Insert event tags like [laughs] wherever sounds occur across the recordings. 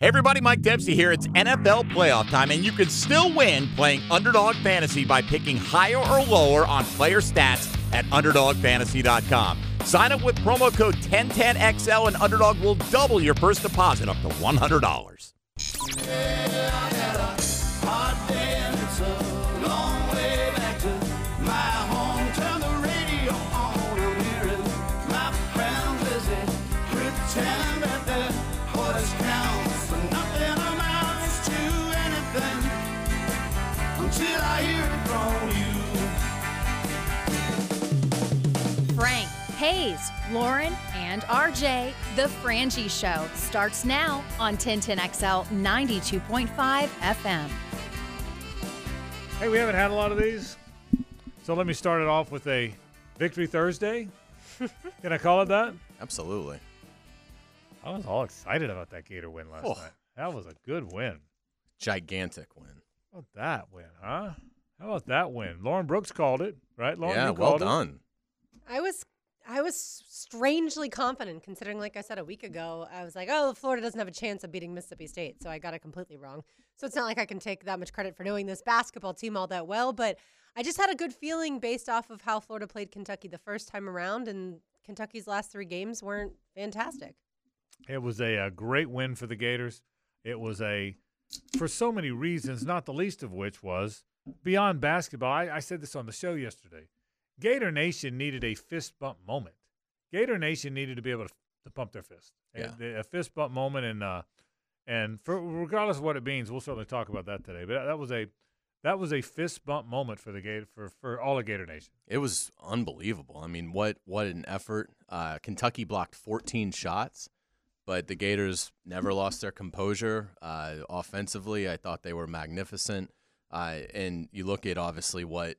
Hey everybody, Mike Dempsey here. It's NFL playoff time, and you can still win playing Underdog Fantasy by picking higher or lower on player stats at UnderdogFantasy.com. Sign up with promo code 1010XL, and Underdog will double your first deposit up to $100. Frank, Hayes, Lauren, and RJ, The Frangie Show starts now on 1010XL 92.5 FM. Hey, we haven't had a lot of these. So let me start it off with a Victory Thursday. [laughs] Can I call it that? Absolutely. I was all excited about that Gator win last Oh. night. That was a good win. Gigantic win. How about that win, huh? How about that win? Lauren Brooks called it, right? Lauren, yeah, you well called it. done. I was I was strangely confident considering like I said a week ago, I was like, "Oh, Florida doesn't have a chance of beating Mississippi State." So I got it completely wrong. So it's not like I can take that much credit for knowing this basketball team all that well, but I just had a good feeling based off of how Florida played Kentucky the first time around and Kentucky's last 3 games weren't fantastic. It was a, uh great win for the Gators. It was a, for so many reasons, not the least of which was beyond basketball. I, I said this on the show yesterday. Gator Nation needed a fist bump moment. Gator Nation needed to be able to, to pump their fist. Yeah. And A, fist bump moment, and uh, and for regardless of what it means, we'll certainly talk about that today. But that, that was a that was a fist bump moment for the Gator for for all of Gator Nation. It was unbelievable. I mean, what what an effort. Uh, Kentucky blocked 14 shots, but the Gators never lost their composure. Uh, offensively, I thought they were magnificent. Uh, and you look at obviously what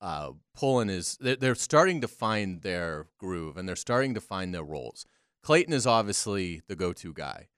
uh, Pullen is. They're, they're starting to find their groove and they're starting to find their roles. Clayton is obviously the go-to guy.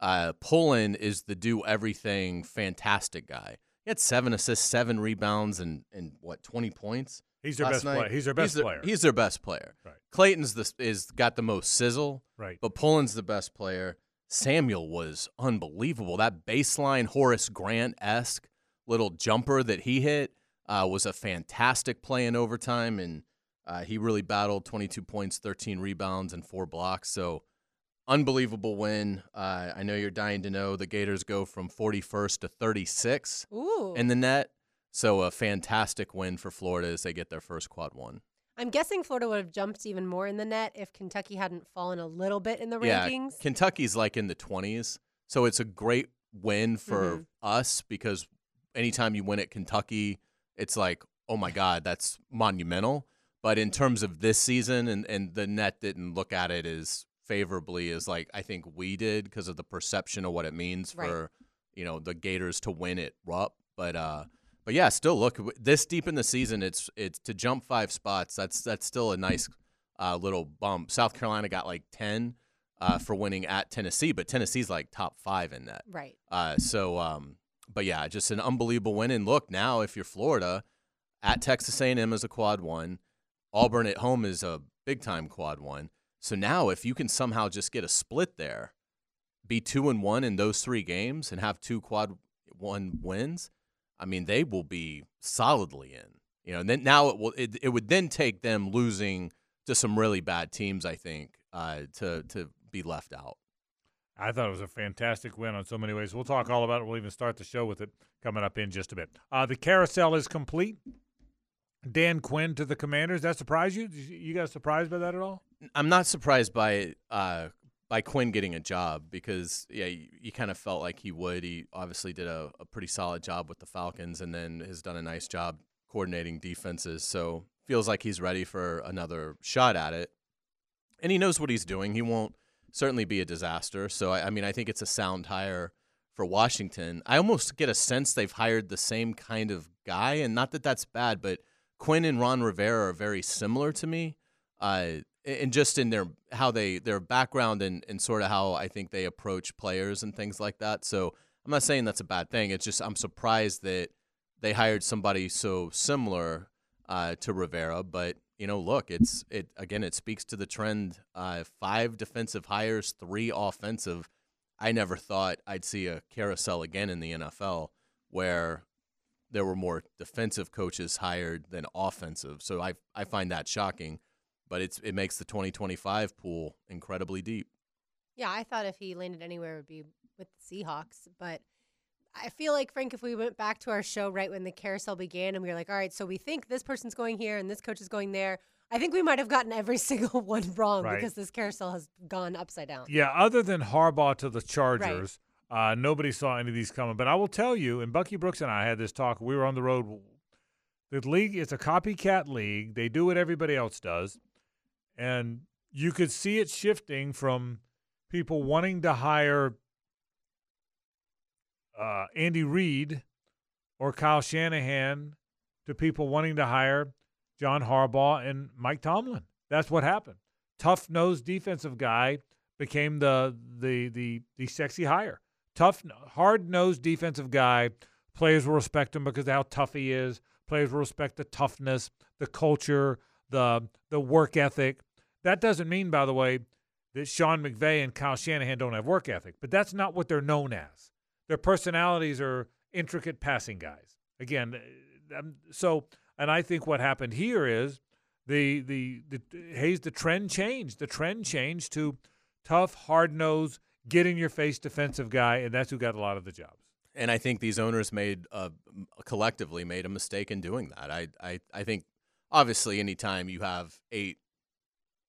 Uh, Pullen is the do everything fantastic guy. He had seven assists, seven rebounds, and and what twenty points. He's their best night. player. He's their best their- player. He's their best player. Right. Clayton's the is got the most sizzle, Right. but Pullen's the best player. Samuel was unbelievable. That baseline Horace Grant esque little jumper that he hit uh, was a fantastic play in overtime, and uh, he really battled 22 points, 13 rebounds, and four blocks. So unbelievable win. Uh, I know you're dying to know the Gators go from 41st to 36 Ooh. in the NET. So a fantastic win for Florida as they get their first quad one. I'm guessing Florida would have jumped even more in the NET if Kentucky hadn't fallen a little bit in the yeah, rankings. Kentucky's like in the 20s. So it's a great win for Mhm. us because anytime you win at Kentucky, it's like, oh my God, that's monumental. But in terms of this season, and, and the NET didn't look at it as favorably as like I think we did because of the perception of what it means Right. for you know the Gators to win at Rupp. But uh, but yeah, still look this deep in the season, it's it's to jump five spots. That's that's still a nice uh, little bump. South Carolina got like ten uh, for winning at Tennessee, but Tennessee's like top five in that. right. Uh, so, um, but yeah, just an unbelievable win. And look, now if you're Florida, at Texas A&M is a quad one, Auburn at home is a big time quad one. So now, if you can somehow just get a split there, be two and one in those three games, and have two quad one wins, I mean, they will be solidly in. You know, and then now it will. It, it would then take them losing to some really bad teams, I think, uh, to to be left out. I thought it was a fantastic win on so many ways. We'll talk all about it. We'll even start the show with it coming up in just a bit. Uh, the carousel is complete. Dan Quinn to the Commanders. That surprised you? You guys surprised by that at all? I'm not surprised by uh, by Quinn getting a job because yeah, you, you kind of felt like he would. He obviously did a, a pretty solid job with the Falcons, and then has done a nice job coordinating defenses. So feels like he's ready for another shot at it, and he knows what he's doing. He won't certainly be a disaster. So I, I mean, I think it's a sound hire for Washington. I almost get a sense they've hired the same kind of guy, and not that that's bad, but Quinn and Ron Rivera are very similar to me. Uh, and just in their how they their background and, and sort of how I think they approach players and things like that. So I'm not saying that's a bad thing. It's just I'm surprised that they hired somebody so similar uh, to Rivera. But you know, look, it's it again. It speaks to the trend: uh, five defensive hires, three offensive. I never thought I'd see a carousel again in the NFL where there were more defensive coaches hired than offensive. So I I find that shocking, but it's it makes the 2025 pool incredibly deep. Yeah, I thought if he landed anywhere, it would be with the Seahawks. But I feel like, Frank, if we went back to our show right when the carousel began and we were like, all right, so we think this person's going here and this coach is going there, I think we might have gotten every [laughs] single one wrong Right. because this carousel has gone upside down. Yeah, other than Harbaugh to the Chargers, uh, nobody saw any of these coming. But I will tell you, and Bucky Brooks and I had this talk. We were on the road. The league is a copycat league. They do what everybody else does, and you could see it shifting from people wanting to hire uh, Andy Reid or Kyle Shanahan to people wanting to hire John Harbaugh and Mike Tomlin. That's what happened. Tough nosed defensive guy became the the the the sexy hire. Tough, hard nosed defensive guy. Players will respect him because of how tough he is. Players will respect the toughness, the culture, the the work ethic. That doesn't mean, by the way, that Sean McVay and Kyle Shanahan don't have work ethic, but that's not what they're known as. Their personalities are intricate passing guys. Again, um, so and I think what happened here is the the the Hayes the trend changed. The trend changed to tough, hard nosed, get in your face defensive guy, and that's who got a lot of the jobs. And I think these owners made uh, collectively made a mistake in doing that. I, I I think obviously anytime you have eight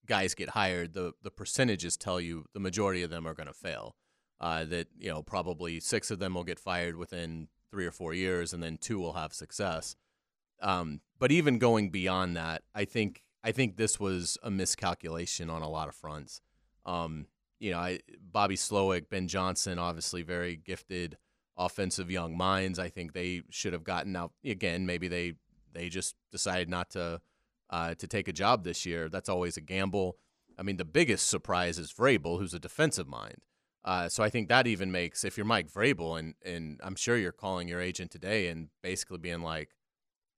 guys get hired, the the percentages tell you the majority of them are going to fail. Uh, that you know probably six of them will get fired within three or four years, and then two will have success. Um, but even going beyond that, I think I think this was a miscalculation on a lot of fronts. Um, you know, I, Bobby Slowik, Ben Johnson, obviously very gifted offensive young minds. I think they should have gotten out again. Maybe they they just decided not to uh, to take a job this year. That's always a gamble. I mean, the biggest surprise is Vrabel, who's a defensive mind. Uh, so I think that even makes if you're Mike Vrabel, and and I'm sure you're calling your agent today and basically being like,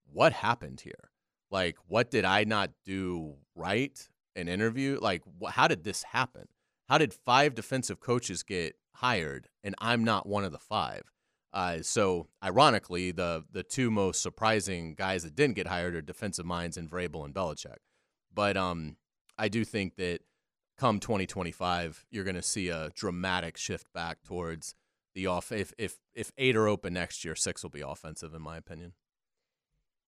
what happened here? Like, what did I not do right? An interview? Like, wh- how did this happen? How did five defensive coaches get hired and I'm not one of the five? Uh, so, ironically, the the two most surprising guys that didn't get hired are defensive minds in Vrabel and Belichick. But um, I do think that come 2025, you're going to see a dramatic shift back towards the off. If if if eight are open next year, six will be offensive, in my opinion.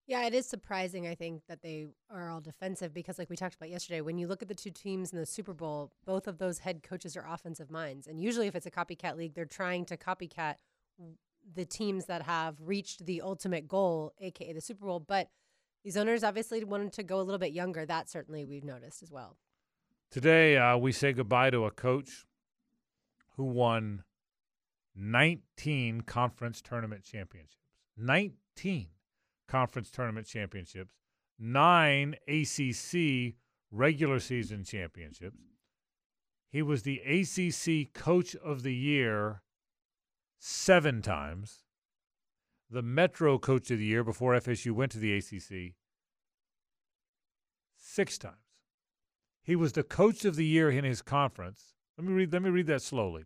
Yeah, it is surprising, I think, that they are all defensive because, like we talked about yesterday, when you look at the two teams in the Super Bowl, both of those head coaches are offensive minds. And usually, if it's a copycat league, they're trying to copycat the teams that have reached the ultimate goal, aka the Super Bowl. But these owners obviously wanted to go a little bit younger. That certainly we've noticed as well. Today, uh, we say goodbye to a coach who won 19 conference tournament championships. 19 conference tournament championships, nine ACC regular season championships. He was the ACC Coach of the Year seven times, the Metro Coach of the Year before FSU went to the ACC six times. He was the Coach of the Year in his conference. Let me read. Let me read that slowly.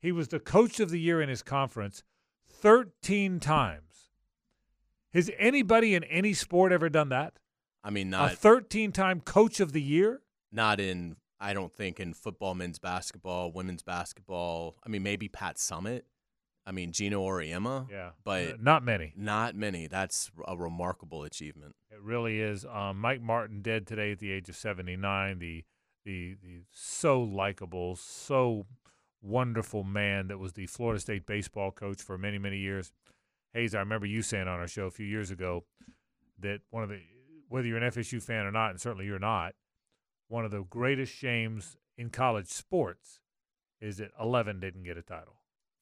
He was the Coach of the Year in his conference thirteen times. Has anybody in any sport ever done that? I mean, not a 13 time coach of the year? not in I don't think in football, men's basketball, women's basketball. I mean, maybe Pat Summitt. I mean, Geno Auriemma. Yeah. But Uh, not many. not many. That's a remarkable achievement. It really is. Um, Mike Martin dead today at the age of 79. The the the so likable, so wonderful man that was the Florida State baseball coach for many many years. Hayes, I remember you saying on our show a few years ago that one of the whether you're an FSU fan or not, and certainly you're not, one of the greatest shames in college sports is that 11 didn't get a title.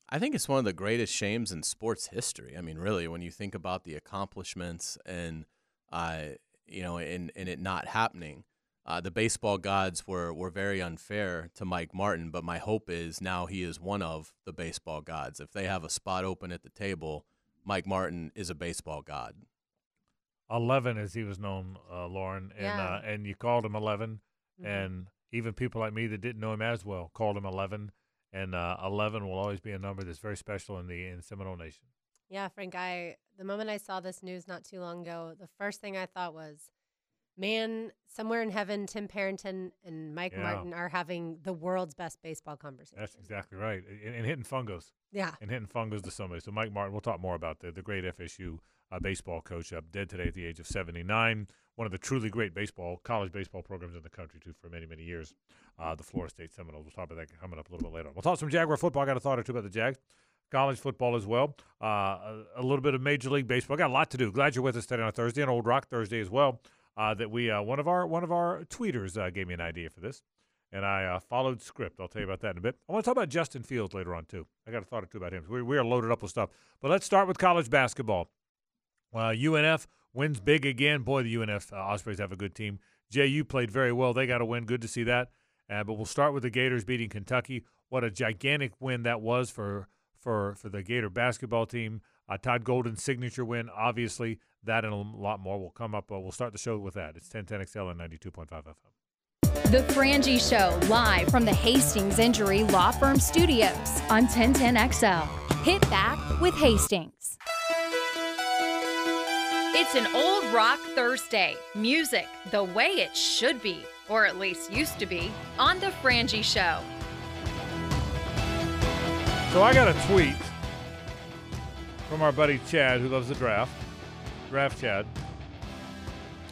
I think it's one of the greatest shames in sports history. I mean, really, when you think about the accomplishments and, uh, you know, and, and it not happening, uh, the baseball gods were, were very unfair to Mike Martin. But my hope is now he is one of the baseball gods. If they have a spot open at the table, Mike Martin is a baseball god. 11 as he was known, uh, Lauren, and Yeah. uh, and you called him 11, Mhm. and even people like me that didn't know him as well called him 11, and uh, 11 will always be a number that's very special in the in Seminole Nation. Yeah, Frank, I the moment I saw this news not too long ago, the first thing I thought was, man, somewhere in heaven, Tim Parrington and Mike Yeah. Martin are having the world's best baseball conversation. That's exactly right. And, and hitting fungos. yeah. and hitting fungos to somebody. So Mike Martin, we'll talk more about the the great FSU uh, baseball coach up dead today at the age of 79. One of the truly great baseball college baseball programs in the country too for many many years. Uh, the Florida State Seminoles. We'll talk about that coming up a little bit later. We'll talk some Jaguar football. I got a thought or two about the Jags. College football as well. Uh, a, a little bit of Major League Baseball. I got a lot to do. Glad you're with us today on a Thursday and Old Rock Thursday as well. Uh, that we uh, one of our one of our tweeters uh, gave me an idea for this and I uh, followed script. I'll tell you about that in a bit. I want to talk about Justin Fields later on too. I got a thought or two about him. We, we are loaded up with stuff, but let's start with college basketball. UNF wins big again. Boy, the UNF uh, Ospreys have a good team. JU played very well. They got a win. Good to see that. Uh, but we'll start with the Gators beating Kentucky. What a gigantic win that was for for for the Gator basketball team. Uh, Todd Golden's signature win, obviously. That and a lot more will come up. Uh, we'll start the show with that. It's 1010XL and 92.5 FM. The Frangie Show, live from the Hastings Injury Law Firm Studios on 1010XL. Hit back with Hastings. It's an old rock Thursday. Music the way it should be, or at least used to be, on The Frangie Show. So I got a tweet from our buddy Chad, who loves the draft. Draft Chad.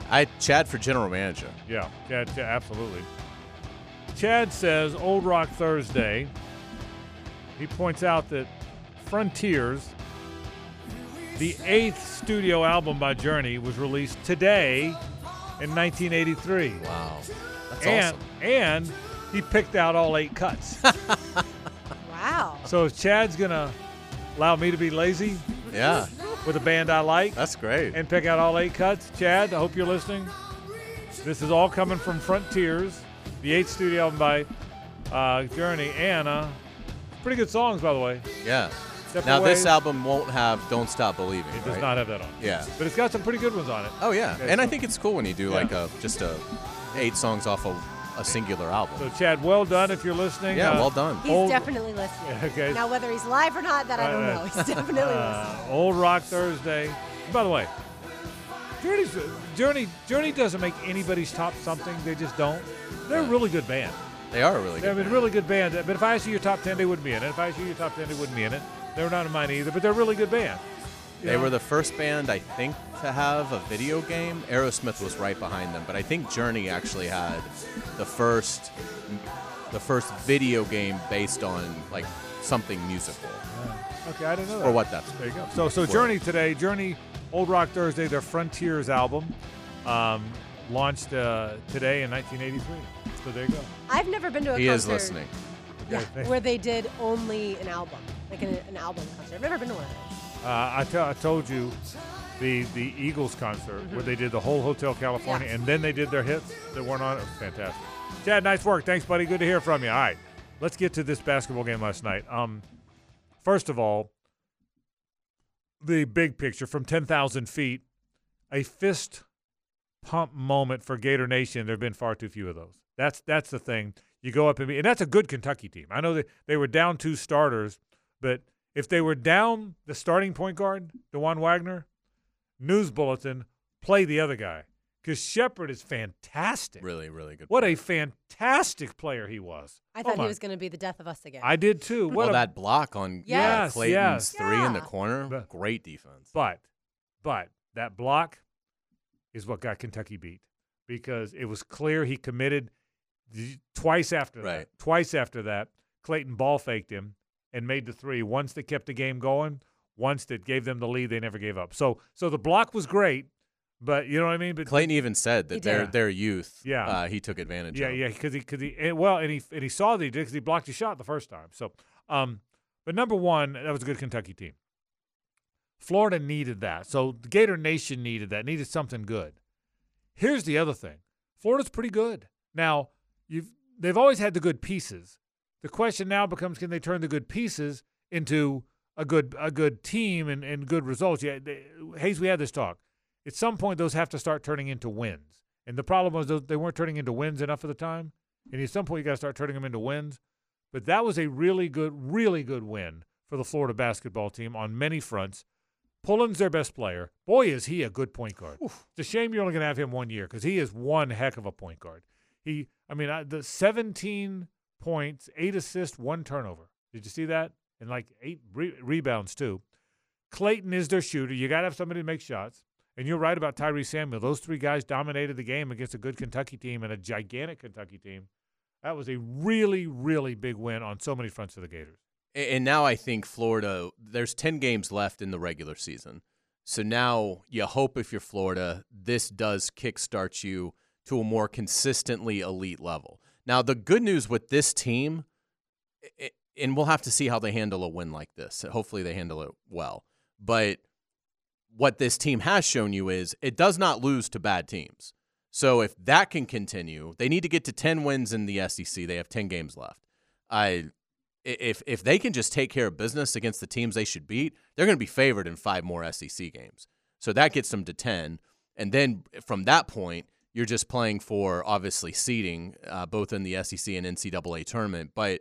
I Chad for general manager. Yeah, Chad, Chad, absolutely. Chad says, Old Rock Thursday. He points out that Frontiers, the eighth studio album by Journey, was released today in 1983. Wow, that's and, awesome. and he picked out all eight cuts. [laughs] Wow. so if Chad's going to allow me to be lazy Yeah, with a band I like, that's great. and pick out all eight cuts. Chad, I hope you're listening. This is all coming from Frontiers, the eighth studio album by uh, Journey, and uh, pretty good songs, by the way. yeah. Step Now Away, this album won't have "Don't Stop Believing." it does right? not have that on. Yeah. But it's got some pretty good ones on it. Oh yeah, Okay, and I think it's cool when you do Yeah. like a just a eight songs off of a singular album. So, Chad, well done if you're listening. yeah, Uh, well done. He's Old- definitely listening. [laughs] Okay. Now, whether he's live or not, that I don't know. He's definitely listening. Uh, Old Rock Thursday. By the way, Journey's, Journey Journey doesn't make anybody's top something. They just don't. They're a really good band. They are a really They're good. a really good band. But if I asked you your top ten, they wouldn't be in it. If I asked you your top ten, they wouldn't be in it. They're not in mine either. But they're a really good band. You They know? were the first band, I think, to have a video game. Aerosmith was right behind them, but I think Journey actually had the first, the first video game based on like something musical, Okay, I didn't know that. or what that's. There you go. So, so for. Journey today, Journey, Old Rock Thursday, their Frontiers album, um, launched uh, today in 1983. So there you go. I've never been to a He is concert listening. yeah, where they did only an album, like an, an album concert. I've never been to one of those. Uh, I, told you the the Eagles concert where they did the whole Hotel California Yeah. and then they did their hits that weren't on it. Was fantastic. Chad, nice work. Thanks, buddy. Good to hear from you. All right, let's get to this basketball game last night. Um, first of all, the big picture from 10,000 feet, a fist pump moment for Gator Nation. There have been far too few of those. That's that's the thing. You go up and be, and that's a good Kentucky team. I know that they were down two starters, but if they were down the starting point guard, Dewan Wagner, news bulletin, play the other guy because Sheppard is fantastic. Really, really good. What a fantastic player he was. I Oh thought my- he was going to be the death of us again. I did too. What well, a, that block on Yes. uh, Clayton's Yes. three in the corner, But- great defense. But, but that block is what got Kentucky beat because it was clear he committed twice after that. Twice after that, Clayton ball faked him and made the three. Once that kept the game going, once that gave them the lead, they never gave up. So, so the block was great, but you know what I mean. But Clayton even said that their their youth, Yeah. uh, he took advantage Yeah, of. yeah, because he, because he, and, well, and he, and he saw that he did because he blocked his shot the first time. So, um, but number one, that was a good Kentucky team. Florida needed that, so the Gator Nation needed that, needed something good. Here's the other thing: Florida's pretty good now. You've they've always had the good pieces. The question now becomes: Can they turn the good pieces into a good a good team and, and good results? Yeah, they, Hayes, we had this talk. At some point, those have to start turning into wins. And the problem was those, they weren't turning into wins enough of the time. And at some point, you got to start turning them into wins. but that was a really good, really good win for the Florida basketball team on many fronts. Pullen's their best player. Boy, is he a good point guard. It's a shame you're only going to have him one year because he is one heck of a point guard. He, I mean, I, the 17 points, eight assists, one turnover. Did you see that? And like eight re- rebounds too. Clayton is their shooter. You got to have somebody to make shots. And you're right about Tyrese Samuel. Those three guys dominated the game against a good Kentucky team and a gigantic Kentucky team. That was a really, really big win on so many fronts for the Gators. And now I think Florida, there's 10 games left in the regular season. So now you hope if you're Florida, this does kickstart you to a more consistently elite level. Now, the good news with this team, and we'll have to see how they handle a win like this. Hopefully, they handle it well. But what this team has shown you is it does not lose to bad teams. So if that can continue, they need to get to 10 wins in the SEC. They have 10 games left. I if if they can just take care of business against the teams they should beat, they're going to be favored in five more SEC games. So that gets them to 10. And then from that point, you're just playing for obviously seeding, uh, both in the SEC and NCAA tournament. But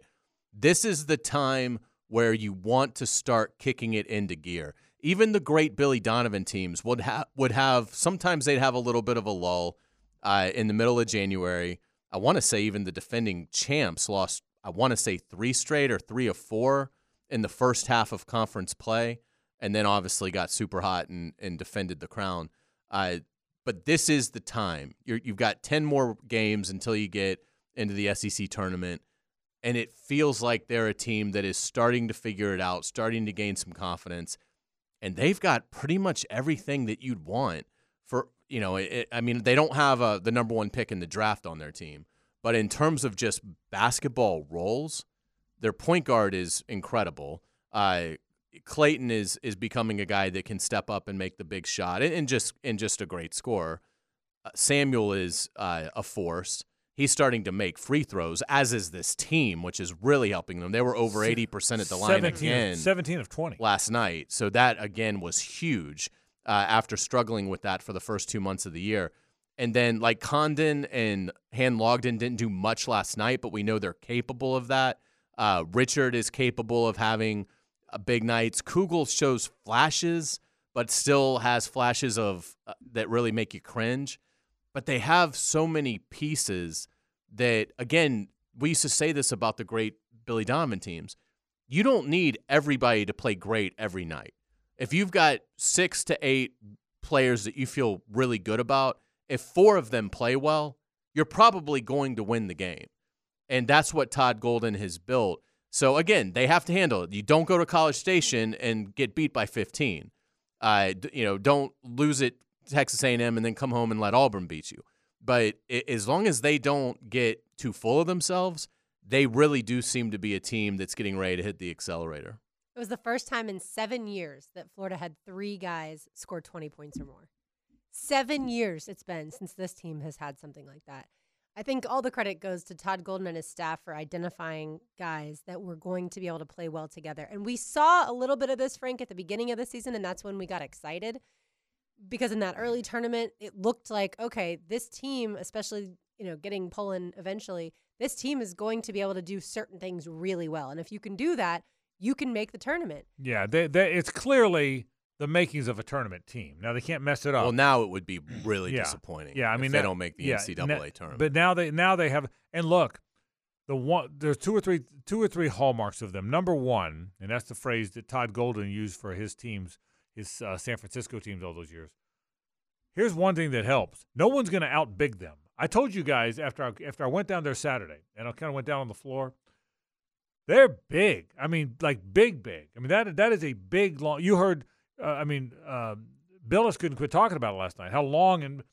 this is the time where you want to start kicking it into gear. Even the great Billy Donovan teams would have would have sometimes they'd have a little bit of a lull uh, in the middle of January. I want to say even the defending champs lost. I want to say three straight or three or four in the first half of conference play, and then obviously got super hot and, and defended the crown. Uh, but this is the time. you have got 10 more games until you get into the SEC tournament. And it feels like they're a team that is starting to figure it out, starting to gain some confidence. And they've got pretty much everything that you'd want for, you know, it, I mean, they don't have a, the number one pick in the draft on their team. But in terms of just basketball roles, their point guard is incredible. Uh, Clayton is is becoming a guy that can step up and make the big shot and, and just and just a great scorer. Uh, Samuel is uh, a force. He's starting to make free throws, as is this team, which is really helping them. They were over eighty percent at the line 17, again, seventeen of twenty last night. So that again was huge uh, after struggling with that for the first two months of the year. And then like Condon and Handlogten didn't do much last night, but we know they're capable of that. Uh, Richard is capable of having big nights. Kugel shows flashes, but still has flashes of uh, that really make you cringe. But they have so many pieces that, again, we used to say this about the great Billy Donovan teams. You don't need everybody to play great every night. If you've got six to eight players that you feel really good about, if four of them play well, you're probably going to win the game. And that's what Todd Golden has built. So again, they have to handle it. You don't go to College Station and get beat by 15. Uh, you know, don't lose it Texas A&M and then come home and let Auburn beat you. But it, as long as they don't get too full of themselves, they really do seem to be a team that's getting ready to hit the accelerator. It was the first time in seven years that Florida had three guys score 20 points or more. Seven years it's been since this team has had something like that. I think all the credit goes to Todd Golden and his staff for identifying guys that were going to be able to play well together. And we saw a little bit of this, Frank, at the beginning of the season, and that's when we got excited because in that early tournament, it looked like, okay, this team, especially, you know, getting Pullen eventually, this team is going to be able to do certain things really well. And if you can do that, you can make the tournament. Yeah, they, they, it's clearly the makings of a tournament team. Now they can't mess it up. Well, now it would be really yeah. disappointing. Yeah, I mean they that, don't make the yeah, NCAA na- tournament. But now they now they have and look, the one there's two or three two or three hallmarks of them. Number one, and that's the phrase that Todd Golden used for his teams, his uh, San Francisco teams all those years. Here's one thing that helps: no one's going to outbig them. I told you guys after I, after I went down there Saturday, and I kind of went down on the floor. They're big. I mean, like big, big. I mean that that is a big long. You heard uh, I mean, uh, Bilas couldn't quit talking about it last night. How long and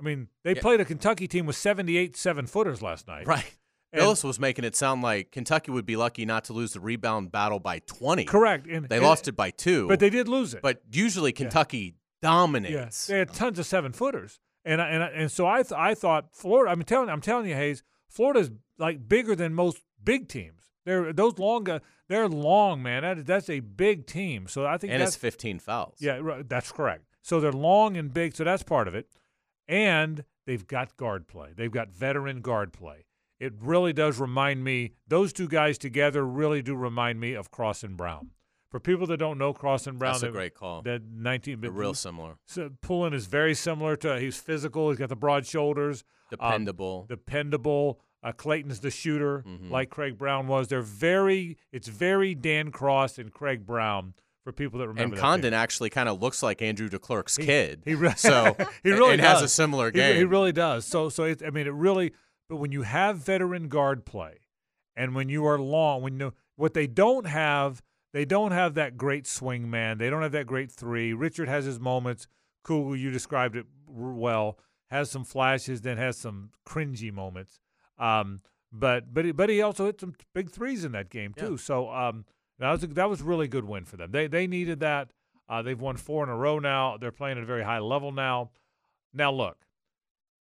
I mean, they Yeah. played a Kentucky team with 78 seven footers last night. right. And- Bilas was making it sound like Kentucky would be lucky not to lose the rebound battle by 20. Correct. And They and- lost it by two. but they did lose it. But usually Kentucky dominates. yeah, they had tons of seven footers, and I- and I- and so I th- I thought Florida. I'm telling I'm telling you, Hayes, Florida's like bigger than most big teams. They're those long. uh, They're long, man. That, that's a big team. So I think and it's 15 fouls. Yeah, right, that's correct. So they're long and big, so that's part of it. And they've got guard play. They've got veteran guard play. it really does remind me. Those two guys together really do remind me of Cross and Brown. For people that don't know Cross and Brown, That's a great call. That nineteen, They're real similar. So Pullen is very similar to. He's physical. He's got the broad shoulders. um, Dependable. Uh, Clayton's the shooter, Mhm. like Craig Brown was. They're very. It's very Dan Cross and Craig Brown for people that remember. and Condon game. actually kind of looks like Andrew DeClercq's He- kid. He re- [laughs] so he really has a similar game. He, really does. So so it, I mean it really. But when you have veteran guard play, and when you are long, when you what they don't have, they don't have that great swing man. They don't have that great three. Richard has his moments. Cool, you described it well. Has some flashes, then has some cringy moments. Um, but but he, but he also hit some big threes in that game Yeah. too. So um, that was a, that was a really good win for them. They they needed that. Uh, they've won four in a row now. They're playing at a very high level now. Now look,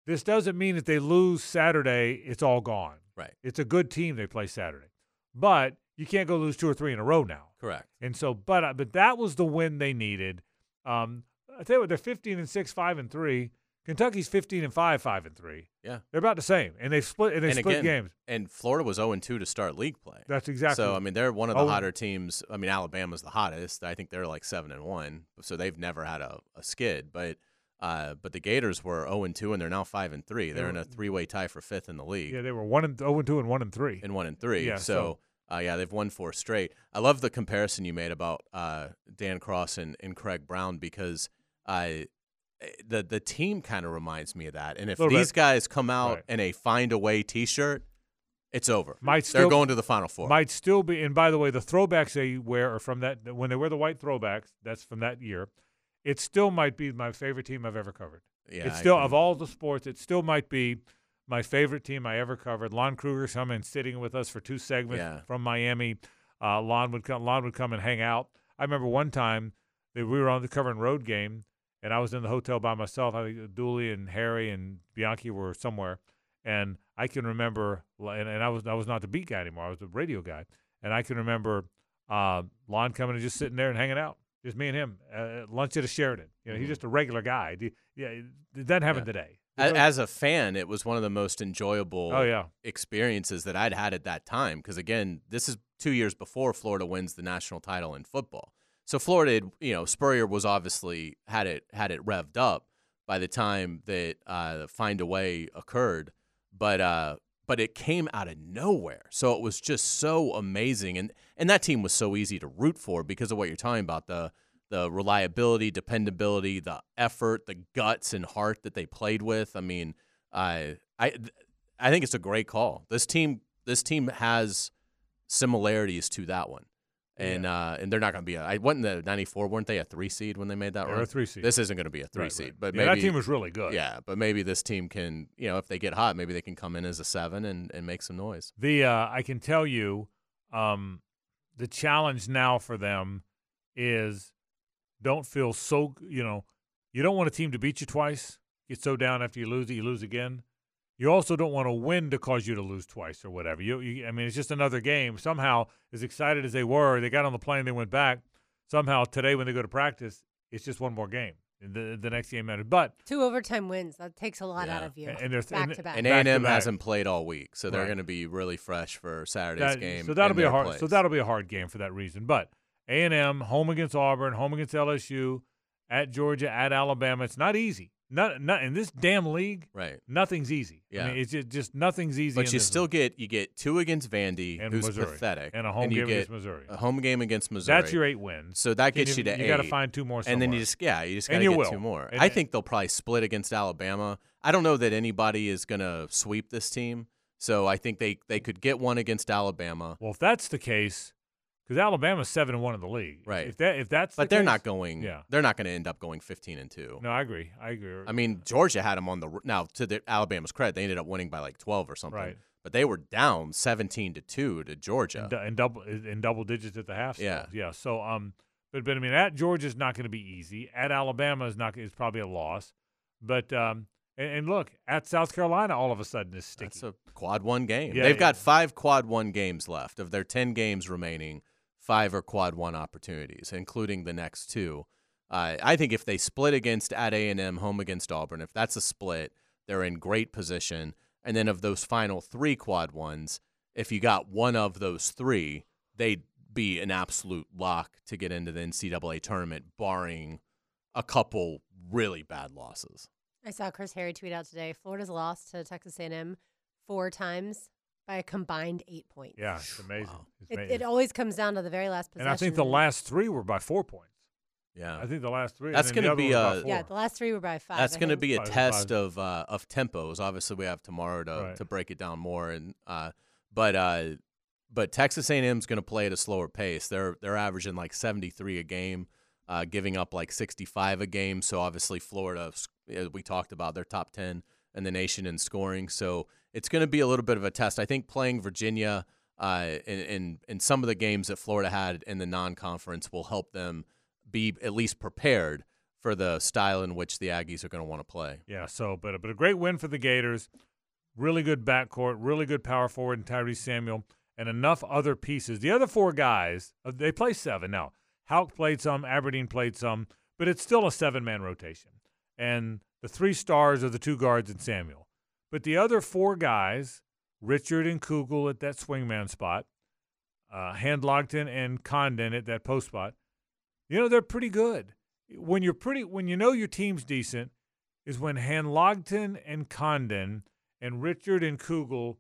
this doesn't mean that they lose Saturday, it's all gone. Right. It's a good team they play Saturday, but you can't go lose two or three in a row now. Correct. And so, but uh, but that was the win they needed. Um, I tell you what, they're 15 and six, five and three. Kentucky's 15 and five, five and three. Yeah. They're about the same, and they've split and they and split again, games. and Florida was 0 and 2 to start league play. That's exactly. So I mean, they're one of the Oh. hotter teams. I mean, Alabama's the hottest. I think they're like seven and one, so they've never had a, a skid. But uh, but the Gators were zero and two, and they're now five and three. They're in a three way tie for fifth in the league, yeah, they were one and zero and two and one and three. and one and three. Yeah, so. Uh, yeah, they've won four straight. I love the comparison you made about uh, Dan Cross and, and Craig Brown because uh, the the team kind of reminds me of that. And if these bit. guys come out Right. in a find a way T-shirt, it's over. Might They're going to the Final Four. might still be. And by the way, the throwbacks they wear are from that when they wear the white throwbacks. That's from that year. It still might be my favorite team I've ever covered. yeah, it's still of all the sports, it still might be my favorite team I ever covered. Lon Kruger come and sitting with us for two segments Yeah. from Miami. Uh, Lon would come. Lon would come and hang out. I remember one time that we were on the covering road game, and I was in the hotel by myself. I think Dooley and Harry and Bianchi were somewhere, and I can remember. And, and I was I was not the beat guy anymore. I was the radio guy, and I can remember uh, Lon coming and just sitting there and hanging out. Just me and him uh, at lunch at a Sheraton. You know, he's Mhm. just a regular guy. Do- Yeah, it doesn't happen Yeah. today. As a fan, it was one of the most enjoyable oh yeah, experiences that I'd had at that time. Because again, this is two years before Florida wins the national title in football. So Florida, you know, Spurrier was obviously had it had it revved up by the time that uh, Find a Way occurred, but uh, but it came out of nowhere. So it was just so amazing, and and that team was so easy to root for because of what you're talking about the the reliability, dependability, the effort, the guts and heart that they played with. I mean, I I I think it's a great call. This team this team has similarities to that one. And uh, and they're not going to be. A, I went in the '94. weren't they a three seed when they made that They run? a three seed. This isn't going to be a three Right, seed, right. but yeah, maybe that team was really good. yeah, but maybe this team can, you know, if they get hot, maybe they can come in as a seven and, and make some noise. The uh, I can tell you, um, the challenge now for them is don't feel so you know you don't want a team to beat you twice. Get so down after you lose it, you lose again. You also don't want to win to cause you to lose twice or whatever. You, you I mean, it's just another game. Somehow, as excited as they were, they got on the plane, they went back. Somehow today, when they go to practice, it's just one more game. The the next game matters, but Two overtime wins. That takes a lot out of you. and they're back and- to back. And A&M back. hasn't played all week, so they're Right. going to be really fresh for Saturday's That- game. So that'll be a their hard. So that'll be a hard game for that reason. But A and M home against Auburn, home against LSU, at Georgia, at Alabama. It's not easy. Not, not in this damn league. right. Nothing's easy. I Yeah. mean, it's just, just nothing's easy. in But you still league. get you get two against Vandy, And who's Missouri. pathetic, and a home you game get against Missouri. a home game against Missouri. That's your eight wins. So that gets you, to You eight. got to find two more. and then you just yeah, you just And got to you get will. two more. And- I think they'll probably split against Alabama. I don't know that anybody is going to sweep this team. So I think they they could get one against Alabama, Well, if that's the case, because Alabama's seven and one in the league, Right. If that if that's but the they're case- not going. Yeah. they're not going to end up going fifteen and two. No, I agree. I agree. I mean, Georgia had them on the now to the Alabama's credit, they ended up winning by like twelve or something. Right. But they were down seventeen to two to Georgia. in, in double in double digits at the half. still. Yeah. yeah. So um, but but I mean, at Georgia's not going to be easy. At Alabama is not is probably a loss. But um, and, look, at South Carolina, all of a sudden is sticky. That's a quad one game. Yeah, They've yeah. got five quad one games left of their ten games remaining. Five or quad one opportunities, including the next two. Uh, I think if they split against at A and M, home against Auburn, if that's a split, they're in great position. And then of those final three quad ones, if you got one of those three, they'd be an absolute lock to get into the NCAA tournament, barring a couple really bad losses. I saw Chris Harry tweet out today. Florida's lost to Texas A&M four times by a combined eight points. Yeah, it's amazing. Wow. It's It, amazing. it always comes down to the very last possession. and I think the last three were by four points. Yeah. I think the last three. That's and then the gonna be, one was by four. yeah, the last three were by five. That's going to be a Five, test five. of uh, of tempos. Obviously, we have tomorrow to, Right. to break it down more. And uh, but uh, but Texas A&M is going to play at a slower pace. They're they're averaging like 73 a game, uh, giving up like 65 a game. So obviously, Florida, as we talked about, they're top 10 in the nation in scoring. So it's going to be a little bit of a test. I think playing Virginia uh, in, in in some of the games that Florida had in the non-conference will help them be at least prepared for the style in which the Aggies are going to want to play. Yeah, so but but a great win for the Gators. Really good backcourt, really good power forward in Tyrese Samuel, and enough other pieces. The other four guys, uh, they play seven now. Hauk played some, Aberdeen played some, but it's still a seven-man rotation. And the three stars are the two guards and Samuel. But the other four guys, Richard and Kugel at that swingman spot, uh, Handlogten and Condon at that post spot, you know they're pretty good. When you're pretty, when you know your team's decent, is when Handlogten and Condon and Richard and Kugel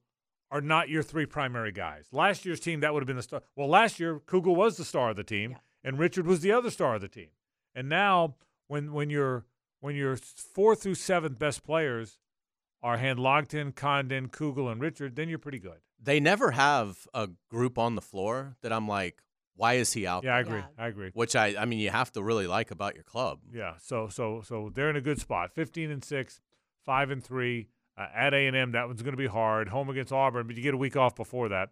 are not your three primary guys. Last year's team that would have been the star. Well, last year Kugel was the star of the team, Yeah. and Richard was the other star of the team. And now, when when your when your fourth through seventh best players are Handlogten, Condon, Kugel, and Richard, then you're pretty good. They never have a group on the floor that I'm like, why is he out Yeah, I agree. Yeah. I agree. Which I, I mean, you have to really like about your club. Yeah, so so so they're in a good spot. Fifteen and six, five and three uh, at A and M. That one's going to be hard. Home against Auburn, but you get a week off before that.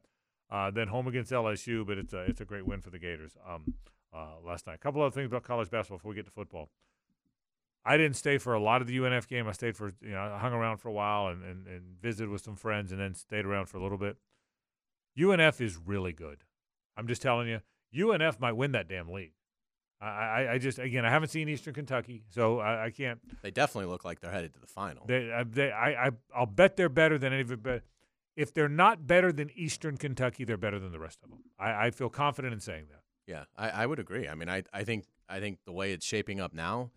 Uh, then home against LSU, but it's a it's a great win for the Gators. Um, uh, last night. A couple other things about college basketball before we get to football. I didn't stay for a lot of the UNF game. I stayed for you know I hung around for a while and, and, and visited with some friends, and then stayed around for a little bit. UNF is really good. I'm just telling you, UNF might win that damn league. I, I, I just again I haven't seen Eastern Kentucky, so I, I can't. They definitely look like they're headed to the final. They, I, they, I, I, I'll bet they're better than any of it. But if they're not better than Eastern Kentucky, they're better than the rest of them. I, I feel confident in saying that. Yeah, I, I would agree. I mean, I, I think I think the way it's shaping up now,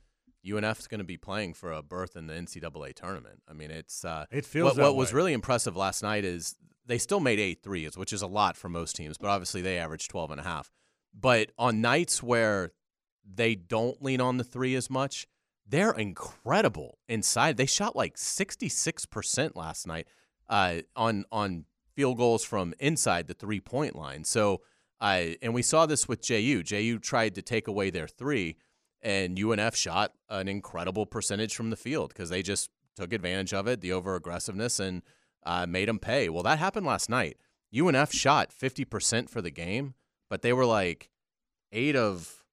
UNF's going to be playing for a berth in the NCAA tournament. I mean, it's uh, It feels what, what was really impressive last night is they still made eight threes, which is a lot for most teams, but obviously they averaged 12 and a half. But on nights where they don't lean on the three as much, they're incredible inside. They shot like 66% last night uh, on on field goals from inside the three point line. So, I and we saw this with JU. JU tried to take away their three, and UNF shot an incredible percentage from the field because they just took advantage of it, the over aggressiveness, and uh, made them pay. Well, that happened last night. UNF shot 50% for the game, but they were like eight of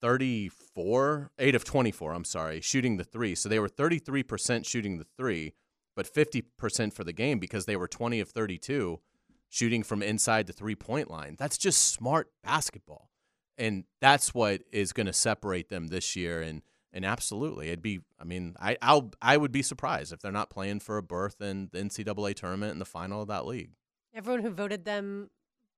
34, eight of 24, I'm sorry, shooting the three. So they were 33% shooting the three, but 50% for the game because they were 20 of 32 shooting from inside the three point line. That's just smart basketball. And that's what is going to separate them this year. And, and absolutely, it'd be, I mean, I, I'll, I would be surprised if they're not playing for a berth in the NCAA tournament in the final of that league. Everyone who voted them,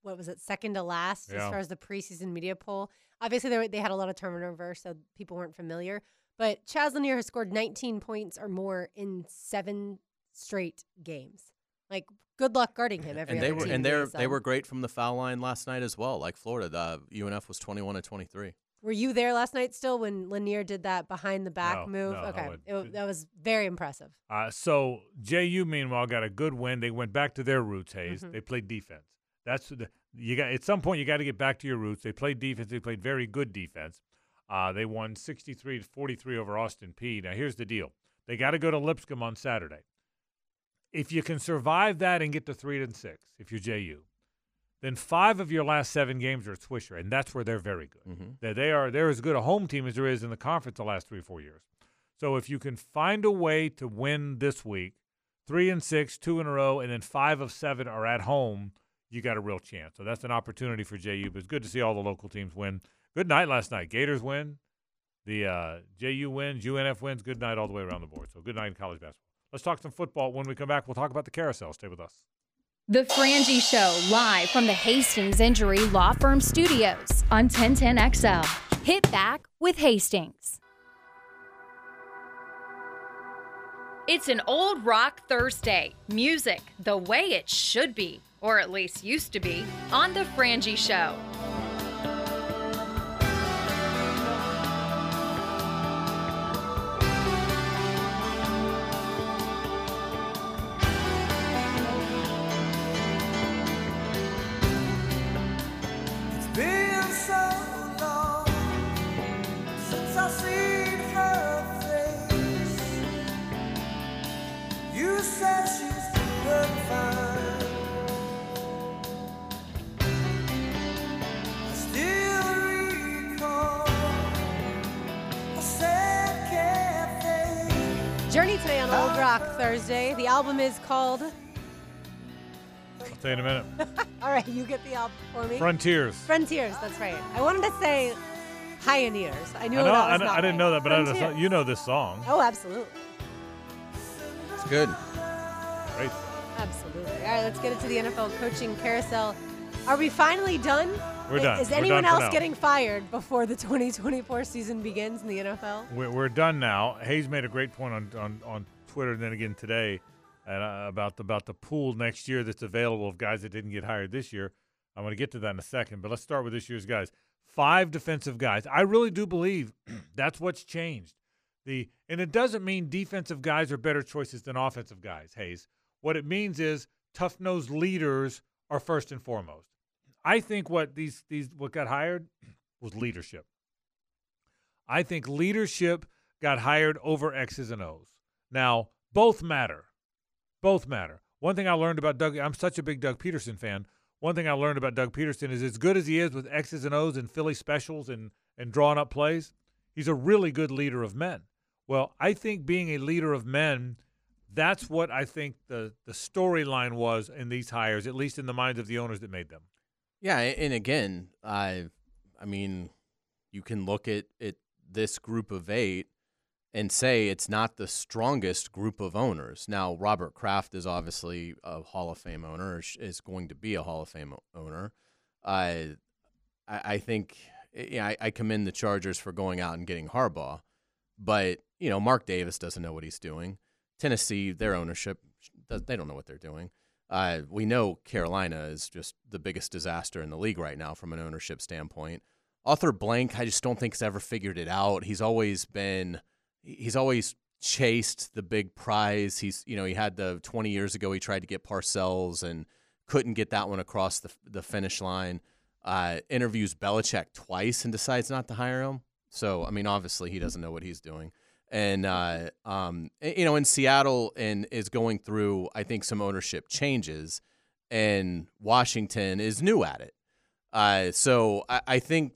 what was it, second to last Yeah. as far as the preseason media poll. Obviously, they, were, they had a lot of turnover, so people weren't familiar. But Chaz Lanier has scored 19 points or more in seven straight games. Like, good luck guarding him every and they other were team and they're they um, were great from the foul line last night as well. Like Florida, the UNF was 21 to 23. Were you there last night still when Lanier did that behind the back No, move? no, okay, wouldn't. It that was very impressive. Uh, so JU meanwhile got a good win. They went back to their roots. Hayes. Mhm. They played defense. That's the you got. At some point, you got to get back to your roots. They played defense. They played very good defense. Uh, they won 63 to 43 over Austin Peay. Now here's the deal. They got to go to Lipscomb on Saturday. If you can survive that and get to three and six, if you're JU, then five of your last seven games are at Swisher, and that's where they're very good. Mm-hmm. They, they are they're as good a home team as there is in the conference the last three or four years. So if you can find a way to win this week, three and six, two in a row, and then five of seven are at home, you got a real chance. So that's an opportunity for JU. But it's good to see all the local teams win. Good night last night. Gators win. The uh, JU wins. UNF wins. Good night all the way around the board. So good night in college basketball. Let's talk some football. When we come back, we'll talk about the carousel. Stay with us. The Frangie Show, live from the Hastings Injury Law Firm Studios on 1010XL. Hit back with Hastings. It's an old rock Thursday. Music the way it should be, or at least used to be, on The Frangie Show. Rock Thursday. The album is called. I'll tell you in a minute. [laughs] All right, you get the album for me. Frontiers. Frontiers. That's right. I wanted to say Pioneers. I knew I know. that I, know- not I didn't right. know that, but I know this, you know this song. Oh, absolutely, It's good. Great. absolutely. All right, let's get into the NFL coaching carousel. Are we finally done? We're done. Is We're anyone done else now. getting fired before the [laughs] 2024 season begins in the NFL? We're, we're done now. Hayes made a great point on, on, on Twitter and then again today and, uh, about the, about the pool next year that's available of guys that didn't get hired this year. I'm going to get to that in a second, but let's start with this year's guys. Five defensive guys. I really do believe [clears throat] that's what's changed. The and it doesn't mean defensive guys are better choices than offensive guys, Hayes. What it means is tough-nosed leaders are first and foremost. I think what these these what got hired [clears throat] was leadership. I think leadership got hired over X's and O's. Now, both matter. Both matter. One thing I learned about Doug, I'm such a big Doug Pederson fan. One thing I learned about Doug Pederson is as good as he is with X's and O's and Philly specials and, and drawing up plays, he's a really good leader of men. Well, I think being a leader of men, that's what I think the, the storyline was in these hires, at least in the minds of the owners that made them. Yeah, and again, I, I mean, you can look at at this group of eight and say it's not the strongest group of owners. Now, Robert Kraft is obviously a Hall of Fame owner, is going to be a Hall of Fame owner. I, I, think, I, I commend the Chargers for going out and getting Harbaugh, but you know, Mark Davis doesn't know what he's doing. Tennessee, their ownership, they don't know what they're doing. Uh, we know Carolina is just the biggest disaster in the league right now from an ownership standpoint. Arthur Blank, I just don't think has ever figured it out. He's always been, he's always chased the big prize. He's, you know, he had the 20 years ago, he tried to get Parcells and couldn't get that one across the, the finish line. Uh, interviews Belichick twice and decides not to hire him. So, I mean, obviously he doesn't know what he's doing and uh, um, you know, in Seattle and is going through, I think, some ownership changes, and Washington is new at it. Uh, so I, I think,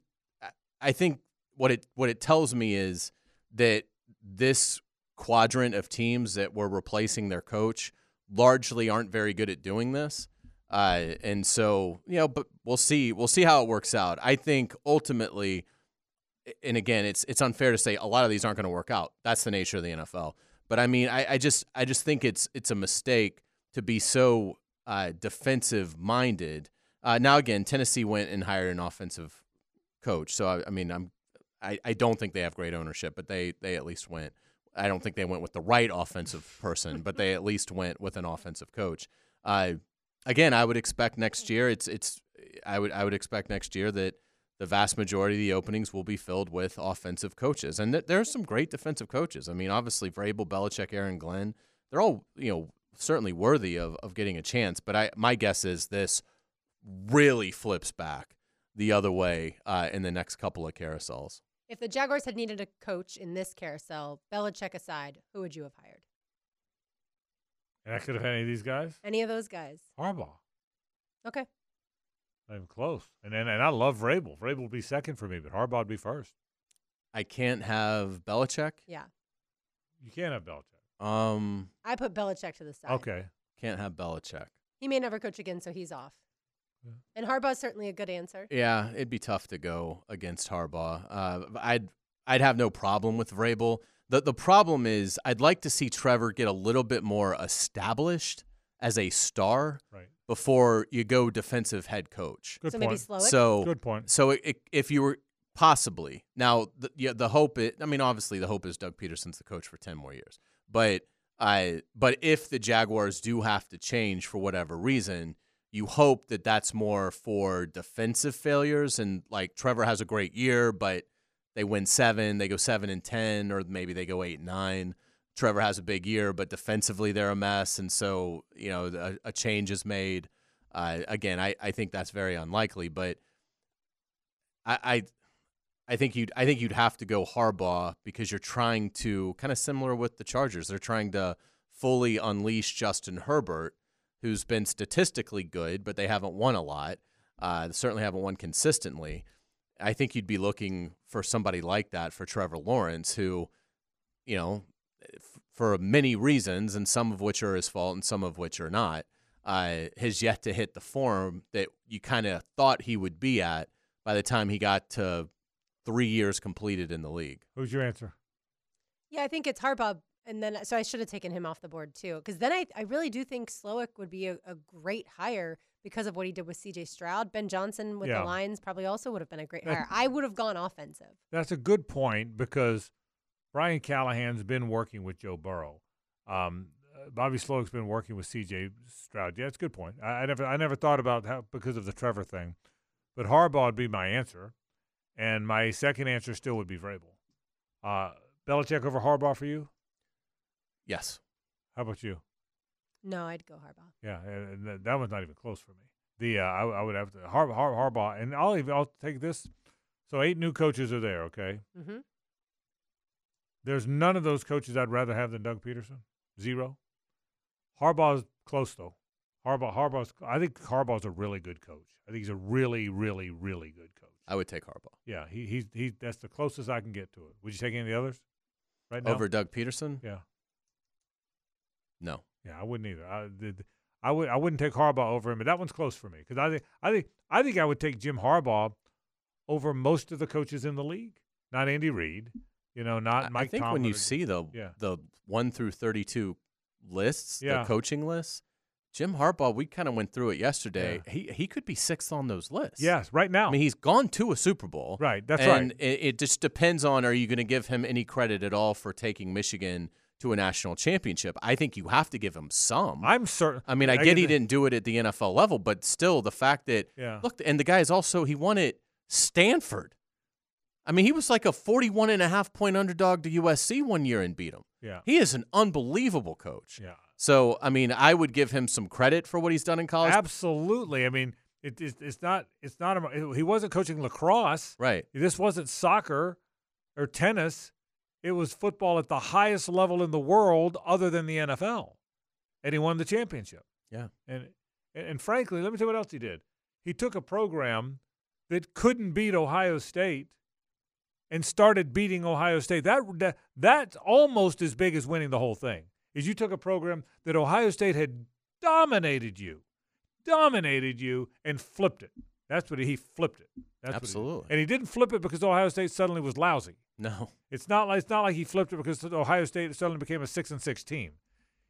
I think what it what it tells me is that this quadrant of teams that were replacing their coach largely aren't very good at doing this. Uh, and so, you know, but we'll see. We'll see how it works out. I think ultimately, and again, it's it's unfair to say a lot of these aren't going to work out. That's the nature of the NFL. But I mean, I, I just I just think it's it's a mistake to be so uh, defensive minded. Uh, now again, Tennessee went and hired an offensive coach, so I, I mean, I'm I, I don't think they have great ownership, but they they at least went. I don't think they went with the right offensive person, but they at least went with an offensive coach. Uh, again, I would expect next year. It's it's I would I would expect next year that the vast majority of the openings will be filled with offensive coaches, and th- there are some great defensive coaches. I mean, obviously Vrabel, Belichick, Aaron Glenn, they're all you know certainly worthy of, of getting a chance. But I my guess is this really flips back the other way uh, in the next couple of carousels. If the Jaguars had needed a coach in this carousel, Belichick aside, who would you have hired? And I could have had any of these guys. Any of those guys? Harbaugh. Okay. Not even close. And and, and I love Vrabel. Vrabel would be second for me, but Harbaugh would be first. I can't have Belichick. Yeah. You can't have Belichick. Um, I put Belichick to the side. Okay. can't have Belichick. He may never coach again, so he's off. Yeah. And Harbaugh's certainly a good answer. Yeah, it'd be tough to go against Harbaugh. Uh, I'd I'd have no problem with Vrabel. The the problem is I'd like to see Trevor get a little bit more established as a star Right. before you go defensive head coach. Good so point. maybe slow it. So Good point. so it, it- if you were possibly now, the, yeah, the hope. Is, I mean, obviously, the hope is Doug Pederson's the coach for ten more years. But I, but if the Jaguars do have to change for whatever reason, you hope that that's more for defensive failures. And like Trevor has a great year, but they win seven, they go seven and ten, or maybe they go eight and nine. Trevor has a big year, but defensively they're a mess, and so you know a, a change is made. Uh, again, I, I think that's very unlikely, but I, I I think you'd I think you'd have to go Harbaugh because you're trying to kind of similar with the Chargers. They're trying to fully unleash Justin Herbert, who's been statistically good, but they haven't won a lot. Uh, certainly haven't won consistently. I think you'd be looking for somebody like that for Trevor Lawrence, who, you know, f- for many reasons, and some of which are his fault and some of which are not, uh, has yet to hit the form that you kind of thought he would be at by the time he got to three years completed in the league. Who's your answer? Yeah, I think it's Harbaugh. And then, so I should have taken him off the board too. Because then I, I really do think Slowik would be a, a great hire because of what he did with CJ Stroud. Ben Johnson with Yeah. the Lions probably also would have been a great hire. I would have gone offensive. That's a good point because Brian Callahan's been working with Joe Burrow. Um, uh, Bobby Slowik's been working with C.J. Stroud. Yeah, it's a good point. I, I never, I never thought about how because of the Trevor thing, but Harbaugh would be my answer, and my second answer still would be Vrabel. Uh, Belichick over Harbaugh for you? Yes. How about you? No, I'd go Harbaugh. Yeah, and and that, that one's not even close for me. The uh, I, I would have to Har, Har, Harbaugh, and I'll even I'll take this. So eight new coaches are there. Okay, Mm-hmm. There's none of those coaches I'd rather have than Doug Pederson. Zero. Harbaugh's close though. Harbaugh, Harbaugh's. I think Harbaugh's a really good coach. I think he's a really, really, really good coach. I would take Harbaugh Yeah, he he's he. That's the closest I can get to it. Would you take any of the others? Right now. over Doug Pederson. Yeah, No. yeah, I wouldn't either. I did. I would. I wouldn't take Harbaugh over him, but that one's close for me because I think. I think. I think I would take Jim Harbaugh over most of the coaches in the league. Not Andy Reid. You know, not I- Mike. I think when you or- see the Yeah. the one through thirty two lists, Yeah. the coaching lists, Jim Harbaugh, we kind of went through it yesterday. Yeah. He he could be sixth on those lists. Yes, right now. I mean he's gone to a Super Bowl. Right, that's and right. It, it just depends on are you going to give him any credit at all for taking Michigan to a national championship? I think you have to give him some. I'm certain. I mean, I, get get he didn't do it at the NFL level, but still, the fact that Yeah. look, and the guy is also he won at Stanford. I mean, he was like a 41 and a half point underdog to USC one year and beat him. Yeah. He is an unbelievable coach. Yeah. So, I mean, I would give him some credit for what he's done in college. Absolutely. I mean, it, it's it's not it's not a, he wasn't coaching lacrosse. Right. This wasn't soccer or tennis. It was football at the highest level in the world, other than the NFL, and he won the championship. Yeah. And and, frankly, let me tell you what else he did. He took a program that couldn't beat Ohio State and started beating Ohio State. That, that that's almost as big as winning the whole thing. Is you took a program that Ohio State had dominated you, dominated you, and flipped it. That's what he, he flipped it. That's what he. Absolutely. and he didn't flip it because Ohio State suddenly was lousy. No. It's not like it's not like he flipped it because Ohio State suddenly became a six and six team.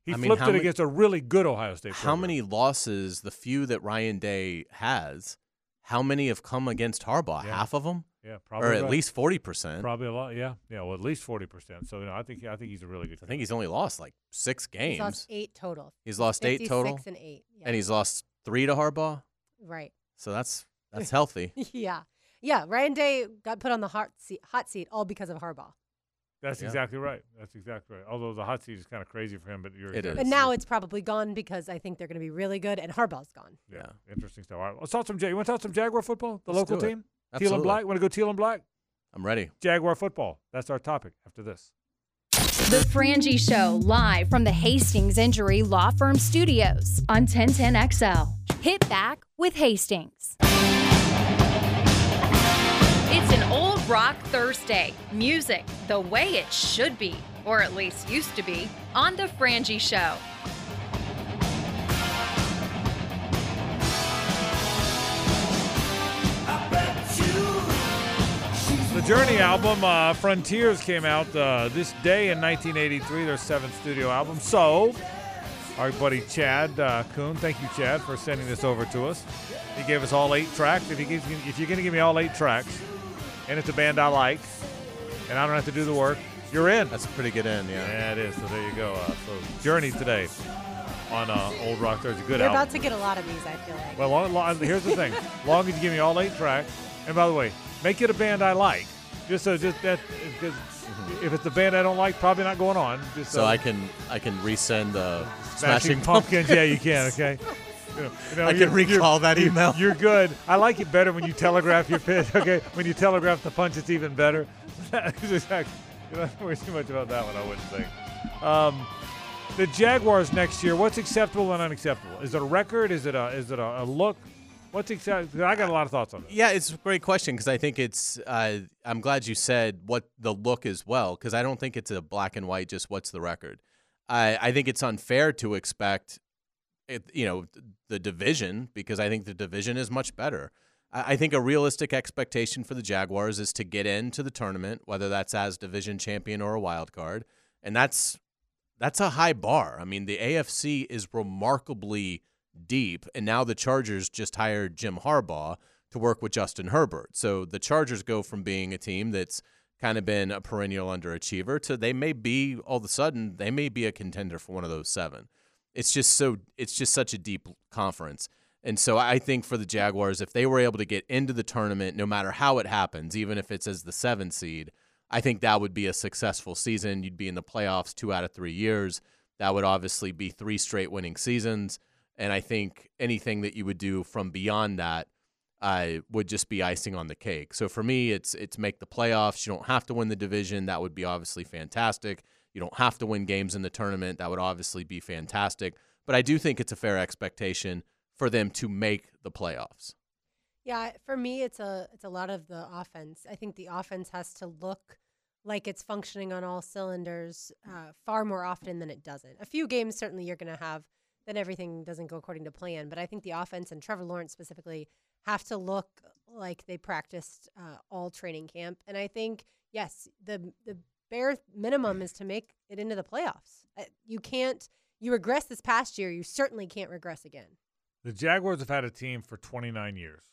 He I mean, flipped how it many- against a really good Ohio State. How many losses, the few that Ryan Day has, how many have come against Harbaugh? Yeah. Half of them? Yeah, probably or at right. least 40%. Probably a lot. Yeah, yeah. Well, at least forty percent. So you know, I think I think he's a really good. I think he's only lost like six games. He's lost eight total. He's lost eight total? 56 and eight. Yeah. And he's lost three to Harbaugh. right. So that's that's healthy. [laughs] yeah. Yeah. Ryan Day got put on the hot seat, hot seat all because of Harbaugh. That's Yeah. exactly right. That's exactly right. Although the hot seat is kind of crazy for him, but you're It exactly is. But now it's probably gone because I think they're going to be really good, and Harbaugh's gone. Yeah, Yeah. interesting stuff. All right, let's talk some. Ja- You want to talk some Jaguar football? The Let's local do it. team, teal and black. Want to go teal and black? I'm ready. Jaguar football. That's our topic after this. The Frangie Show, live from the Hastings Injury Law Firm Studios on 1010XL. Hit back with Hastings. Rock Thursday. Music the way it should be, or at least used to be, on The Frangie Show. The Journey album, uh, Frontiers, came out uh, this day in 1983, their seventh studio album. So, our buddy Chad uh, Kuhn, thank you, Chad, for sending this over to us. He gave us all eight tracks. If, he gives if you're going to give me all eight tracks, and it's a band I like, and I don't have to do the work, you're in. That's a pretty good end, yeah. Yeah, it is. So there you go. Uh, so Journey today on uh, Old Rock Thursday. Good You're album. about to get a lot of these, I feel like. Well, long, long, here's the thing. [laughs] long as you give me all eight tracks, and by the way, make it a band I like. Just so just that, because if it's a band I don't like, probably not going on. Just So I can I can resend the Smashing Smashing Pumpkins. yeah, you can. Okay. [laughs] You know, you know, I can recall you're- that you're- email. You're good. I like it better when you telegraph your pitch. Okay, when you telegraph the punch, it's even better. Exactly. Don't worry too much about that one. I wouldn't think. Um, the Jaguars next year. What's acceptable and unacceptable? Is it a record? Is it a is it a, a look? What's acceptable? I got a lot of thoughts on this. Yeah, it's a great question because I think it's. Uh, I'm glad you said what the look is well because I don't think it's a black and white. Just what's the record? I I think it's unfair to expect, it, you know, the division because I think the division is much better. I I think a realistic expectation for the Jaguars is to get into the tournament, whether that's as division champion or a wild card, and that's that's a high bar. I mean, the AFC is remarkably deep, and now the Chargers just hired Jim Harbaugh to work with Justin Herbert. So the Chargers go from being a team that's kind of been a perennial underachiever to they may be all of a sudden they may be a contender for one of those seven. It's just so it's just such a deep conference. And so I think for the Jaguars, if they were able to get into the tournament, no matter how it happens, even if it's as the seven seed, I think that would be a successful season. You'd be in the playoffs two out of three years. That would obviously be three straight winning seasons. And I think anything that you would do from beyond that uh, would just be icing on the cake. So for me, it's it's make the playoffs. You don't have to win the division. That would be obviously fantastic. You don't have to win games in the tournament. That would obviously be fantastic. But I do think it's a fair expectation for them to make the playoffs. Yeah, for me, it's a it's a lot of the offense. I think the offense has to look like it's functioning on all cylinders uh, far more often than it doesn't. A few games certainly you're going to have that everything doesn't go according to plan, but I think the offense and Trevor Lawrence specifically have to look like they practiced uh, all training camp. And I think yes, the the bare minimum is to make it into the playoffs. Uh, You can't you regress this past year, you certainly can't regress again. The Jaguars have had a team for 29 years.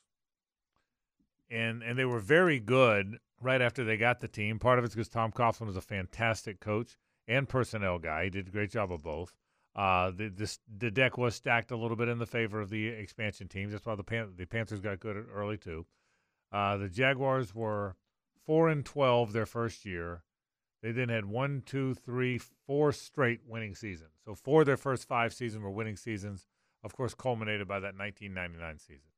And and they were very good right after they got the team. Part of it's because Tom Coughlin was a fantastic coach and personnel guy. He did a great job of both. Uh, the this, the deck was stacked a little bit in the favor of the expansion teams. That's why the Pan- the Panthers got good early too. Uh, the Jaguars were four and twelve their first year. They then had one, two, three, four straight winning seasons. So four of their first five seasons were winning seasons. Of course, culminated by that 1999 season.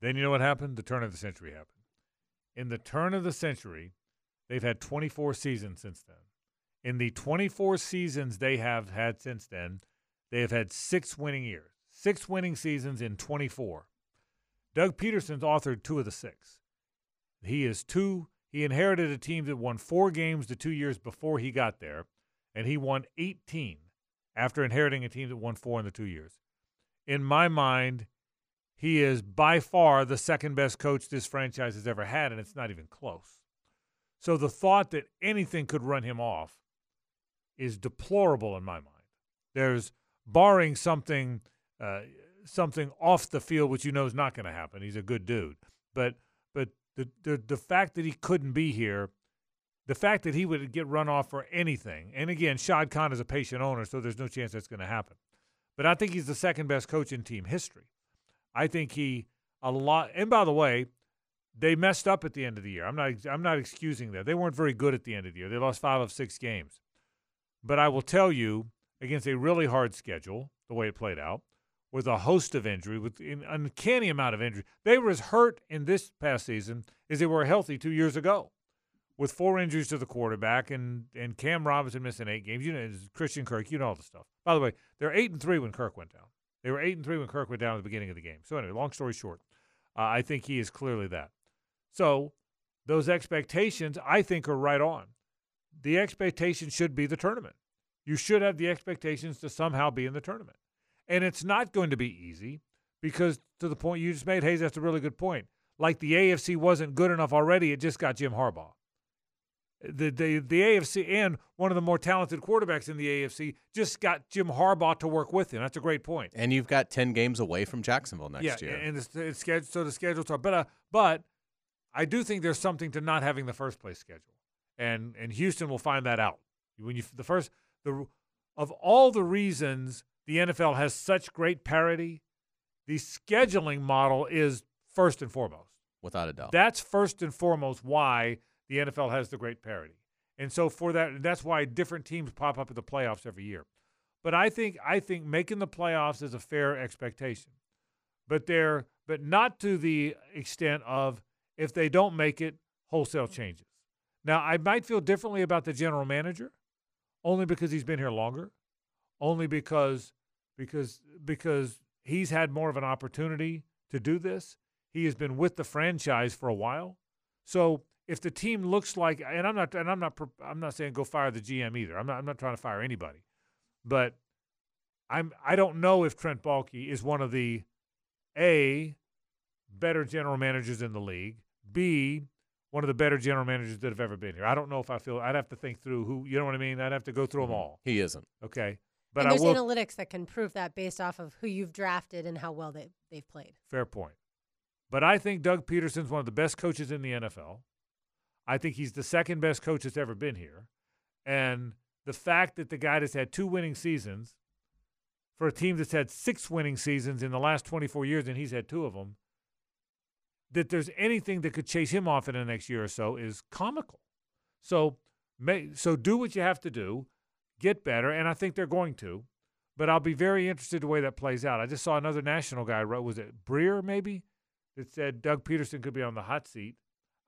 Then you know what happened? The turn of the century happened. In the turn of the century, they've had 24 seasons since then. In the 24 seasons they have had since then, they have had six winning years, six winning seasons in 24. Doug Pederson's authored two of the six. He is two. He inherited a team that won four games the two years before he got there, and he won 18 after inheriting a team that won four in the two years. In my mind, he is by far the second best coach this franchise has ever had, and it's not even close. So the thought that anything could run him off is deplorable in my mind. There's barring something uh, something off the field, which you know is not going to happen. He's a good dude, but but the, the the fact that he couldn't be here, the fact that he would get run off for anything, and again, Shad Khan is a patient owner, so there's no chance that's going to happen. But I think he's the second best coach in team history. I think he a lot. And by the way, they messed up at the end of the year. I'm not. I'm not excusing that. They weren't very good at the end of the year. They lost five of six games. But I will tell you, against a really hard schedule, the way it played out, with a host of injury, with an uncanny amount of injury, they were as hurt in this past season as they were healthy two years ago, with four injuries to the quarterback and and Cam Robinson missing eight games. You know, Christian Kirk. You know all the stuff. By the way, they're eight and three when Kirk went down. They were eight and three when Kirk went down at the beginning of the game. So anyway, long story short, uh, I think he is clearly that. So those expectations, I think, are right on. The expectation should be the tournament. You should have the expectations to somehow be in the tournament, and it's not going to be easy because to the point you just made, Hayes, that's a really good point. like the AFC wasn't good enough already. It just got Jim Harbaugh. The, the the AFC and one of the more talented quarterbacks in the AFC just got Jim Harbaugh to work with him. That's a great point. And you've got 10 games away from Jacksonville next yeah, year. and it's, it's scheduled so the schedules are. But uh, but I do think there's something to not having the first place schedule, and and Houston will find that out when you the first the of all the reasons the NFL has such great parity, the scheduling model is first and foremost. without a doubt. That's first and foremost why the NFL has the great parity. And so for that that's why different teams pop up at the playoffs every year. But I think I think making the playoffs is a fair expectation. But they're but not to the extent of if they don't make it, wholesale changes. Now I might feel differently about the general manager, only because he's been here longer, only because because because he's had more of an opportunity to do this. He has been with the franchise for a while. So if the team looks like, and I'm not, and I'm not, I'm not saying go fire the GM either. I'm not, I'm not trying to fire anybody, but I'm, I don't know if Trent Baalke is one of the a better general managers in the league. B one of the better general managers that have ever been here. I don't know if I feel. I'd have to think through who. You know what I mean? I'd have to go through them mm-hmm. all. He isn't. Okay, but and there's will. analytics that can prove that based off of who you've drafted and how well they, they've played. Fair point. But I think Doug Pederson's one of the best coaches in the NFL. I think he's the second best coach that's ever been here. And the fact that the guy that's had two winning seasons for a team that's had six winning seasons in the last 24 years, and he's had two of them, that there's anything that could chase him off in the next year or so is comical. So, may, so do what you have to do, get better, and I think they're going to. But I'll be very interested the way that plays out. I just saw another national guy wrote, was it Breer maybe, that said Doug Pederson could be on the hot seat.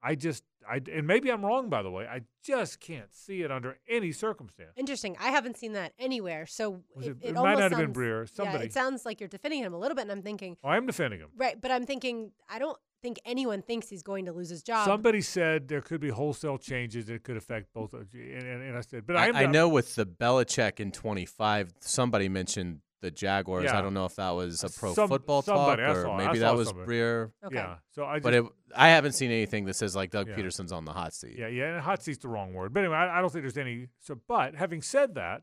I just, I and maybe I'm wrong by the way. I just can't see it under any circumstance. Interesting. I haven't seen that anywhere. So it, it- it, might not have been sounds- Breer, Yeah, it sounds like you're defending him a little bit, and I'm thinking, Oh, I'm defending him. right, but I'm thinking, I don't think anyone thinks he's going to lose his job. Somebody said there could be wholesale changes that could affect both. Of you. And, and, and I said, but I, I, I know with the Belichick in 25, somebody mentioned the Jaguars. Yeah. I don't know if that was a pro Some- football talk somebody, I or saw- maybe that was somebody. Breer. Okay. Yeah. So I just, But it, I haven't seen anything that says like Doug Yeah. Pederson's on the hot seat. Yeah, yeah, and hot seat's the wrong word. But anyway, I, I don't think there's any. So, but having said that,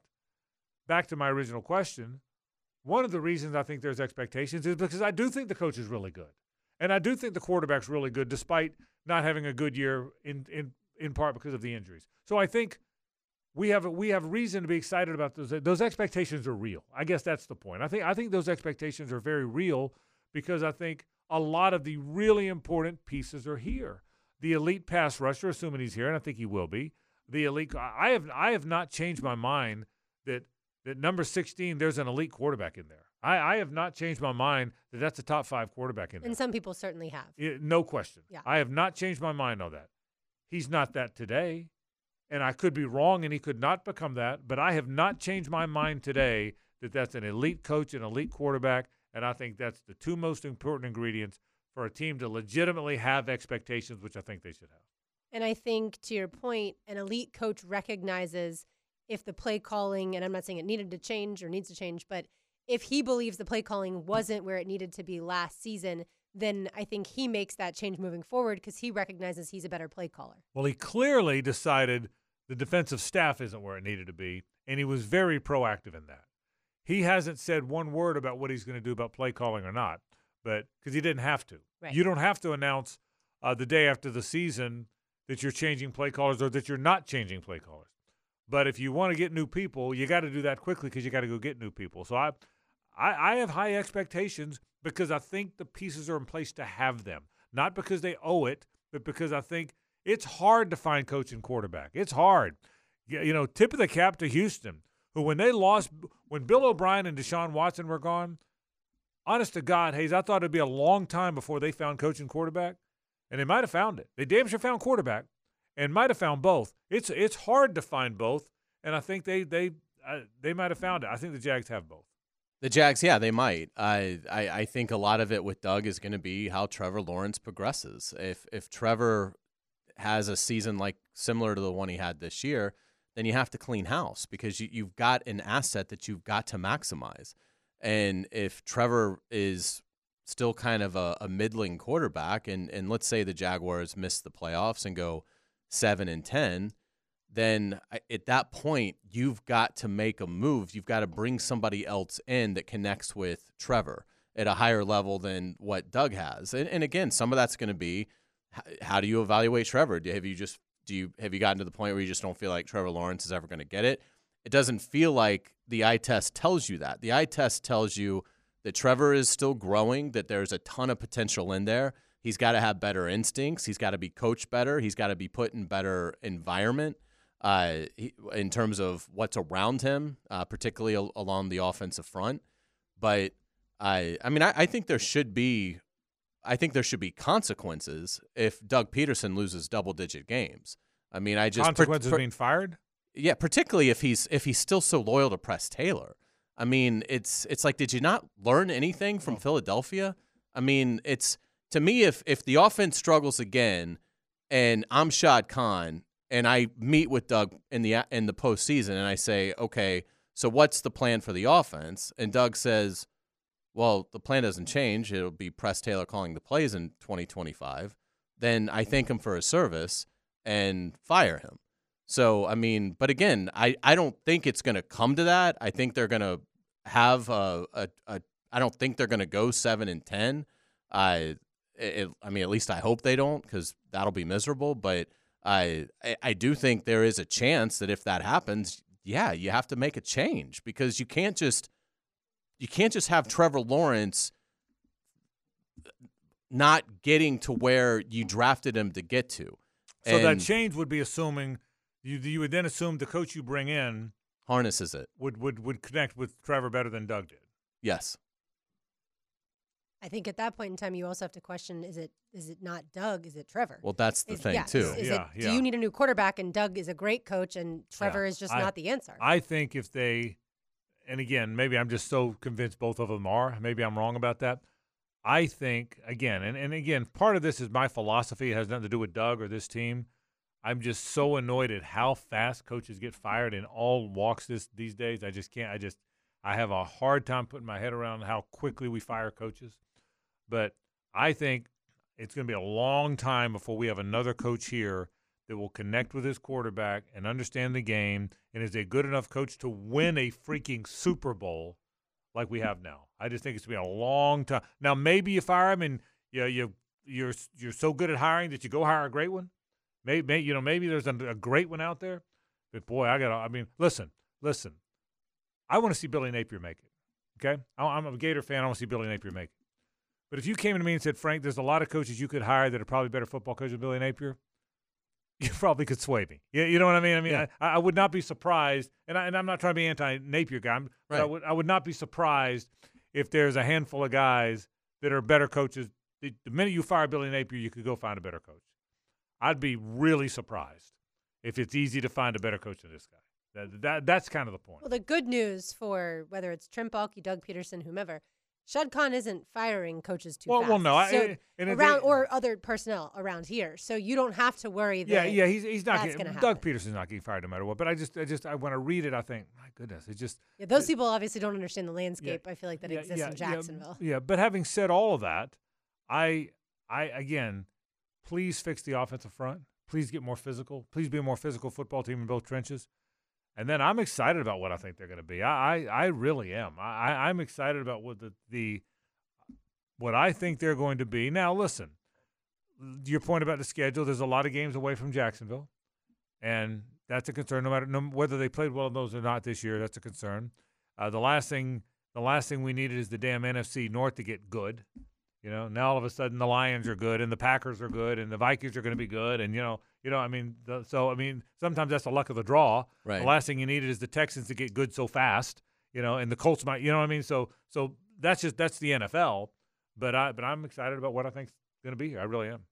back to my original question, one of the reasons I think there's expectations is because I do think the coach is really good, and I do think the quarterback's really good, despite not having a good year in in in part because of the injuries. So I think we have we have reason to be excited about those. Those expectations are real. I guess that's the point. I think I think those expectations are very real because I think a lot of the really important pieces are here. The elite pass rusher, assuming he's here, and I think he will be. The elite. I have I have not changed my mind that that number sixteen there's an elite quarterback in there. I, I have not changed my mind that that's a top five quarterback in there. and some people certainly have. Yeah, no question. Yeah. I have not changed my mind on that. He's not that today. And I could be wrong and he could not become that, but I have not changed my mind today that that's an elite coach and elite quarterback. And I think that's the two most important ingredients for a team to legitimately have expectations, which I think they should have. And I think to your point, an elite coach recognizes if the play calling, and I'm not saying it needed to change or needs to change, but if he believes the play calling wasn't where it needed to be last season, then I think he makes that change moving forward because he recognizes he's a better play caller. Well, he clearly decided the defensive staff isn't where it needed to be, and he was very proactive in that. He hasn't said one word about what he's going to do about play calling or not, but because he didn't have to. Right. You don't have to announce uh, the day after the season that you're changing play callers or that you're not changing play callers. But if you want to get new people, you got to do that quickly because you got to go get new people. So I, I, I have high expectations because I think the pieces are in place to have them, not because they owe it, but because I think it's hard to find coach and quarterback. It's hard. You know, tip of the cap to Houston, who when they lost, when Bill O'Brien and Deshaun Watson were gone, honest to God, Hayes, I thought it'd be a long time before they found coach and quarterback, and they might have found it. They damn sure found quarterback, and might have found both. It's it's hard to find both, and I think they they uh, they might have found it. I think the Jags have both. The Jags, yeah, they might. I, I, I think a lot of it with Doug is going to be how Trevor Lawrence progresses. If if Trevor has a season like similar to the one he had this year, then you have to clean house because you, you've got an asset that you've got to maximize. And if Trevor is still kind of a, a middling quarterback, and and let's say the Jaguars miss the playoffs and go seven and ten, then at that point you've got to make a move. You've got to bring somebody else in that connects with Trevor at a higher level than what Doug has. And, and again, some of that's going to be how do you evaluate Trevor? Do, have you just do you have you gotten to the point where you just don't feel like Trevor Lawrence is ever going to get it? It doesn't feel like the eye test tells you that. The eye test tells you that Trevor is still growing, that there's a ton of potential in there. He's got to have better instincts. He's got to be coached better. He's got to be put in better environment uh, he, in terms of what's around him, uh, particularly al- along the offensive front. But I, I mean, I, I think there should be, I think there should be consequences if Doug Pederson loses double-digit games. I mean, I just Consequences per- being fired. yeah, particularly if he's if he's still so loyal to Press Taylor. I mean, it's it's like, did you not learn anything from Philadelphia? I mean, it's to me if if the offense struggles again, and I'm Shad Khan, and I meet with Doug in the in the postseason, and I say, okay, so what's the plan for the offense? And Doug says, well, the plan doesn't change. It'll be Press Taylor calling the plays in 2025. Then I thank him for his service and fire him. So I mean, but again, I, I don't think it's going to come to that. I think they're going to have a, a, a I don't think they're going to go seven and ten. I it, I mean, at least I hope they don't because that'll be miserable. But I, I do think there is a chance that if that happens, yeah, you have to make a change because you can't just you can't just have Trevor Lawrence not getting to where you drafted him to get to. So that change would be assuming you you would then assume the coach you bring in harnesses it. would would would connect with Trevor better than Doug did. Yes. I think at that point in time, you also have to question: Is it is it not Doug? Is it Trevor? Well, that's the Is- thing yeah, too. Is, is Yeah, it, yeah. Do you need a new quarterback? And Doug is a great coach, and Trevor is just I- not the answer. I think if they, and again, maybe I'm just so convinced both of them are. Maybe I'm wrong about that. I think again, and, and again, part of this is my philosophy. It has nothing to do with Doug or this team. I'm just so annoyed at how fast coaches get fired in all walks this these days. I just can't. I just I have a hard time putting my head around how quickly we fire coaches. But I think it's going to be a long time before we have another coach here that will connect with his quarterback and understand the game and is a good enough coach to win a freaking Super Bowl like we have now. I just think it's going to be a long time. Now maybe you fire him and you you you're you're so good at hiring that you go hire a great one. Maybe, you know maybe there's a, a great one out there. But boy, I got to I mean, listen, listen. I want to see Billy Napier make it. Okay? I'm a Gator fan. I want to see Billy Napier make it. But if you came to me and said, Frank, there's a lot of coaches you could hire that are probably better football coaches than Billy Napier, [laughs] you probably could sway me. Yeah, you know what I mean? I mean, Yeah. I, I would not be surprised, and, I, and I'm not trying to be anti-Napier guy, I'm- but I would, I would not be surprised if there's a handful of guys that are better coaches. The, the minute you fire Billy Napier, you could go find a better coach. I'd be really surprised if it's easy to find a better coach than this guy. That, that that's kind of the point. well, the good news for whether it's Trent Baalke, Doug Pederson, whomever, Shad Khan isn't firing coaches too Well, fast. well, no, I- So eh, and around they- or other personnel around here, so you don't have to worry. That Yeah, yeah, he's he's not getting Doug happen. Pederson's not getting fired no matter what. But I just I just I when I read it, I think, my goodness, it just Yeah, those people obviously don't understand the yeah, landscape. I feel like that yeah, exists yeah, in Jacksonville. Yeah, but having said all of that, I I again, please fix the offensive front. Please get more physical. Please be a more physical football team in both trenches. And then I'm excited about what I think they're going to be. I, I, I really am. I, I'm excited about what the, the what I think they're going to be. Now, listen, your point about the schedule. There's a lot of games away from Jacksonville, and that's a concern. No matter no, whether they played well in those or not this year, that's a concern. Uh, the last thing, the last thing we needed is the damn NFC North to get good. You know, now all of a sudden the Lions are good and the Packers are good and the Vikings are going to be good and you know, you know, I mean, the, so I mean, sometimes that's the luck of the draw. Right. The last thing you needed is the Texans to get good so fast. You know, and the Colts might, you know what I mean. So, so that's just that's the NFL. But I, but I'm excited about what I think's going to be here. I really am.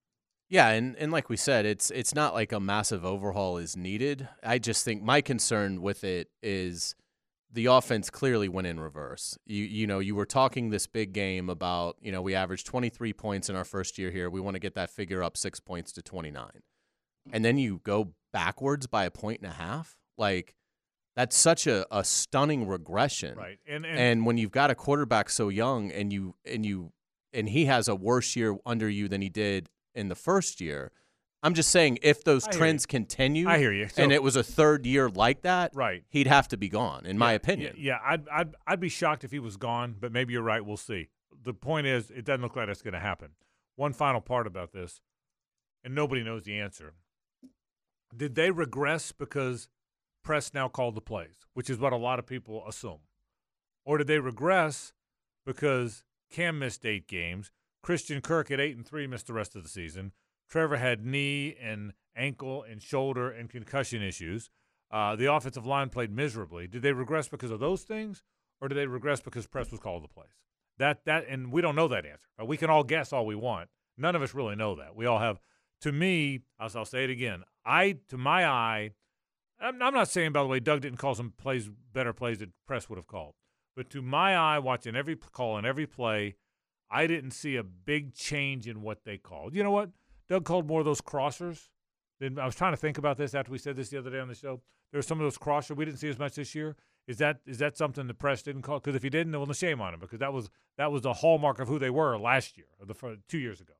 Yeah, and, and like we said, it's it's not like a massive overhaul is needed. I just think my concern with it is the offense clearly went in reverse. You you know, you were talking this big game about, you know, we averaged 23 points in our first year here. We want to get that figure up 6 points to 29. And then you go backwards by a point and a half? Like that's such a, a stunning regression. Right. And and, And when you've got a quarterback so young and you and you and he has a worse year under you than he did in the first year. I'm just saying if those I trends continue, I hear you. and it was a third year like that, Right. He'd have to be gone, in my opinion. Yeah, yeah, I'd, I'd I'd be shocked if he was gone, but maybe you're right. We'll see. The point is, it doesn't look like that's going to happen. One final part about this, and nobody knows the answer. Did they regress because Press now called the plays, which is what a lot of people assume, or did they regress because Cam missed eight games, Christian Kirk at eight and three missed the rest of the season, Trevor had knee and ankle and shoulder and concussion issues. Uh, the offensive line played miserably. Did they regress because of those things, or did they regress because Press was called the plays? That that and we don't know that answer. Uh, We can all guess all we want. None of us really know that. We all have. To me, I'll, I'll say it again. I to my eye, I'm, I'm not saying by the way Doug didn't call some plays better plays that Press would have called, but to my eye, watching every call and every play, I didn't see a big change in what they called. You know what? Doug called more of those crossers. Then I was trying to think about this after we said this the other day on the show. There were some of those crossers we didn't see as much this year. Is that is that something the Press didn't call? Because if he didn't, well, the shame on him because that was that was the hallmark of who they were last year or the two years ago.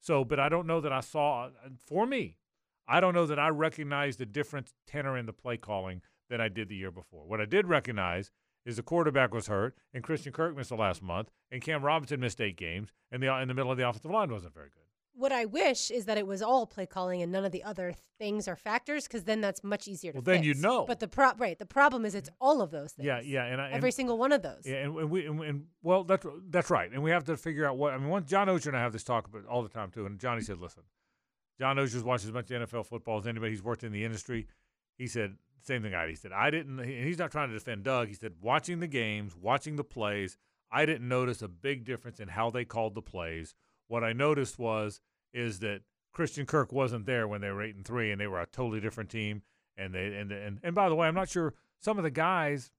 So, but I don't know that I saw for me. I don't know that I recognized the different tenor in the play calling than I did the year before. What I did recognize is the quarterback was hurt, and Christian Kirk missed the last month, and Cam Robinson missed eight games, and the in the middle of the offensive line wasn't very good. What I wish is that it was all play calling and none of the other things or factors, because then that's much easier to Well, then you'd know. But the pro- right, the problem is it's all of those things. Yeah, yeah, and I, and, every single one of those. Yeah, and, and we and, and well, that's that's right, and we have to figure out what I mean. One, John Ozier and I have this talk about all the time too, and Johnny said, "Listen, John Ozier's watched as much NFL football as anybody. He's worked in the industry. He said same thing. I he said I didn't, and he's not trying to defend Doug. He said watching the games, watching the plays, I didn't notice a big difference in how they called the plays. What I noticed was is that Christian Kirk wasn't there when they were eight and three, and they were a totally different team. And they and and and by the way, I'm not sure some of the guys.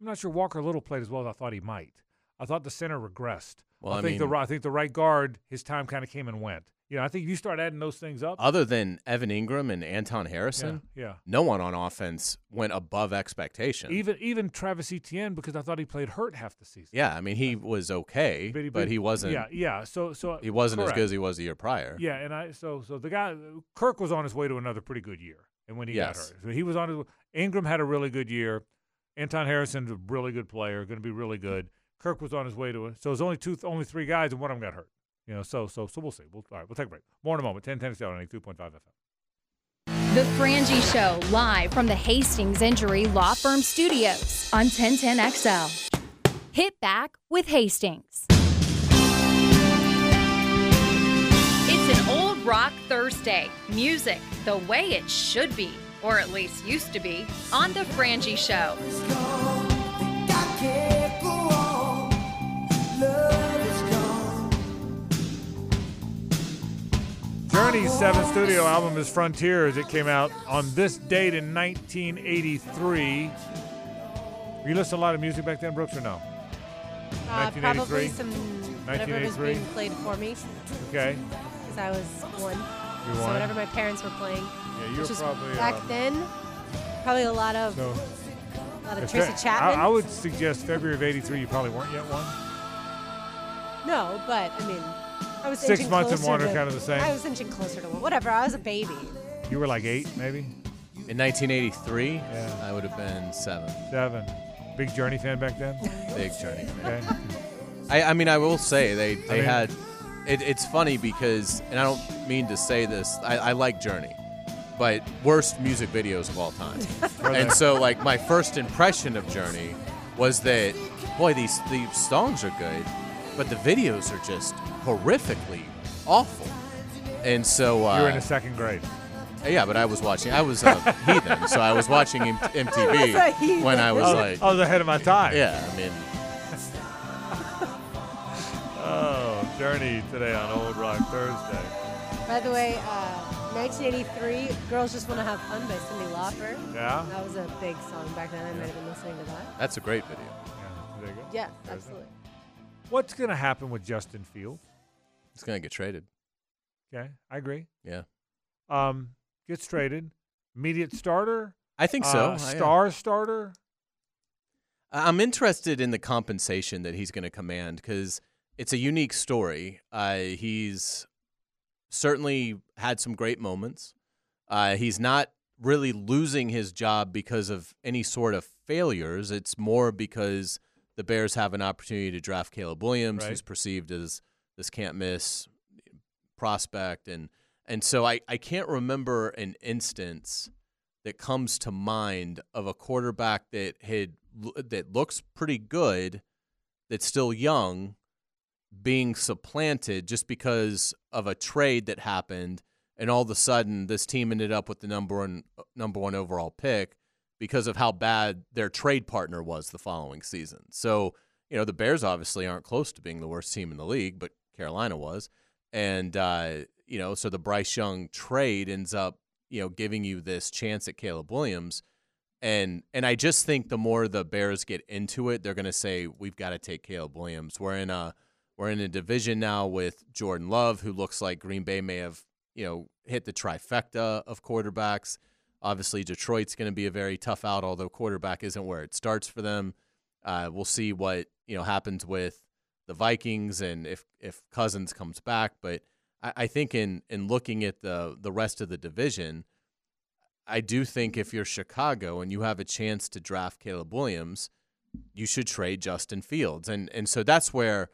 I'm not sure Walker Little played as well as I thought he might. I thought the center regressed. Well, I, I think the mean- ri- I think the right guard, his time kind of came and went. You know, I think you start adding those things up. Other than Evan Engram and Anton Harrison, yeah, no one on offense went above expectation. Even even Travis Etienne because I thought he played hurt half the season. yeah, I mean he was okay, But he- but he wasn't. Yeah, yeah. So so He wasn't as good as he was the year prior. Yeah, and I so so the guy Kirk was on his way to another pretty good year, and when he got hurt, so he was on his. Engram had a really good year. Anton Harrison's a really good player, going to be really good. Kirk was on his way to it, so it's only two, only three guys, and one of them got hurt. You know, so so so we'll see. We'll, all right, we'll take a break. More in a moment. 10 10 on 82.5 FM. The Frangie Show, live from the Hastings Injury Law Firm Studios on 1010XL. Hit back with Hastings. It's an old rock Thursday. Music the way it should be, or at least used to be, on The Frangie Show. Journey's seventh studio album is Frontiers. It came out on this date in 1983. You listen to a lot of music back then, Brooks, or no? Uh, 1983? probably some whatever was being played for me, Okay. because I was one. You So whatever my parents were playing, Yeah, you which were probably back um, then, probably a lot of So, a lot of Tracy Chapman. I, I would suggest February of '83. You probably weren't yet one. No, but I mean, I was Six months and closer one are to- kind of the same. I was inching closer to one. Whatever. I was a baby. You were like eight, maybe In 1983, Yeah. I would have been seven. seven. Big Journey fan back then. Big journey. man. Okay. I, I mean, I will say they they mean- had. It, it's funny because, and I don't mean to say this. I, I like Journey, but worst music videos of all time. [laughs] and so, like, my first impression of Journey was that, boy, these these songs are good, but the videos are just horrifically awful. And so, uh, you were in the second grade. yeah, but I was watching. I was a heathen, so I was watching M- [laughs] I was a MTV heathen. when I was I was, like, I was ahead of my time. yeah. I mean, [laughs] Oh, Journey today on Old Rock Thursday. By the way, uh, 1983, "Girls Just Want to Have Fun" by Cyndi Lauper. Yeah. That was a big song back then. I might have been listening to that. that's a great video. Yeah. There you go. Yeah, There's it. absolutely. What's going to happen with Justin Fields? It's gonna get traded. Okay, I agree. Yeah, Um, gets traded. Immediate starter. I think so. Uh, star starter. I'm interested in the compensation that he's going to command because it's a unique story. Uh, he's certainly had some great moments. Uh, he's not really losing his job because of any sort of failures. It's more because the Bears have an opportunity to draft Caleb Williams, Right. who's perceived as this can't miss prospect, and and so I, I can't remember an instance that comes to mind of a quarterback that had that looks pretty good, that's still young, being supplanted just because of a trade that happened, and all of a sudden this team ended up with the number one number one overall pick because of how bad their trade partner was the following season. So you know the Bears obviously aren't close to being the worst team in the league, but Carolina was, and uh, you know so the Bryce Young trade ends up you know giving you this chance at Caleb Williams. And and I just think the more the Bears get into it, they're going to say we've got to take Caleb Williams. We're in a we're in a division now with Jordan Love, who looks like Green Bay may have you know hit the trifecta of quarterbacks. Obviously, Detroit's going to be a very tough out, although quarterback isn't where it starts for them. Uh, we'll see what you know happens with the Vikings and if if Cousins comes back. But I, I think in in looking at the the rest of the division, I do think if you're Chicago and you have a chance to draft Caleb Williams, you should trade Justin Fields. And and so that's where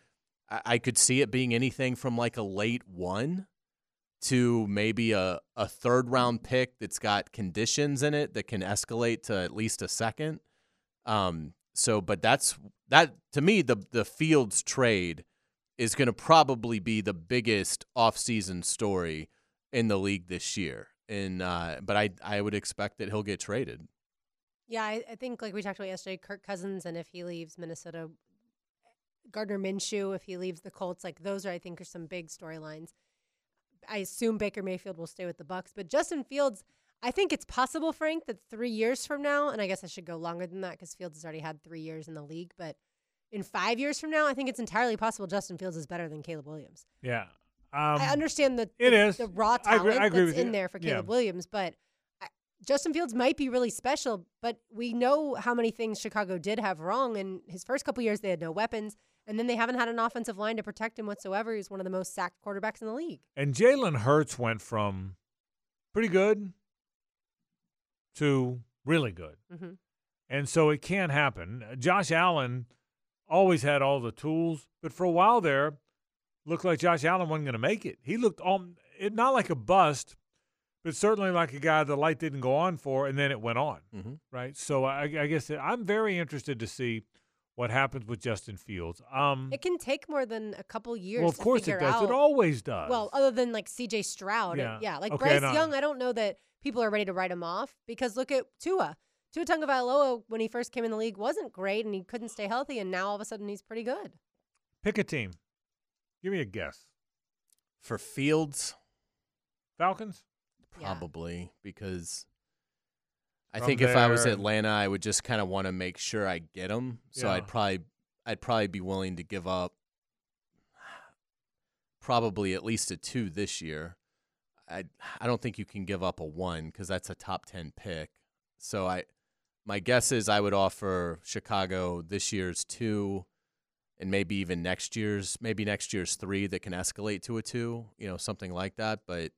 I, I could see it being anything from like a late one to maybe a, a third round pick that's got conditions in it that can escalate to at least a second. Um, so but that's that to me the the Fields trade is going to probably be the biggest offseason story in the league this year. And uh, but I I would expect that he'll get traded. Yeah, I, I think like we talked about yesterday, Kirk Cousins, and if he leaves Minnesota, Gardner Minshew, if he leaves the Colts, like those are I think are some big storylines. I assume Baker Mayfield will stay with the Bucs, but Justin Fields, I think it's possible, Frank, that three years from now, and I guess I should go longer than that because Fields has already had three years in the league, but in five years from now, I think it's entirely possible Justin Fields is better than Caleb Williams. Yeah. Um, I understand the it the, is. the raw I agree- talent I agree that's in you. there for Yeah. Caleb Williams, but I, Justin Fields might be really special. But we know how many things Chicago did have wrong. In his first couple years, they had no weapons, and then they haven't had an offensive line to protect him whatsoever. He's one of the most sacked quarterbacks in the league. And Jalen Hurts went from pretty good to really good. Mhm. And so it can happen. Uh, Josh Allen always had all the tools, but for a while there, looked like Josh Allen wasn't going to make it. He looked on it not like a bust, but certainly like a guy the light didn't go on for, and then it went on. Mm-hmm. Right. So I, I guess I'm very interested to see what happens with Justin Fields. Um, It can take more than a couple years. well, of to course it does. Out. It always does. Well, other than like C.J. Stroud, Yeah. yeah, like Okay, Bryce no. Young, I don't know that people are ready to write him off because look at Tua. Tua Tagovailoa when he first came in the league wasn't great and he couldn't stay healthy, and now all of a sudden he's pretty good. pick a team. Give me a guess. For Fields, Falcons. Yeah. probably because I From think if I was Atlanta, I would just kind of want to make sure I get him. So Yeah. I'd probably I'd probably be willing to give up probably at least a two this year. I I don't think you can give up a one because that's a top ten pick. So I my guess is I would offer Chicago this year's two and maybe even next year's maybe next year's three that can escalate to a two, you know, something like that. But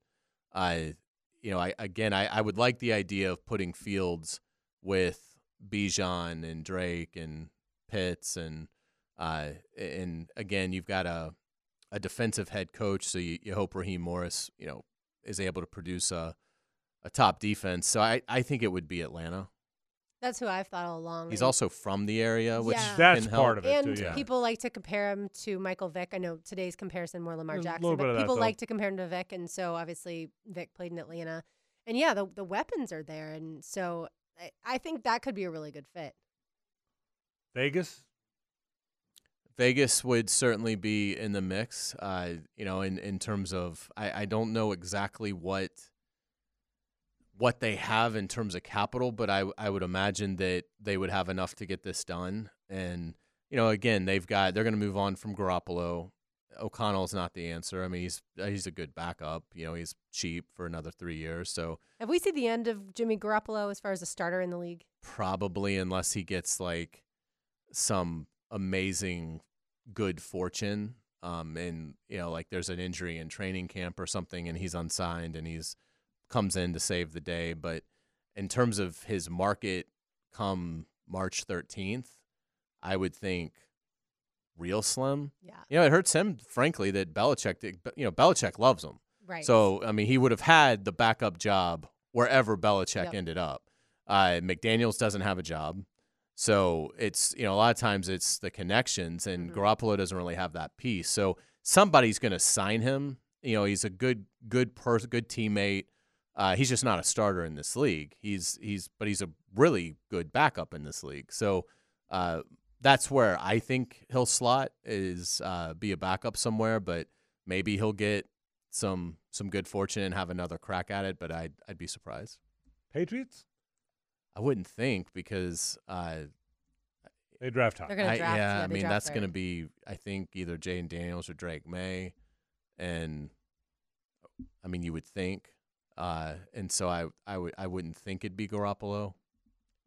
I you know, I again I, I would like the idea of putting Fields with Bijan and Drake and Pitts and uh and again you've got a a defensive head coach, so you, you hope Raheem Morris, you know, is able to produce a a top defense. So I, I think it would be Atlanta. That's who I've thought all along. He's and- also from the area, which Yeah. That's can help. part of it and too. Yeah. people like to compare him to Michael Vick. I know today's comparison more Lamar Jackson, but of that, people like to compare him to Vick, and so obviously Vick played in Atlanta, and yeah, the the weapons are there, and so I, I think that could be a really good fit. Vegas. Vegas would certainly be in the mix. Uh, you know, in, in terms of I, I don't know exactly what what they have in terms of capital, but I I would imagine that they would have enough to get this done. And you know, again, they've got they're going to move on from Garoppolo. O'Connell's not the answer. I mean, he's he's a good backup. You know, he's cheap for another three years, so Have we seen the end of Jimmy Garoppolo as far as a starter in the league? probably unless he gets like some amazing good fortune. um, and you know, like there's an injury in training camp or something, and he's unsigned, and he's comes in to save the day. But in terms of his market, come March 13th, I would think real slim. Yeah. You know, it hurts him, frankly, that Belichick. Did, you know, Belichick loves him. Right. So I mean, he would have had the backup job wherever Belichick Yep. ended up. Uh, McDaniels doesn't have a job, so it's you know a lot of times it's the connections, and Mhm. Garoppolo doesn't really have that piece. So somebody's going to sign him. You know, he's a good good person, good teammate. Uh, he's just not a starter in this league. He's he's but he's a really good backup in this league. So uh, that's where I think he'll slot is uh, be a backup somewhere, but maybe he'll get some some good fortune and have another crack at it. But I'd I'd be surprised. Patriots? I wouldn't think because uh, They draft high. They're gonna I, draft. yeah, yeah, I they mean draft that's going to early. be I think either Jayden Daniels or Drake Maye, and I mean you would think, uh, and so I I would I wouldn't think it'd be Garoppolo.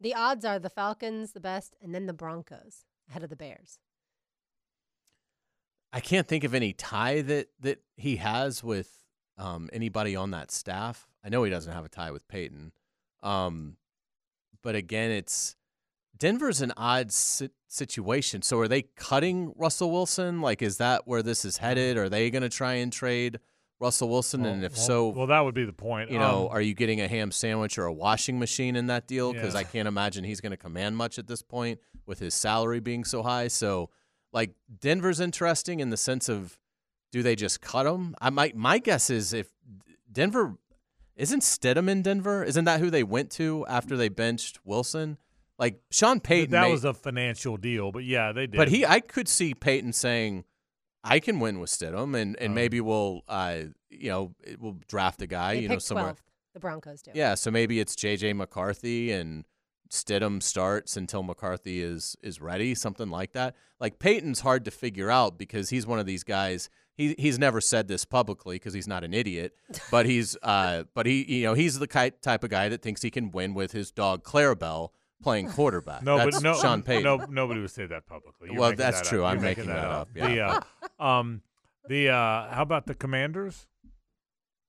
The odds are the Falcons the best, and then the Broncos ahead of the Bears. I can't think of any tie that that he has with um, anybody on that staff. I know he doesn't have a tie with Payton, um, but again, it's Denver's an odd si- situation. So, are they cutting Russell Wilson? Like, is that where this is headed? Are they going to try and trade Russell Wilson? and if well- so, well, that would be the point. you know, Um, are you getting a ham sandwich or a washing machine in that deal? Because Yeah. I can't imagine he's going to command much at this point with his salary being so high. So, like, Denver's interesting in the sense of do they just cut him? I might. My guess is if Denver isn't Stidham in Denver, isn't that who they went to after they benched Wilson? Like Sean Payton, that may- was a financial deal, but yeah, they did. but he, I could see Payton saying, "I can win with Stidham, and and Um, maybe we'll, uh, you know, we'll draft a guy, They you know, somewhere." 12th. The Broncos do. Yeah, so maybe it's JJ McCarthy and Stidham starts until McCarthy is is ready, something like that. Like Payton's hard to figure out because he's one of these guys. He he's never said this publicly because he's not an idiot, [laughs] but he's uh but he you know he's the type of guy that thinks he can win with his dog Clarabelle playing [laughs] quarterback. no, That's but no, Sean Payton. no, nobody would say that publicly. You're Well, that's that true. Up. I'm You're making that up, The, uh, [laughs] um, the uh, how about the Commanders?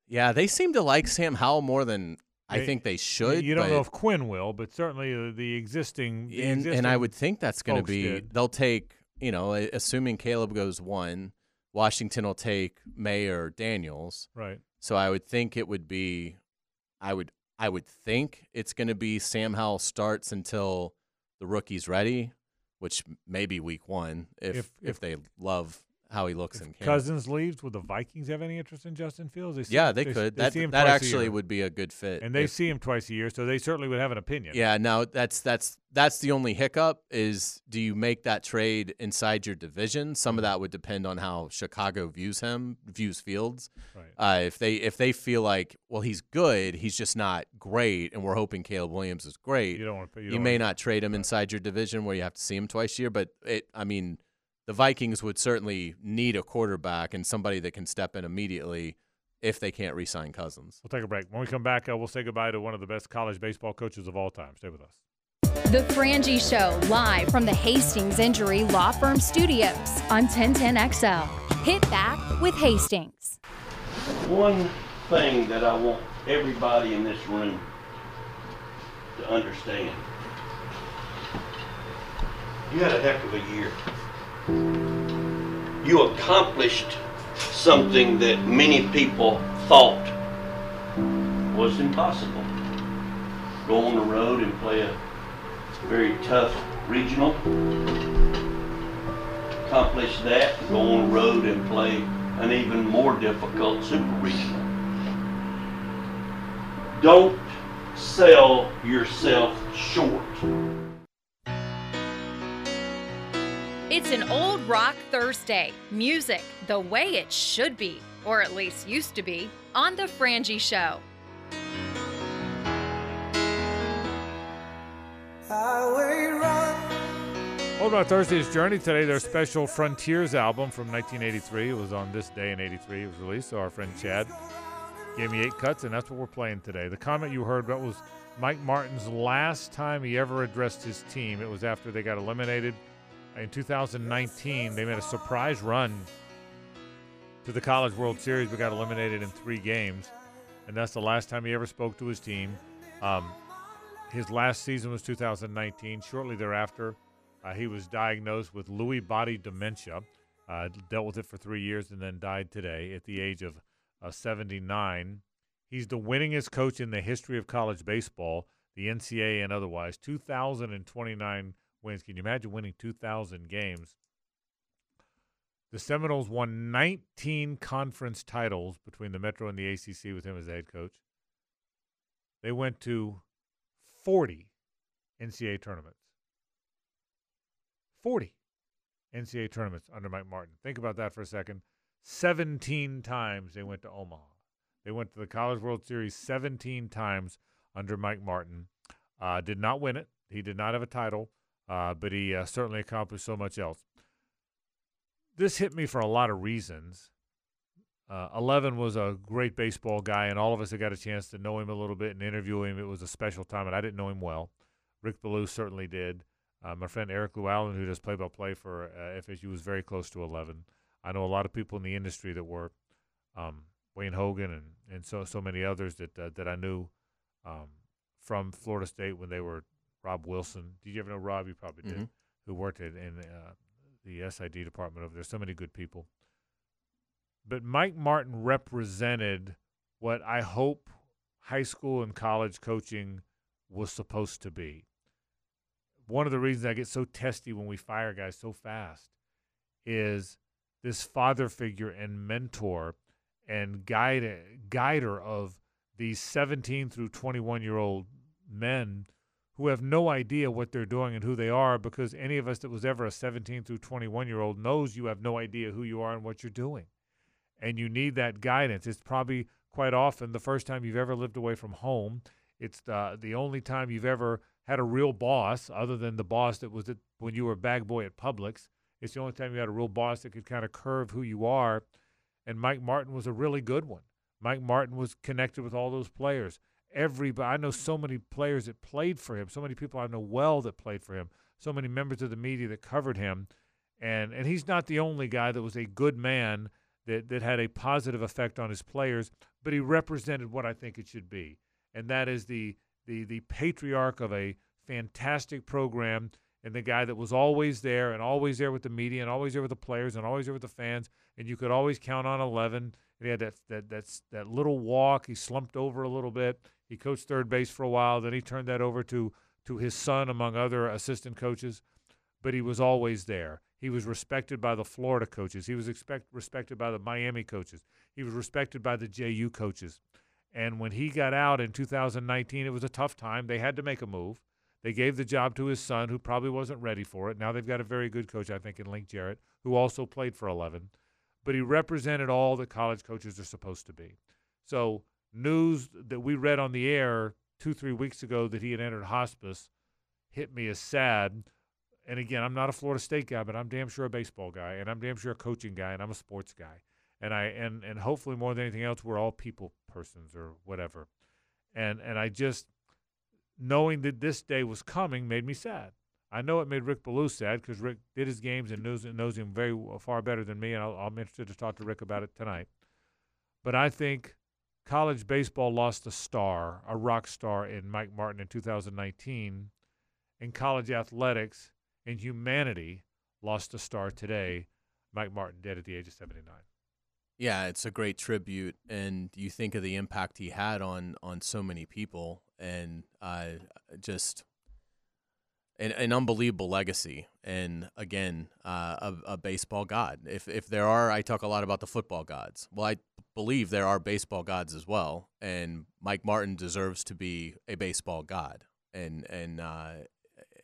Yeah, they seem to like Sam Howell more than I think they should. You don't know if Quinn will, but certainly uh, the existing. The and, existing and I would think that's going to be did. they'll take you know assuming Caleb goes one, Washington will take Mayor Daniels. right. So I would think it would be, I would I would think it's going to be Sam Howell starts until the rookie's ready, which may be week one if If- if, if- they love how he looks in If camp. Cousins leaves, would the Vikings have any interest in Justin Fields? They see, yeah, they, could. They that that actually would be a good fit. and they if- see him twice a year, so they certainly would have an opinion. Yeah, no, that's that's that's the only hiccup is do you make that trade inside your division? Some Mm-hmm. of that would depend on how Chicago views him, views Fields. Right. Uh, if they if they feel like, well, he's good, he's just not great, and we're hoping Caleb Williams is great. You don't want to. You, don't may not trade him inside your division where you have to see him twice a year, but it, I mean, the Vikings would certainly need a quarterback and somebody that can step in immediately if they can't re-sign Cousins. We'll take a break. When we come back, uh, we'll say goodbye to one of the best college baseball coaches of all time. Stay with us. The Frangie Show, live from the Hastings Injury Law Firm Studios on 1010XL. Hit back with Hastings. One thing that I want everybody in this room to understand. You had a heck of a year. You accomplished something that many people thought was impossible. Go on the road and play a very tough regional. Accomplish that, go on the road and play an even more difficult super regional. Don't sell yourself short. It's an old rock Thursday. Music the way it should be, or at least used to be, on The Frangie Show. Highway run. Old Rock Thursday's Journey today, their special Frontiers album from 1983. It was on this day in 83 it was released. So our friend Chad gave me eight cuts, and that's what we're playing today. The comment you heard that was Mike Martin's last time he ever addressed his team. It was after they got eliminated in 2019. They made a surprise run to the College World Series, but got eliminated in three games, and that's the last time he ever spoke to his team. Um, his last season was 2019. Shortly thereafter, uh, he was diagnosed with Lewy body dementia. Uh, dealt with it for three years and then died today at the age of uh, 79. He's the winningest coach in the history of college baseball, the NCAA and otherwise. 2,029 wins. Can you imagine winning 2,000 games? The Seminoles won 19 conference titles between the Metro and the ACC with him as the head coach. They went to 40 NCAA tournaments. 40 NCAA tournaments under Mike Martin. Think about that for a second. 17 times they went to Omaha. They went to the College World Series 17 times under Mike Martin. Uh, did not win it. He did not have a title, uh, but he uh, certainly accomplished so much else. This hit me for a lot of reasons. Uh, 11 was a great baseball guy, and all of us had got a chance to know him a little bit and interview him. It was a special time, and I didn't know him well. Rick Ballou certainly did. Uh, my friend Eric Llewellyn, who does play-by-play for uh, FSU, was very close to 11. I know a lot of people in the industry that were um, Wayne Hogan and, and so so many others that uh, that I knew um, from Florida State when they were Rob Wilson. Did you ever know Rob? You probably did. Mhm. Who worked at, in uh, the SID department over there. So many good people. But Mike Martin represented what I hope high school and college coaching was supposed to be. One of the reasons I get so testy when we fire guys so fast is this father figure and mentor and guide guider of these 17 through 21 year old men who have no idea what they're doing and who they are because any of us that was ever a 17 through 21 year old knows you have no idea who you are and what you're doing and you need that guidance it's probably quite often the first time you've ever lived away from home it's the, the only time you've ever had a real boss other than the boss that was at, when you were a bag boy at Publix it's the only time you had a real boss that could kind of curve who you are. And Mike Martin was a really good one. Mike Martin was connected with all those players. Everybody, I know so many players that played for him, so many people I know well that played for him, so many members of the media that covered him. And, and he's not the only guy that was a good man that, that had a positive effect on his players, but he represented what I think it should be. And that is the, the, the patriarch of a fantastic program and the guy that was always there and always there with the media and always there with the players and always there with the fans and you could always count on 11 and he had that that that's that little walk he slumped over a little bit he coached third base for a while. Then he turned that over to to his son among other assistant coaches. But he was always there. He was respected by the Florida coaches. He was expect, respected by the Miami coaches. He was respected by the JU coaches. And when he got out in 2019 it was a tough time. They had to make a move. They gave the job to his son, who probably wasn't ready for it. Now they've got a very good coach, I think, in Link Jarrett, who also played for 11. But he represented all that college coaches are supposed to be. So, news that we read on the air two, three weeks ago that he had entered hospice hit me as sad. And again, I'm not a Florida State guy, but I'm damn sure a baseball guy, and I'm damn sure a coaching guy, and I'm a sports guy. And I and and hopefully more than anything else, we're all people persons or whatever. And and I just knowing that this day was coming made me sad. I know it made Rick Ballou sad because Rick did his games and knows knows him very far better than me, and I'll, I'm interested to talk to Rick about it tonight. But I think college baseball lost a star, a rock star in Mike Martin in 2019, and college athletics and humanity lost a star today. Mike Martin dead at the age of 79. Yeah, it's a great tribute, and you think of the impact he had on on so many people, and uh, just an, an unbelievable legacy. And again, uh, a, a baseball god. If if there are, I talk a lot about the football gods. Well, I believe there are baseball gods as well, and Mike Martin deserves to be a baseball god. And and uh,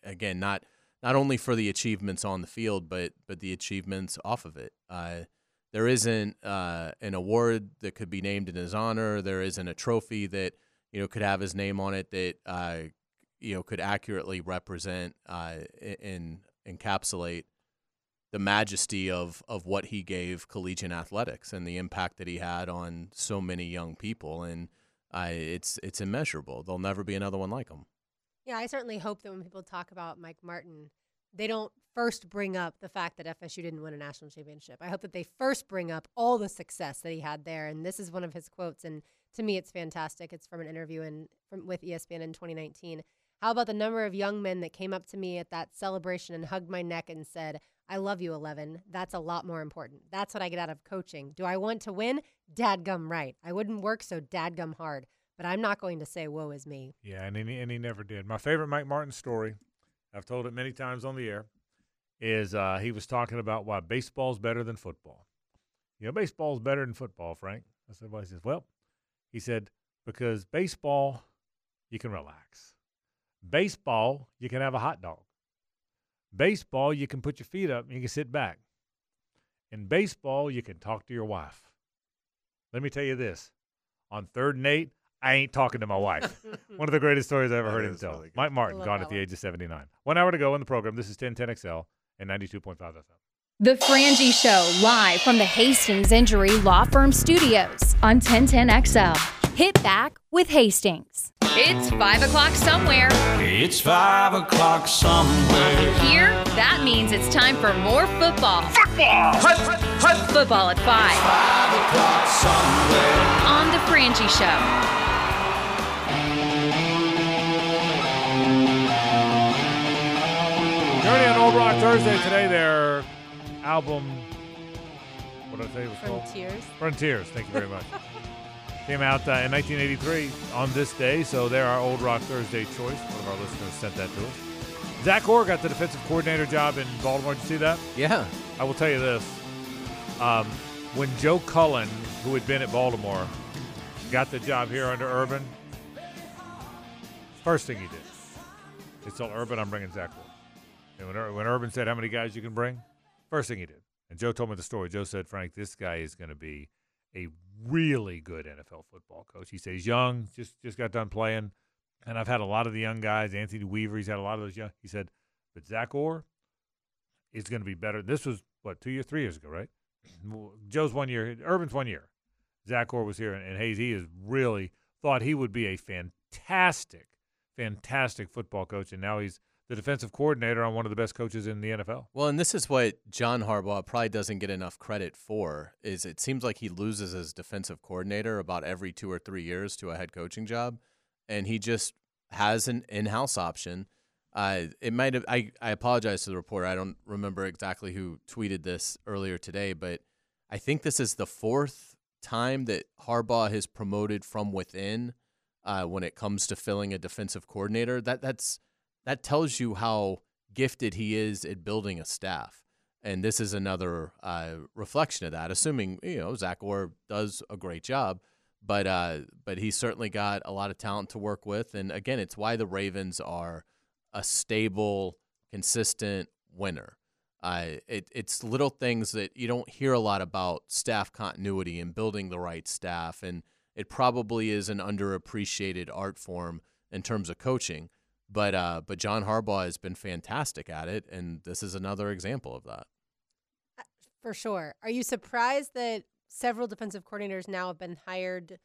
again, not not only for the achievements on the field, but but the achievements off of it. Uh, there isn't uh, an award that could be named in his honor. There isn't a trophy that you know could have his name on it that uh, you know could accurately represent uh, and encapsulate the majesty of of what he gave collegiate athletics and the impact that he had on so many young people. And uh, it's it's immeasurable. There'll never be another one like him. Yeah, I certainly hope that when people talk about Mike Martin, they don't first bring up the fact that FSU didn't win a national championship. I hope that they first bring up all the success that he had there. And this is one of his quotes, and to me, it's fantastic. It's from an interview in from with ESPN in 2019. How about the number of young men that came up to me at that celebration and hugged my neck and said, I love you, 11. That's a lot more important. That's what I get out of coaching. Do I want to win? Dadgum right. I wouldn't work so dadgum hard, but I'm not going to say, woe is me. Yeah, and he, and he never did. My favorite Mike Martin story, I've told it many times on the air, is uh, he was talking about why baseball's better than football. You know, baseball's better than football, Frank. I said, well, he says, well, he said, because baseball, you can relax. Baseball, you can have a hot dog. Baseball, you can put your feet up and you can sit back. In baseball, you can talk to your wife. Let me tell you this on third and eight, I ain't talking to my wife. [laughs] One of the greatest stories I ever That heard him is tell. really. Mike Martin, gone at the one. age of 79. One hour to go in the program. This is 1010XL and 92.5 FM. The Frangie Show, live from the Hastings Injury Law Firm Studios on 1010XL. Hit back with Hastings. It's 5 o'clock somewhere. It's five o'clock somewhere. Here, that means it's time for more football. Football! Football at 5 Five o'clock somewhere. on The Frangie Show. Journey on Old Rock Thursday today. Their album, what did I say it was From called? tears. Frontiers. Thank you very much. [laughs] Came out uh, in 1983 on this day, so they're our Old Rock Thursday choice. One of our listeners sent that to us. Zach Orr got the defensive coordinator job in Baltimore. Did you see that? Yeah. I will tell you this. Um, when Joe Cullen, who had been at Baltimore, got the job here under Urban, first thing he did is tell Urban, I'm bringing Zach Orr. And when, Ur- when Urban said how many guys you can bring, first thing he did. And Joe told me the story. Joe said, Frank, this guy is going to be a really good NFL football coach. He says young, just just got done playing, and I've had a lot of the young guys. Anthony Weaver, he's had a lot of those young. He said, but Zach Orr is going to be better. This was what two years, three years ago, right? [clears throat] Joe's one year, Urban's one year. Zach Orr was here, and, and Hayes. He is really thought he would be a fantastic, fantastic football coach, and now he's the defensive coordinator on one of the best coaches in the NFL. Well, and this is what John Harbaugh probably doesn't get enough credit for. Is it seems like he loses his defensive coordinator about every two or three years to a head coaching job, and he just has an in-house option. Uh, it might have. I, I apologize to the reporter. I don't remember exactly who tweeted this earlier today, but I think this is the fourth time that Harbaugh has promoted from within uh, when it comes to filling a defensive coordinator. That that's that tells you how gifted he is at building a staff. And this is another uh, reflection of that. Assuming you know Zach Orr does a great job, but uh, but he's certainly got a lot of talent to work with. And again, it's why the Ravens are a stable, consistent winner. Uh, it, it's little things that you don't hear a lot about staff continuity and building the right staff, and it probably is an underappreciated art form in terms of coaching. But uh, but John Harbaugh has been fantastic at it, and this is another example of that. For sure. Are you surprised that several defensive coordinators now have been hired,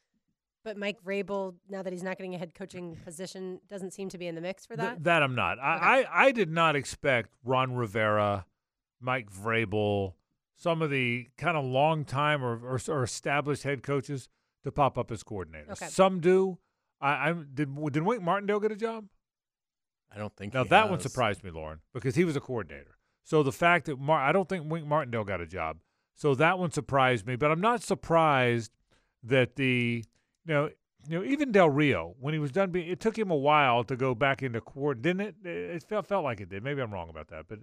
but Mike Vrabel, now that he's not getting a head coaching position, doesn't seem to be in the mix for Th- that? that I'm not. I, I, I did not expect Ron Rivera, Mike Vrabel, some of the kind of long time or, or, or established head coaches to pop up as coordinators. Okay. Some do. I, I did. Did Wink Martindale get a job? I don't think Now that one surprised me, Lauren, because he was a coordinator. So the fact that Mar- I don't think Wink Martindale got a job, so that one surprised me. But I'm not surprised that the you know you know even Del Rio when he was done being it took him a while to go back into coord didn't it? It felt felt like it did. Maybe I'm wrong about that, but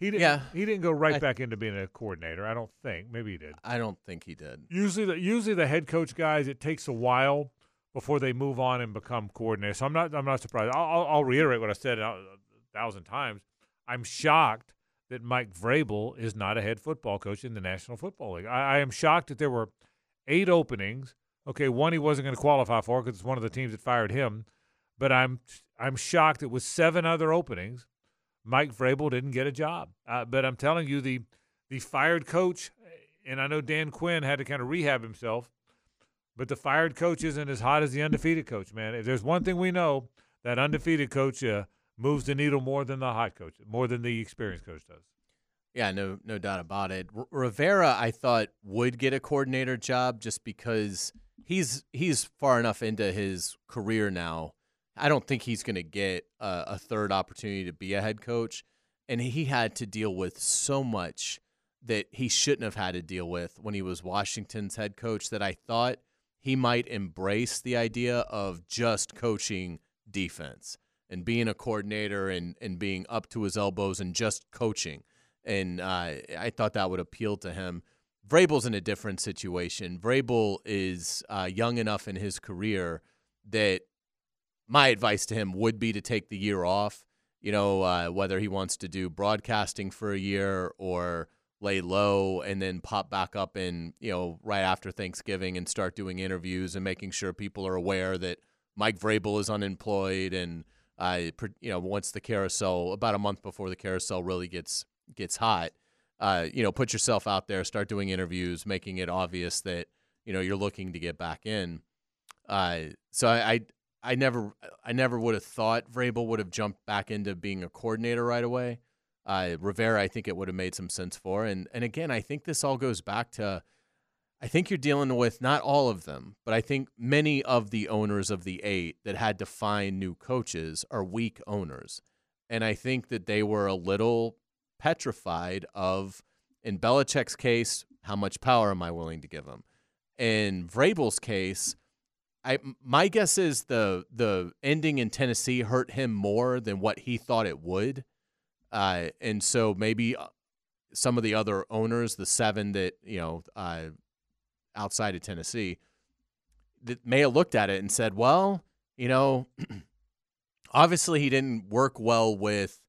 he didn't. Yeah. he didn't go right I- back into being a coordinator. I don't think. Maybe he did. I don't think he did. Usually, the usually the head coach guys, it takes a while before they move on and become coordinators. So I'm not I'm not surprised. I'll, I'll, reiterate what I said a, a thousand times. I'm shocked that Mike Vrabel is not a head football coach in the National Football League. I, I am shocked that there were eight openings. Okay, one he wasn't going to qualify for because it's one of the teams that fired him. But I'm I'm shocked that with seven other openings, Mike Vrabel didn't get a job. Uh, but I'm telling you, the the fired coach, and I know Dan Quinn had to kind of rehab himself, but the fired coach isn't as hot as the undefeated coach, man. If there's one thing we know, that undefeated coach, uh, moves the needle more than the hot coach, more than the experienced coach does. Yeah, no, no doubt about it. R- Rivera, I thought would get a coordinator job just because he's he's far enough into his career now. I don't think he's going to get a, a third opportunity to be a head coach, and he had to deal with so much that he shouldn't have had to deal with when he was Washington's head coach. That I thought he might embrace the idea of just coaching defense and being a coordinator and and being up to his elbows and just coaching and uh, I thought that would appeal to him. Vrabel's in a different situation. Vrabel is uh, young enough in his career that my advice to him would be to take the year off. You know, uh, whether he wants to do broadcasting for a year or lay low and then pop back up in, you know, right after Thanksgiving and start doing interviews and making sure people are aware that Mike Vrabel is unemployed and, uh, you know, once the carousel, about a month before the carousel really gets gets hot, uh, you know, put yourself out there, start doing interviews, making it obvious that you know you're looking to get back in. Uh, so I, I, I never, I never would have thought Vrabel would have jumped back into being a coordinator right away. Uh, Rivera, I think it would have made some sense for, and and again, I think this all goes back to. I think you're dealing with not all of them, but I think many of the owners of the eight that had to find new coaches are weak owners. And I think that they were a little petrified of, in Belichick's case, how much power am I willing to give him? In Vrabel's case, I my guess is the the ending in Tennessee hurt him more than what he thought it would, uh, and so maybe uh, some of the other owners, the seven that you know uh, outside of Tennessee, that may have looked at it and said, "Well, you know, [clears throat] obviously he didn't work well with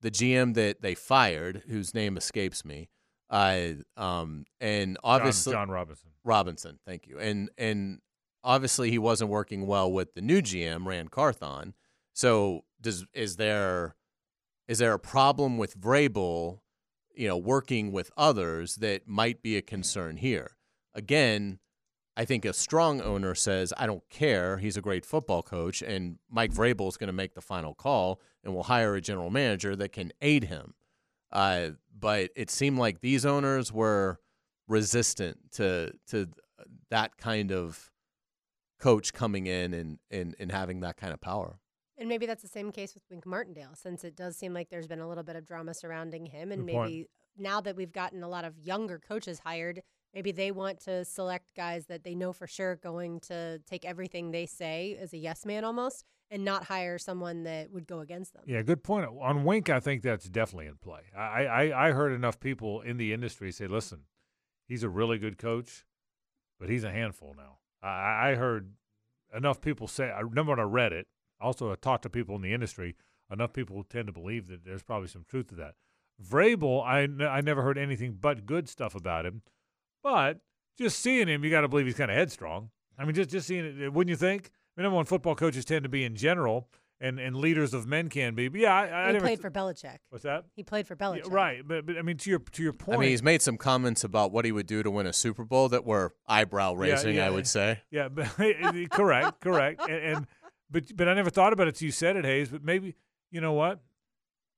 the GM that they fired, whose name escapes me. Uh, um, and obviously Jon, Jon Robinson. Robinson, thank you. And and obviously he wasn't working well with the new GM, Ran Carthon. So does is there is there a problem with Vrabel, you know, working with others that might be a concern here? Again, I think a strong owner says, I don't care. He's a great football coach, and Mike Vrabel is going to make the final call, and we'll hire a general manager that can aid him. Uh, but it seemed like these owners were resistant to to that kind of coach coming in and, and, and having that kind of power. And maybe that's the same case with Wink Martindale, since it does seem like there's been a little bit of drama surrounding him. And Good point. maybe now that we've gotten a lot of younger coaches hired, maybe they want to select guys that they know for sure going to take everything they say as a yes man almost and not hire someone that would go against them. Yeah, good point. On Wink, I think that's definitely in play. I, I, I heard enough people in the industry say, listen, he's a really good coach, but he's a handful now. I, I heard enough people say, I remember when I read it, also I talked to people in the industry, enough people tend to believe that there's probably some truth to that. Vrabel, I, n- I never heard anything but good stuff about him, but just seeing him, you got to believe he's kind of headstrong. I mean, just, just seeing it, wouldn't you think? I mean, number one, football coaches tend to be in general, and, and leaders of men can be. But yeah, I, I he never played th- for Belichick. What's that? He played for Yeah, Belichick. right, but, but I mean, to your to your point. I mean, he's made some comments about what he would do to win a Super Bowl that were eyebrow raising, yeah. I would say. yeah, but [laughs] correct, correct, and, and but but I never thought about it till you said it, Hayes. But maybe you know what?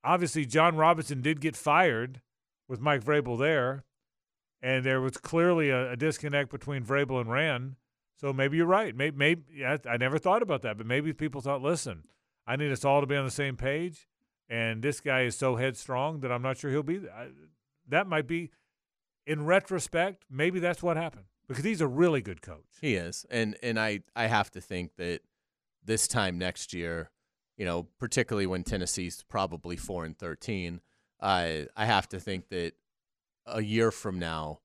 Obviously, Jon Robinson did get fired with Mike Vrabel there, and there was clearly a, a disconnect between Vrabel and Ran. So maybe you're right. Maybe, maybe yeah, I never thought about that, but maybe people thought, listen, I need us all to be on the same page, and this guy is so headstrong that I'm not sure he'll be. I, that might be, in retrospect, maybe that's what happened because he's a really good coach. He is, and and I I have to think that this time next year, you know, particularly when Tennessee's probably four and thirteen, I I have to think that a year from now,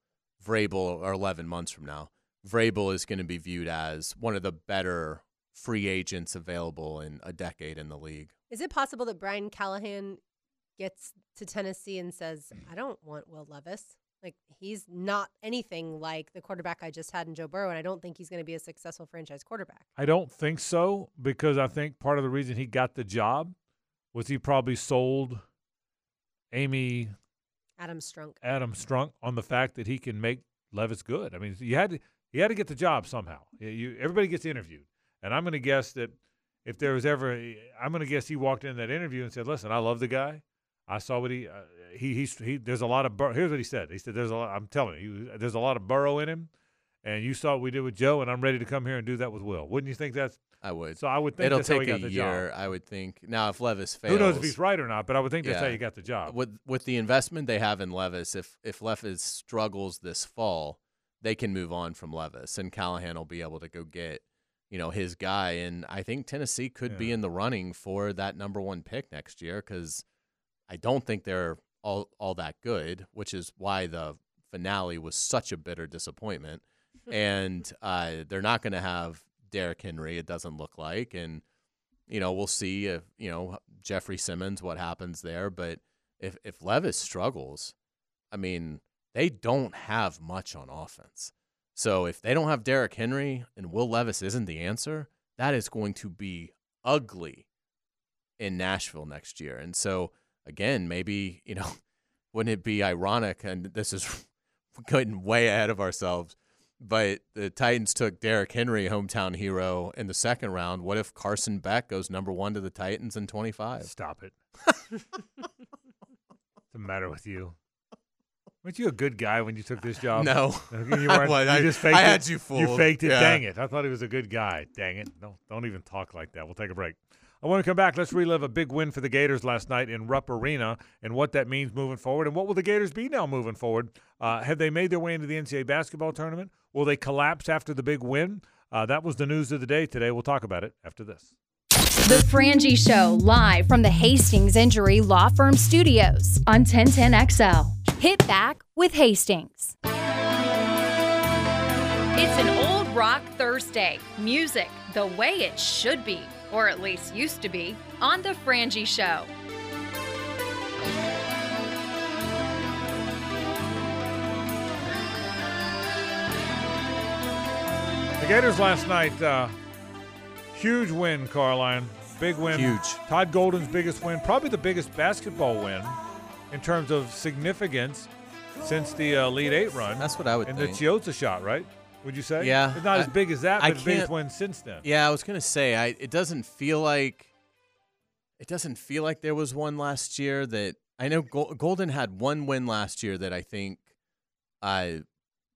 Vrabel or eleven months from now, Vrabel is going to be viewed as one of the better free agents available in a decade in the league. Is it possible that Brian Callahan gets to Tennessee and says, I don't want Will Levis? Like, he's not anything like the quarterback I just had in Joe Burrow, and I don't think he's going to be a successful franchise quarterback. I don't think so because I think part of the reason he got the job was he probably sold Amy Adam Strunk. Adam Strunk on the fact that he can make Levis good. I mean, you had to, he had to get the job somehow. You- You, everybody gets interviewed, and I'm going to guess that if there was ever, I'm going to guess he walked in that interview and said, "Listen, I love the guy. I saw what he uh, he he's he. There's a lot of bur- here's what he said. He said, "There's a lot. I'm telling you, he, there's a lot of burrow in him." And you saw what we did with Joe, and I'm ready to come here and do that with Will. Wouldn't you think that's I would. so? I would think It'll that's how take he a got the year, job. I would think. Now, if Levis fails, Who knows if he's right or not? But I would think that's how you got the job. with with the investment they have in Levis, if if Levis struggles this fall, they can move on from Levis, and Callahan will be able to go get you know his guy. And I think Tennessee could be in the running for that number one pick next year because I don't think they're all all that good, which is why the finale was such a bitter disappointment. [laughs] and uh, they're not going to have Derrick Henry. It doesn't look like, and you know we'll see if you know Jeffrey Simmons what happens there. But if if Levis struggles, I mean they don't have much on offense. So if they don't have Derrick Henry and Will Levis isn't the answer, that is going to be ugly in Nashville next year. And so again, maybe you know, [laughs] wouldn't it be ironic? And this is [laughs] getting way ahead of ourselves. But the Titans took Derrick Henry, hometown hero, in the second round. What if Carson Beck goes number one to the Titans in 25? Stop it. What's the matter with you? Weren't you a good guy when you took this [laughs] job? No. You, I was. you just faked I it. had you You fooled. faked it. Yeah. Dang it! I thought he was a good guy. Dang it! Don't don't even talk like that. We'll take a break. I want to come back. Let's relive a big win for the Gators last night in Rupp Arena and what that means moving forward. And what will the Gators be now moving forward? Uh, have they made their way into the NCAA basketball tournament? Will they collapse after the big win? Uh, that was the news of the day today. We'll talk about it after this. The Frangie Show, live from the Hastings Injury Law Firm Studios on 1010XL. Hit back with Hastings. It's an old rock Thursday. Music the way it should be, or at least used to be, on The Frangie Show. The Gators last night, uh, huge win, Carline. Big win. Huge. Todd Golden's biggest win, probably the biggest basketball win in terms of significance since the uh, Elite Eight run. That's what I would and think. the Chiozza shot, right? Would you say? Yeah, It's not I- as big as that, I but the biggest win since then. Yeah, I was gonna say I. It doesn't feel like. It doesn't feel like there was one last year that I know. Gol- Golden had one win last year that I think, uh,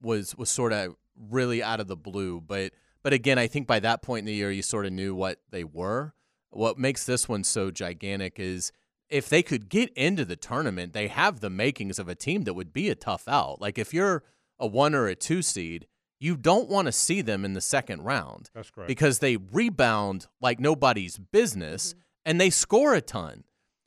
was was sort of really out of the blue. But but again, I think by that point in the year, you sort of knew what they were. What makes this one so gigantic is if they could get into the tournament, they have the makings of a team that would be a tough out. Like if you're a one or a two seed, you don't want to see them in the second round That's correct. because they rebound like nobody's business and they score a ton.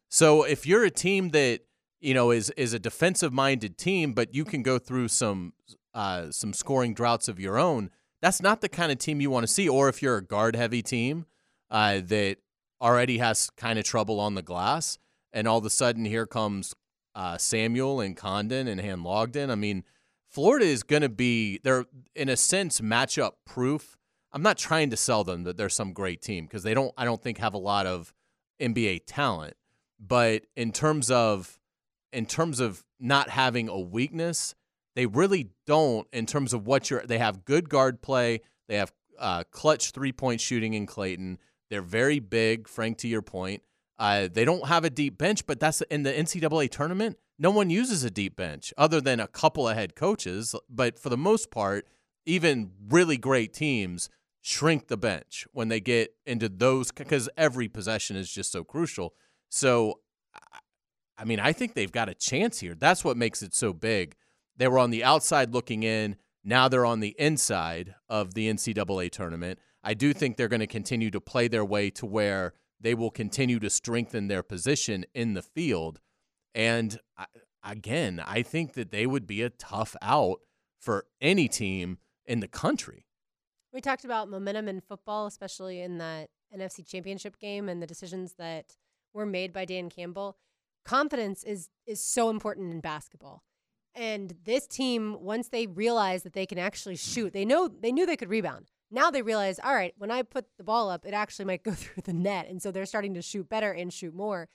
So if you're a team that you know is is a defensive minded team, but you can go through some uh, some scoring droughts of your own, that's not the kind of team you want to see. Or if you're a guard heavy team uh, that already has kind of trouble on the glass, and all of a sudden here comes uh, Samuel and Condon and Handlogten. I mean, Florida is going to be they're in a sense matchup proof. I'm not trying to sell them that they're some great team because they don't. I don't think have a lot of NBA talent, but in terms of in terms of not having a weakness, they really don't. In terms of what you're, they have good guard play. They have uh, clutch three point shooting in Clayton. They're very big. Frank, to your point, uh, they don't have a deep bench, but that's in the NCAA tournament. No one uses a deep bench other than a couple of head coaches. But for the most part, even really great teams shrink the bench when they get into those because every possession is just so crucial. So, I- mean, I think they've got a chance here. That's what makes it so big. They were on the outside looking in. Now they're on the inside of the NCAA tournament. I do think they're going to continue to play their way to where they will continue to strengthen their position in the field. And again, I think that they would be a tough out for any team in the country. We talked about momentum in football, especially in that NFC championship game and the decisions that were made by Dan Campbell. Confidence is is so important in basketball. And this team, once they realize that they can actually shoot, they know they knew they could rebound. Now they realize, all right, when I put the ball up, it actually might go [laughs] through the net. And so they're starting to shoot better and shoot more.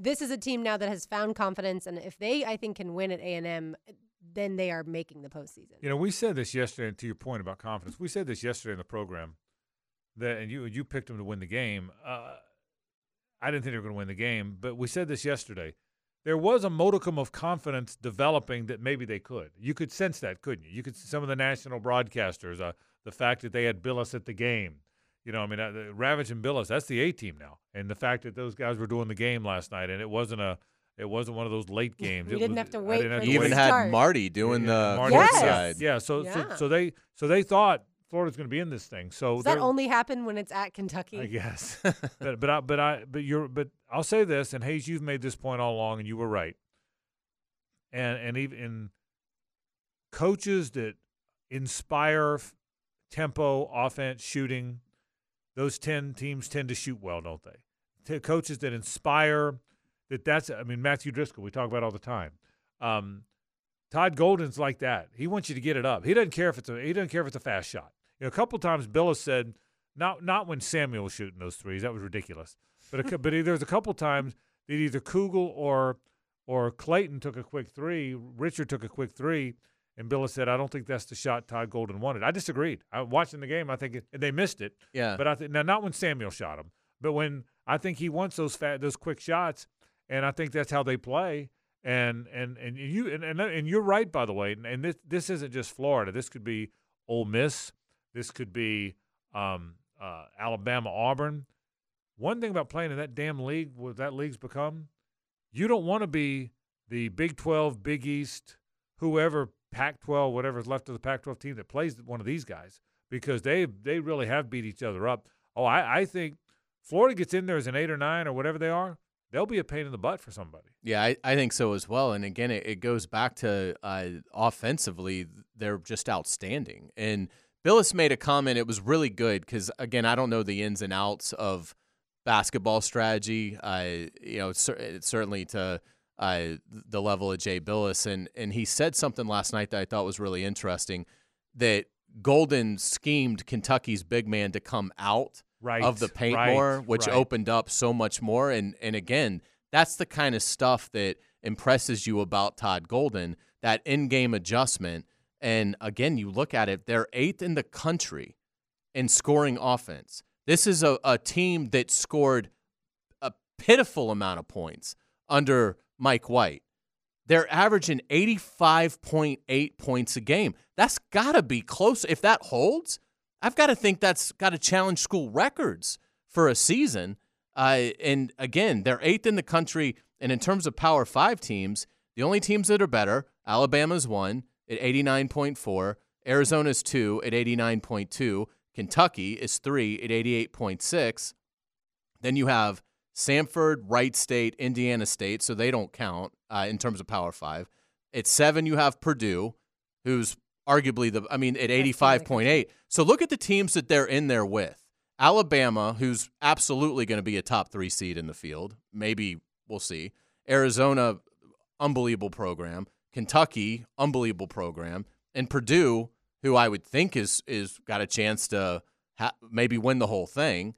This is a team now that has found confidence, and if they, I think, can win at A and M, then they are making the postseason. You know, we said this yesterday, to your point about confidence, we said this yesterday in the program that, and you you picked them to win the game. Uh, I didn't think they were going to win the game, but we said this yesterday. There was a modicum of confidence developing that maybe they could. You could sense that, couldn't you? You could see some of the national broadcasters, uh, the fact that they had Bilas at the game. You know, I mean, uh, Ravage and Bilas, that's the A team now, and the fact that those guys were doing the game last night, and it wasn't a, it wasn't one of those late games. We It didn't was- have to wait didn't for have the to You even wait. had start. Marty doing Yeah, the Marty Yes. courtside. Yeah, so, Yeah. so so they so they thought Florida's going to be in this thing. So Does that only happen when it's at Kentucky? I guess. [laughs] but but I but I but you're but I'll say this, and Hayes, you've made this point all along, and you were right. And and even in coaches that inspire f- tempo, offense, shooting, those ten teams tend to shoot well, don't they? T- coaches that inspire that that's I mean Matthew Driscoll we talk about all the time. Um, Todd Golden's like that. He wants you to get it up. He doesn't care if it's a he doesn't care if it's a fast shot. You know, a couple times Bill has said not not when Samuel was shooting those threes. That was ridiculous. But a, but there was a couple times that either Kugel or or Clayton took a quick three. Richard took a quick three, and Bill said, "I don't think that's the shot Todd Golden wanted." I disagreed. I watching the game. I think it, they missed it. Yeah. But I think now not when Samuel shot him, but when I think he wants those fat those quick shots, and I think that's how they play. And and and you and and, and you're right by the way. And, and this this isn't just Florida. This could be Ole Miss. This could be um, uh, Alabama, Auburn. One thing about playing in that damn league, what that league's become, you don't want to be the Big 12, Big East, whoever, Pac 12, whatever's left of the Pac 12 team that plays one of these guys because they they really have beat each other up. Oh, I, I think Florida gets in there as an eight or nine or whatever they are, they'll be a pain in the butt for somebody. Yeah, I, I think so as well. And again, it, it goes back to uh, offensively, they're just outstanding. And Bilas made a comment, it was really good because, again, I don't know the ins and outs of basketball strategy, uh, you know, cer- certainly to uh, the level of Jay Bilas. And, and he said something last night that I thought was really interesting that Golden schemed Kentucky's big man to come out Right. of the paint right, more, which right. opened up so much more. And and again, that's the kind of stuff that impresses you about Todd Golden, that in-game adjustment. And again, you look at it, they're eighth in the country in scoring offense. This is a, a team that scored a pitiful amount of points under Mike White. They're averaging 85.8 points a game. That's got to be close. If that holds, I've got to think that's got to challenge school records for a season. Uh, and again, they're eighth in the country. And in terms of Power Five teams, the only teams that are better Alabama's one at 89.4, Arizona's two at 89.2, Kentucky is three at 88.6. Then you have Samford, Wright State, Indiana State, so they don't count uh, in terms of Power Five. At seven, you have Purdue, who's arguably the, I mean, at team in the country. 85.8. So look at the teams that they're in there with. Alabama, who's absolutely going to be a top three seed in the field. Maybe we'll see. Arizona, unbelievable program. Kentucky, unbelievable program. And Purdue, who I would think is is got a chance to ha- maybe win the whole thing.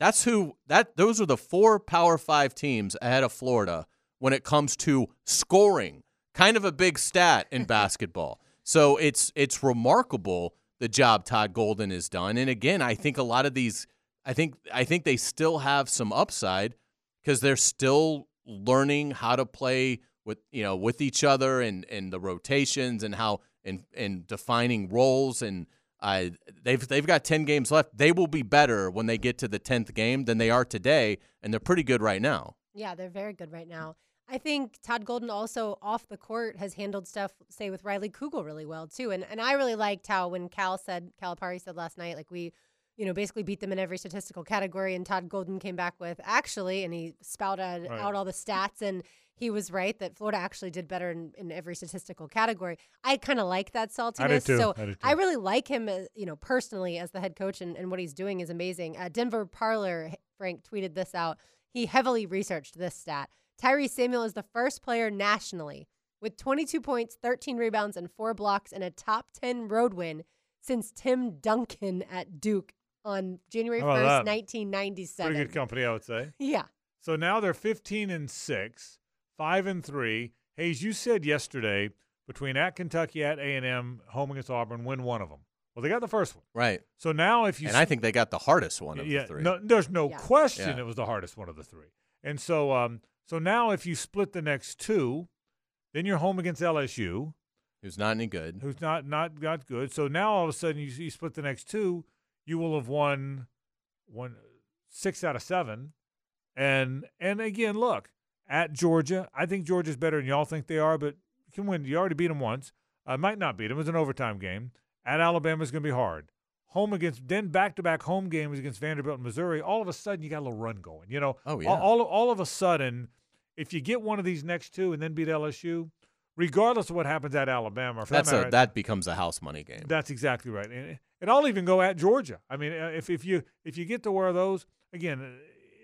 That's who that those are the four Power 5 teams ahead of Florida when it comes to scoring. Kind of a big stat in [laughs] basketball. So it's it's remarkable the job Todd Golden has done. And again, I think a lot of these I think I think they still have some upside because they're still learning how to play with you know with each other and and the rotations and how and and defining roles and uh, they've they've got 10 games left. They will be better when they get to the 10th game than they are today and they're pretty good right now. Yeah, they're very good right now. I think Todd Golden also off the court has handled stuff, say with Riley Kugel, really well too. And and I really liked how when Cal said Calipari said last night, like we, you know, basically beat them in every statistical category, and Todd Golden came back with actually, and he spouted Right. out all the stats, and he was right that Florida actually did better in, in every statistical category. I kind of like that saltiness. I too. So I too. I really like him, as, you know, personally as the head coach, and, and what he's doing is amazing. Uh, Denver Parlor Frank tweeted this out. He heavily researched this stat. Tyrese Samuel is the first player nationally with 22 points, 13 rebounds, and four blocks in a top 10 road win since Tim Duncan at Duke on January 1st, that? 1997. Pretty good company, I would say. Yeah. So now they're 15 and 6, 5 and 3. Hayes, you said yesterday between at Kentucky, at A&M, home against Auburn, win one of them. Well, they got the first one. Right. So now if you And I think they got the hardest one of yeah, the three. No, there's no Yeah. question Yeah. it was the hardest one of the three. And so, um, so now if you split the next two, then you're home against LSU, Who's not any good. who's not not not good. So now all of a sudden you, you split the next two, you will have won one six out of seven, and and again, look at Georgia. I think Georgia's better than y'all think they are, but you can win. You already beat them once. I might not beat them. It was an overtime game. At Alabama is going to be hard. Home against then back to back home games against Vanderbilt and Missouri. All of a sudden you got a little run going. You know. Oh, All- yeah. All all of a sudden, if you get one of these next two and then beat LSU, regardless of what happens at Alabama, for That's that a that becomes a house money game. that's exactly right, and, and I'll even go at Georgia. I mean, uh, if if you if you get to where those again, uh,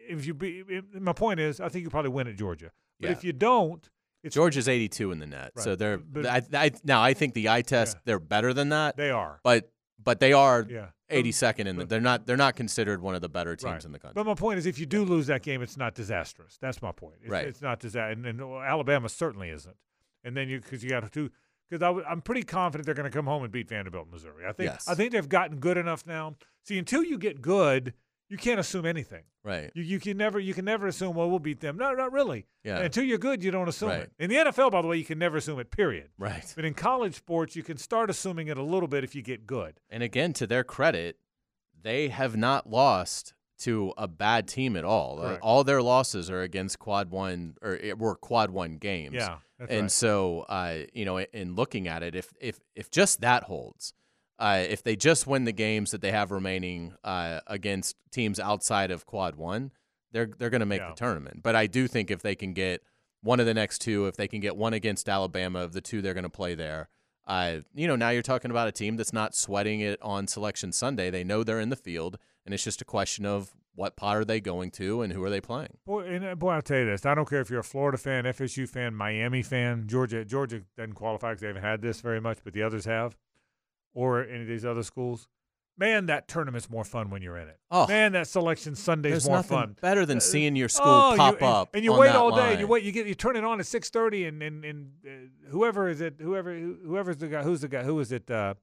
if you be, if, my point is, I think you probably win at Georgia. But Yeah. if you don't, it's Georgia's 82 in the NET, so they're. But- I, I, now I think the eye test Yeah. they're better than that, they are. but but they are Yeah. 82nd in the. They're not. They're not considered one of the better teams Right. in the country. But my point is, if you do lose that game, it's not disastrous. That's my point. It's, Right. It's not disastrous, and, and Alabama certainly isn't. And then you because you got to because I w- I'm pretty confident they're going to come home and beat Vanderbilt, Missouri. I think Yes. I think they've gotten good enough now. See, until you get good, you can't assume anything. right. You, you can never you can never assume well we'll beat them. No, not really. Yeah. Until you're good, you don't assume Right. it. In the NFL, by the way, you can never assume it. Period. Right. But in college sports, you can start assuming it a little bit if you get good. And again, to their credit, they have not lost to a bad team at all. Uh, Correct. All their losses are against quad one or it were quad one games. Yeah, and right. so, uh, you know, in looking at it, if if if just that holds, uh, if they just win the games that they have remaining uh, against teams outside of quad one, they're they're going to make Yeah. the tournament. But I do think if they can get one of the next two, if they can get one against Alabama of the two they're going to play there, uh, you know, now you're talking about a team that's not sweating it on Selection Sunday. They know they're in the field, and it's just a question of what pot are they going to and who are they playing. Boy, and uh, boy, I'll tell you this: I don't care if you're a Florida fan, FSU fan, Miami fan, Georgia. Georgia doesn't qualify because they haven't had this very much, but the others have, or any of these other schools. Man, that tournament's more fun when you're in it. Oh. Man, that selection Sunday's There's more nothing fun. better than Uh, seeing your school Oh, you- pop and- up, and you wait all day. line. You wait. You get you turn it on at six thirty, and and and uh, whoever is it? Whoever whoever's the guy? Who's the guy? Who is it? Uh,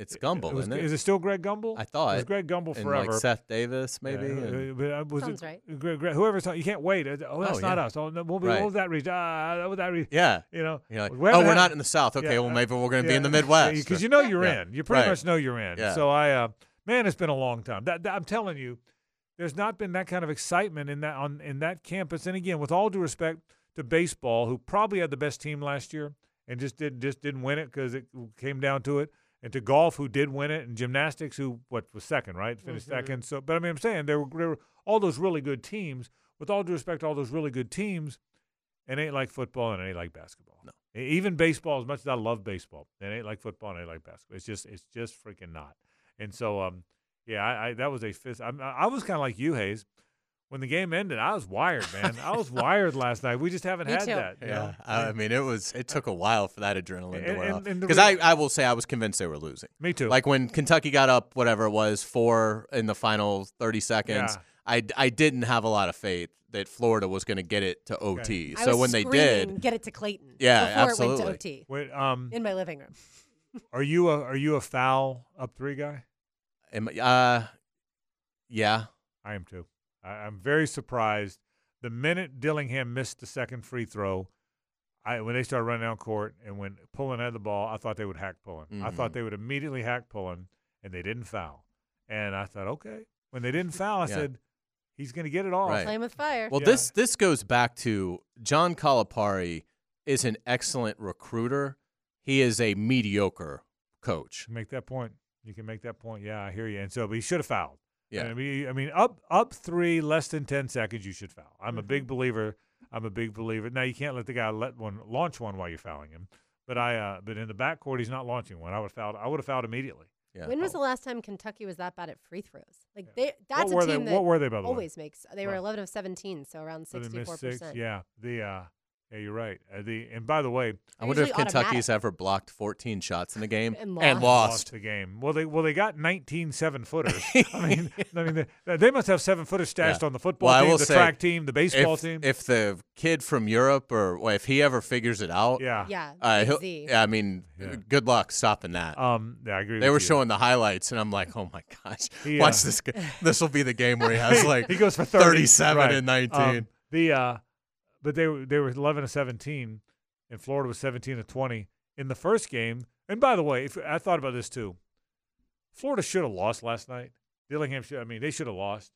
It's Gumbel, it was- isn't it? Is it still Greg Gumbel? I thought. it was Greg Gumbel and forever. like Seth Davis, maybe. Yeah, and- uh, but, uh, was Sounds it, right. Greg, Greg, whoever's you can't wait. Uh, Oh, that's Oh, not yeah. us. Oh, no, we'll be, Right. what was that region? Ah, that was that region. yeah. You know, You're like, oh, haven't we're had- not in the South. Okay, Yeah, well, uh, maybe we're going to be in the Midwest. because you know you're Yeah. in. You pretty Right. much know you're in. Yeah. So I, uh, man, it's been a long time. That, that- I'm telling you, there's not been that kind of excitement in that on in that campus. And again, with all due respect to baseball, who probably had the best team last year and just did just didn't win it because it came down to it. And to golf, who did win it, and gymnastics, who what was second, right? Finished Mm-hmm. second. So, but I mean, I'm saying there were, there were all those really good teams. With all due respect to all those really good teams, it ain't like football and it ain't like basketball. No. Even baseball, as much as I love baseball, it ain't like football and it ain't like basketball. It's just it's just freaking not. And so um yeah, I, I that was a fist. I, I was kind of like you, Hayes. When the game ended, I was wired, man. I was wired last night. We just haven't Me had too. that. you Yeah. I mean, it was. It took a while for that adrenaline to wear and- off. Because re- I, I will say, I was convinced they were losing. Me too. Like when Kentucky got up, whatever it was, four in the final thirty seconds. Yeah. I, I didn't have a lot of faith that Florida was going to get it to OT. I So was when they did, get it to Clayton. Yeah, before it absolutely. went to OT Wait, um, in my living room. [laughs] are you a are you a foul up three guy? am, uh, yeah, I am too. I, I'm very surprised. The minute Dillingham missed the second free throw, I when they started running down court and when Pullen had the ball, I thought they would hack Pullen. I mm-hmm. thought they would immediately hack Pullen, and they didn't foul. And I thought, okay. When they didn't foul, I Yeah. said, he's going to get it off. Right. Playing with fire. Well, Yeah. this this goes back to John Calipari is an excellent recruiter. He is a mediocre coach. Make that point. You can make that point. Yeah, I hear you. And so, but he should have fouled. Yeah. I mean, I mean, up up three, less than ten seconds, you should foul. I'm a Mm-hmm. big believer. I'm a big believer. Now you can't let the guy let one launch one while you're fouling him. But I, uh, but in the backcourt, he's not launching one. I would fouled. I would have fouled immediately. Yeah. when was the last time Kentucky was that bad at free throws? Like they, that's what a team they? that What were they by the way? always makes. They were Right. 11 of 17, so around 64 missed six. percent. Yeah. The uh, Yeah, you're right. Uh, the and by the way, I wonder if usually automatic. Kentucky's ever blocked 14 shots in a game And and lost. lost. the game. Well, they well they got 19 seven footers. [laughs] I mean, I mean they, they must have seven footers stashed Yeah. on the football Well, I team, will the say, track team, the baseball if, team. if the kid from Europe or well, if he ever figures it out, yeah. Yeah. uh, big he'll, Z. yeah, I mean, Yeah. good luck stopping that. Um, yeah, I agree. they with were you. showing the highlights, and I'm like, oh my gosh, [laughs] He, watch uh, this. g- This will be the game where he has [laughs] like he goes for 30, 37 right. and 19. Um, the uh, but they were they were 11 to 17, and Florida was 17 to 20 in the first game. And by the way, if, I thought about this too. Florida should have lost last night. Dillingham should. I mean, they should have lost,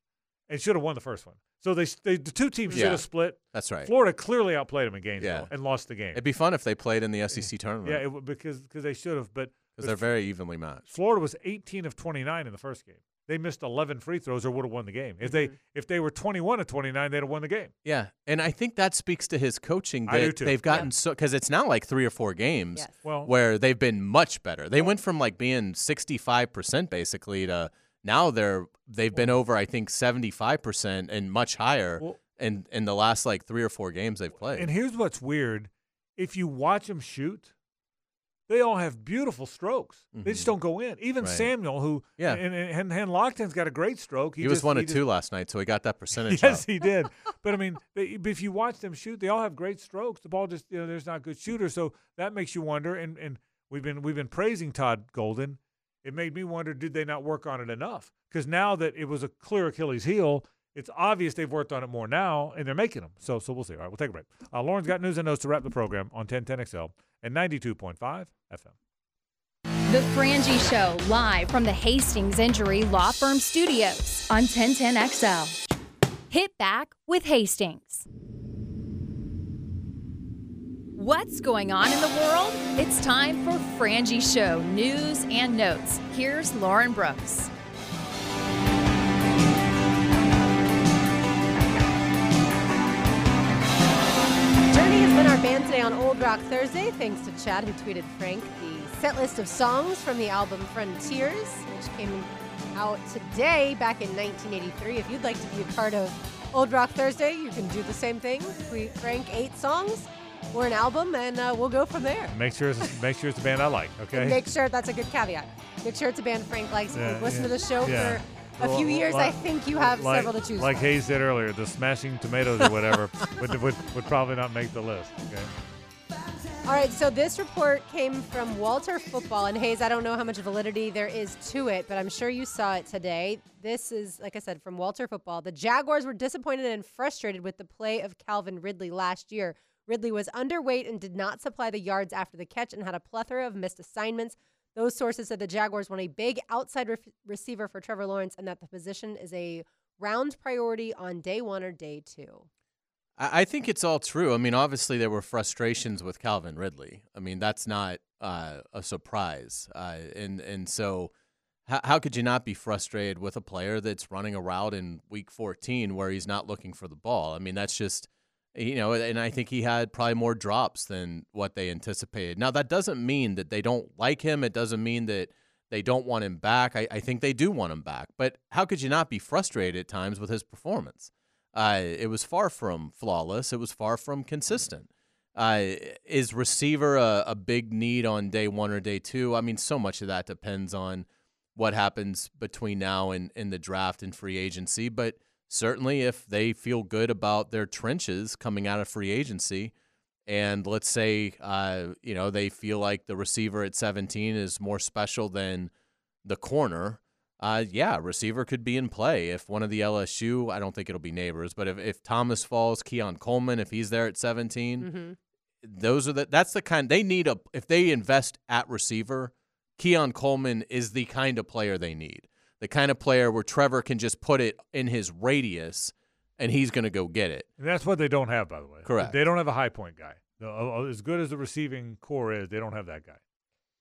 and should have won the first one. So they, they the two teams should have split. That's right. Florida clearly outplayed them in Gainesville Yeah. and lost the game. It'd be fun if they played in the SEC tournament. yeah, it, because because they should have. But because they're very evenly matched. Florida was 18 of 29 in the first game. They missed 11 free throws or would have won the game. If they mm-hmm. if they were 21 of 29, they'd have won the game. Yeah, and I think that speaks to his coaching. I do too. they've gotten so because it's now like three or four games Yes. Well, where they've been much better. They went from like being sixty five percent basically to now they're they've been over I think seventy five percent and much higher Well- in in the last like three or four games they've played. And here's what's weird: if you watch them shoot, they all have beautiful strokes. They just Mhm. don't go in. Even Right. Samuel, who Yeah. and and, and, Lockton's got a great stroke. he, He, was just, one of just- two last night, so he got that [laughs] percentage. Yes, up. he did. But I mean, they, if you watch them shoot, they all have great strokes. The ball just you know, there's not good shooters, so that makes you wonder. And and we've been we've been praising Todd Golden. It made me wonder, did they not work on it enough? Because now that it was a clear Achilles heel, it's obvious they've worked on it more now, and they're making them. So so we'll see. All right, we'll take a break. Uh, Lauren's got news and notes to wrap the program on 1010XL and 92.5 FM. The Frangie Show, live from the Hastings Injury Law Firm Studios on 1010XL. Hit back with Hastings. What's going on in the world? It's time for Frangie Show news and notes. Here's Lauren Brooks. Band today on Old Rock Thursday, thanks to Chad, who tweeted Frank the set list of songs from the album Frontiers, which came out today back in 1983. If you'd like to be a part of Old Rock Thursday, you can do the same thing. Tweet Frank eight songs or an album, and uh, we'll go from there. Make sure it's, make sure it's a band I like. Okay. And make sure that's a good caveat. Make sure it's a band Frank likes. Yeah, listened yeah, to the show yeah. for a few Well, years, like- I think you have like, several to choose from. Like from. Hayes said earlier, the Smashing Tomatoes or whatever [laughs] would, would would probably not make the list. Okay. All right, so this report came from Walter Football. And Hayes, I don't know how much validity there is to it, but I'm sure you saw it today. This is, like I said, from Walter Football. The Jaguars were disappointed and frustrated with the play of Calvin Ridley last year. Ridley was underweight and did not supply the yards after the catch and had a plethora of missed assignments. Those sources said the Jaguars want a big outside ref receiver for Trevor Lawrence and that the position is a round priority on day one or day two. I I think it's all true. I mean, obviously there were frustrations with Calvin Ridley. I mean, that's not uh, a surprise, uh, and and so how, how could you not be frustrated with a player that's running a route in Week 14 where he's not looking for the ball? I mean, that's just you know, and I think he had probably more drops than what they anticipated. Now that doesn't mean that they don't like him. It doesn't mean that they don't want him back. I, I think they do want him back. But how could you not be frustrated at times with his performance? Uh, it was far from flawless. It was far from consistent. Uh, is receiver a, a big need on day one or day two? I mean, so much of that depends on what happens between now and, and the draft and free agency. But certainly, if they feel good about their trenches coming out of free agency, and let's say uh, you know they feel like the receiver at 17 is more special than the corner, uh, yeah, receiver could be in play. If one of the LSU, I don't think it'll be Nabers, but if, if Thomas falls, Keon Coleman, if he's there at 17, Mm-hmm. those are the that's the kind they need a if they invest at receiver, Keon Coleman is the kind of player they need. The kind of player where Trevor can just put it in his radius and he's going to go get it. And that's what they don't have, by the way. Correct. They don't have a high point guy. Uh, As good as the receiving corps is, they don't have that guy.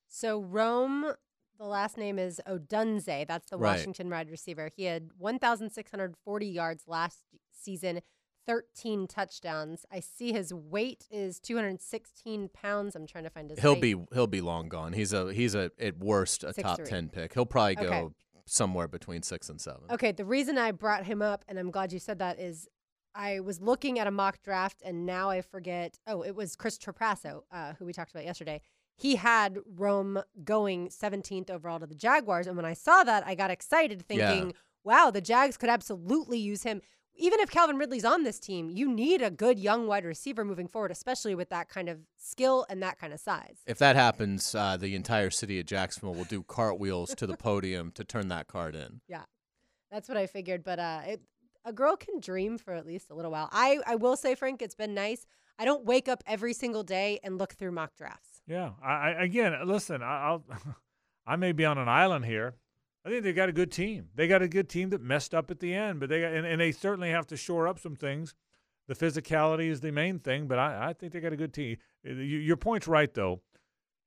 So Rome, the last name is Odunze. That's the Right. Washington wide receiver. He had 1,640 yards last season, 13 touchdowns. I see his weight is 216 pounds. I'm trying to find his. He'll height. be he'll be long gone. He's a he's a at worst a Six top three. 10 pick. He'll probably go Okay. Somewhere between 6 and 7. Okay, the reason I brought him up, and I'm glad you said that, is I was looking at a mock draft and now I forget. Oh, it was Chris Trapasso, uh, who we talked about yesterday. He had Rome going 17th overall to the Jaguars. And when I saw that, I got excited thinking, wow, the Jags could absolutely use him. Even if Calvin Ridley's on this team, you need a good young wide receiver moving forward, especially with that kind of skill and that kind of size. If that happens, uh, the entire city of Jacksonville will do cartwheels to the podium to turn that card in. Yeah, that's what I figured. But uh, it, a girl can dream for at least a little while. I, I will say, Frank, it's been nice. I don't wake up every single day and look through mock drafts. Yeah. I, I again, listen. I, I'll. [laughs] I may be on an island here. I think they got a good team. They got a good team that messed up at the end, but they got, and, and they certainly have to shore up some things. The physicality is the main thing, but I, I think they got a good team. Uh, you- Your point's right, though.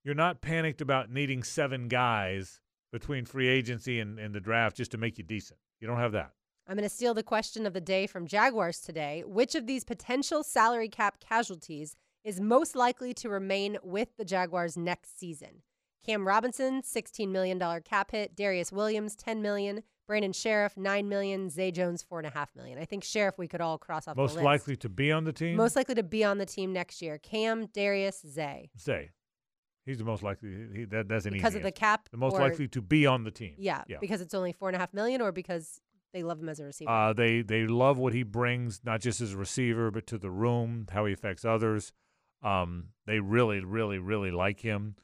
You're not panicked about needing seven guys between free agency and, and the draft just to make you decent. You don't have that. I'm going to steal the question of the day from Jaguars today. Which of these potential salary cap casualties is most likely to remain with the Jaguars next season? Cam Robinson, $16 million cap hit. Darius Williams, 10 million. Brandon Scherff, 9 million. Zay Jones, 4.5 million. I think Scherff we could all cross off Most the list. likely to be on the team. Most likely to be on the team next year. Cam, Darius, Zay. Zay. he's the most likely. He, that, that's an Because of the answer. cap? The most or- likely to be on the team. Yeah, Yeah. because it's only 4.5 million or because they love him as a receiver? Uh, they they love what he brings, not just as a receiver, but to the room, how he affects others. Um, they really, really, really like him,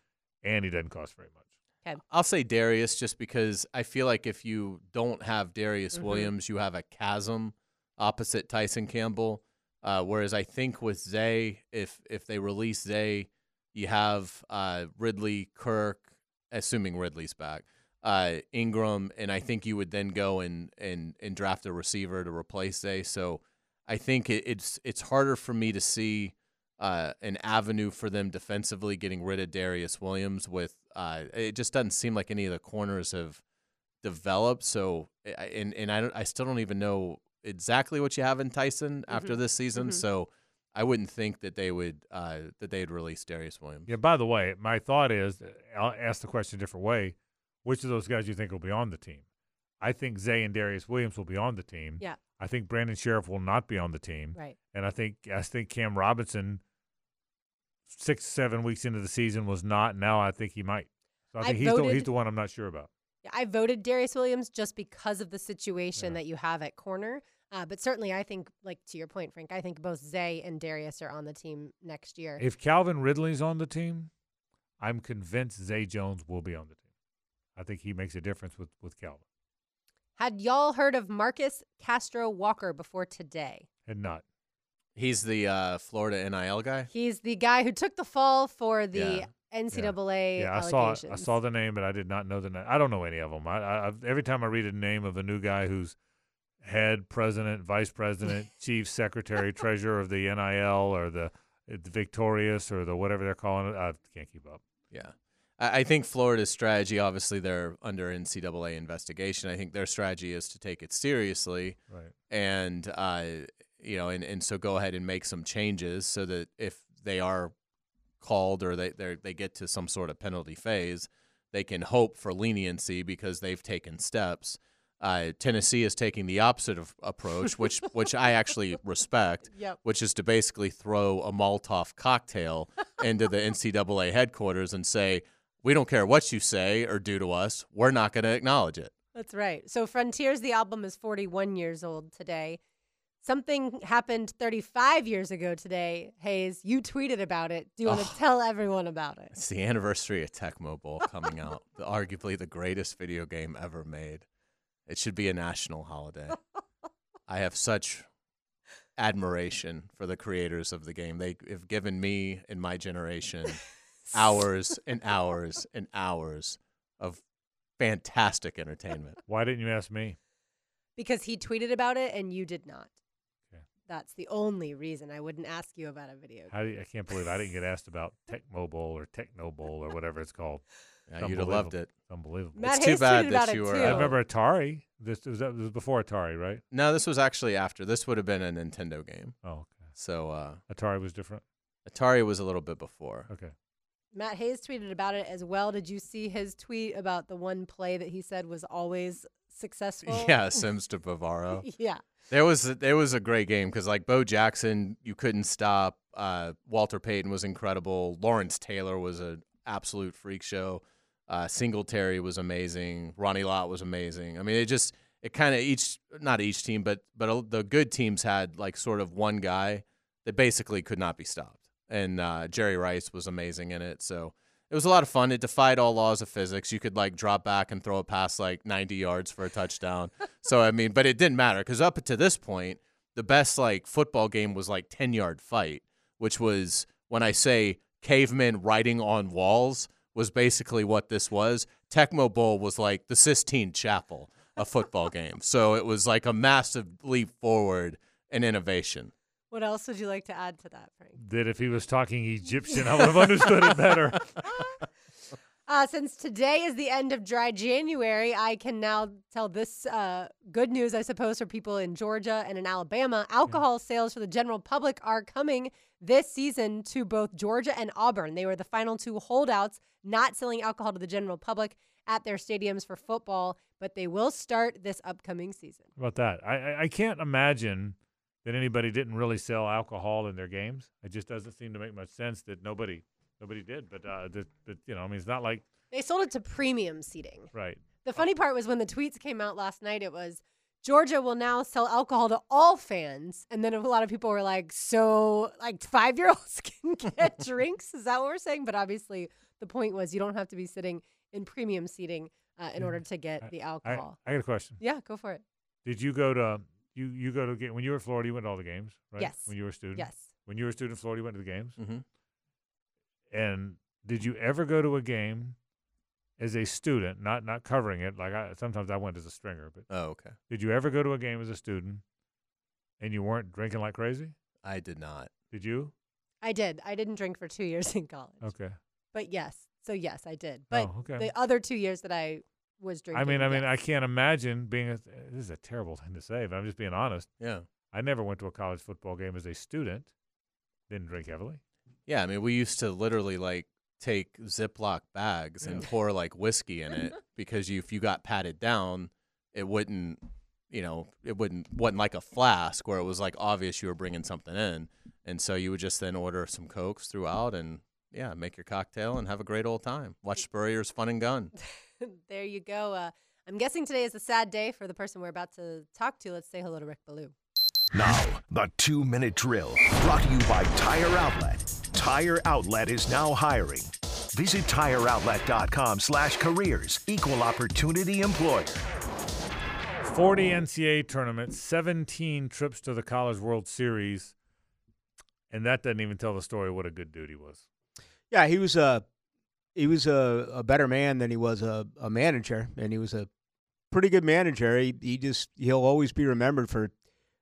and he doesn't cost very much. I'll say Darius just because I feel like if you don't have Darius Mhm. Williams, you have a chasm opposite Tyson Campbell. Uh, whereas I think with Zay, if if they release Zay, you have uh, Ridley, Kirk, assuming Ridley's back, uh, Engram, and I think you would then go and and and draft a receiver to replace Zay. So I think it, it's it's harder for me to see uh, an avenue for them defensively getting rid of Darius Williams. With uh, it just doesn't seem like any of the corners have developed. So and and I don't, I still don't even know exactly what you have in Tyson after Mhm. this season. Mhm. So I wouldn't think that they would uh, that they'd release Darius Williams. Yeah. By the way, my thought is, I'll ask the question a different way. Which of those guys do you think will be on the team? I think Zay and Darius Williams will be on the team. Yeah. I think Brandon Scherff will not be on the team. right. And I think I think Cam Robinson, six seven weeks into the season, was not. Now I think he might. So I I think he's the, he's the one I'm not sure about. Yeah, I voted Darius Williams just because of the situation Yeah. that you have at corner. Uh, but certainly, I think, like to your point, Frank, I think both Zay and Darius are on the team next year. If Calvin Ridley's on the team, I'm convinced Zay Jones will be on the team. I think he makes a difference with with Calvin. Had y'all heard of Marcus Castro Walker before today? And not. He's the uh, Florida NIL guy. He's the guy who took the fall for the Yeah. NCAA Yeah, I saw. I saw the name, but I did not know the name. I don't know any of them. I, I every time I read a name of a new guy who's head, president, vice president, [laughs] chief secretary, treasurer of the NIL or the, the Victorious or the whatever they're calling it, I can't keep up. Yeah. I I think Florida's strategy, obviously, they're under NCAA investigation. I think their strategy is to take it seriously Right. and, uh, you know, and, and so go ahead and make some changes so that if they are called or they they they get to some sort of penalty phase, they can hope for leniency because they've taken steps. Uh, Tennessee is taking the opposite of approach, which which I actually [laughs] respect Yep. which is to basically throw a Molotov cocktail into the NCAA headquarters and say, "We don't care what you say or do to us. We're not going to acknowledge it." That's right. So Frontiers, the album, is 41 years old today. Something happened 35 years ago today. Hayes, you tweeted about it. Do you want to Oh. tell everyone about it? It's the anniversary of Tecmo Bowl coming out, [laughs] the, arguably the greatest video game ever made. It should be a national holiday. I have such admiration for the creators of the game. They have given me and my generation [laughs] hours and hours and hours of fantastic entertainment. Why didn't you ask me? Because he tweeted about it and you did not. Okay. That's the only reason I wouldn't ask you about a video. How do you, I can't believe I didn't get asked about Tecmo Bowl or Techno Bowl or whatever it's called. Yeah, you'd have loved it. Unbelievable. Matt It's too bad tweeted that you were. I uh, remember Atari. This was that was before Atari, right? No, this was actually after. This would have been a Nintendo game. Oh, okay. So uh, Atari was different. Atari was a little bit before. Okay. Matt Hayes tweeted about it as well. Did you see his tweet about the one play that he said was always successful? Yeah, [laughs] Sims to Bavaro. yeah. There was a, there was a great game because like Bo Jackson, you couldn't stop. Uh, Walter Payton was incredible. Lawrence Taylor was an absolute freak show. Uh, Singletary was amazing. Ronnie Lott was amazing. I mean, it just it kind of each not each team, but but the good teams had like sort of one guy that basically could not be stopped, and uh, Jerry Rice was amazing in it. So it was a lot of fun. It defied all laws of physics. You could like drop back and throw it past like 90 yards for a touchdown. [laughs] so I mean, but it didn't matter because up to this point, the best like football game was like 10 yard fight, which was when I say cavemen writing on walls was basically what this was. Tecmo Bowl was like the Sistine Chapel of football [laughs] games. So it was like a massive leap forward in innovation. What else would you like to add to that, Frank? That if he was talking Egyptian, I would have understood it better. [laughs] Uh, since today is the end of dry January, I can now tell this uh, good news, I suppose, for people in Georgia and in Alabama. Alcohol sales for the general public are coming this season to both Georgia and Auburn. They were the final two holdouts not selling alcohol to the general public at their stadiums for football, but they will start this upcoming season. How about that? I, I I can't imagine that anybody didn't really sell alcohol in their games. It just doesn't seem to make much sense that nobody nobody did. But uh, that, but you know, I mean, it's not like They sold it to premium seating. right. The funny part was when the tweets came out last night, it was Georgia will now sell alcohol to all fans. And then a lot of people were like, so like five year olds [laughs] can get [laughs] drinks? Is that what we're saying? But obviously, the point was you don't have to be sitting in premium seating uh, in order to get the I, alcohol. I got a question. yeah, go for it. Did you go to you you go to ga- when you were at Florida? You went to all the games, right? Yes. When you were a student. Yes. When you were a student in Florida, you went to the games. Mm-hmm. And did you ever go to a game as a student, not not covering it? Like I sometimes I went as a stringer, but Oh, okay. did you ever go to a game as a student and you weren't drinking like crazy? I did not. Did you? I did. I didn't drink for two [laughs] years in college. Okay. But yes. So yes, I did. But oh, okay. the other two years that I was drinking. I mean, I mean, I can't imagine being. A, this is a terrible thing to say, but I'm just being honest. Yeah. I never went to a college football game as a student. Didn't drink heavily. Yeah, I mean, we used to literally like take Ziploc bags and pour like whiskey in it [laughs] because you, if you got patted down, it wouldn't, you know, it wouldn't wasn't like a flask where it was like obvious you were bringing something in, and so you would just then order some cokes throughout and yeah, make your cocktail and have a great old time. Watch [laughs] Spurrier's Fun and Gun. [laughs] [laughs] there you go. Uh, I'm guessing today is a sad day for the person we're about to talk to. Let's say hello to Rick Ballou. Now, the two minute drill brought to you by Tire Outlet. Tire Outlet is now hiring. Visit tireoutlet.com slash careers. Equal opportunity employer. 40 NCAA tournaments, 17 trips to the College World Series, and that doesn't even tell the story what a good dude he was. Yeah, he was a he was a, a better man than he was a, a manager, and he was a pretty good manager. He, he just he'll always be remembered for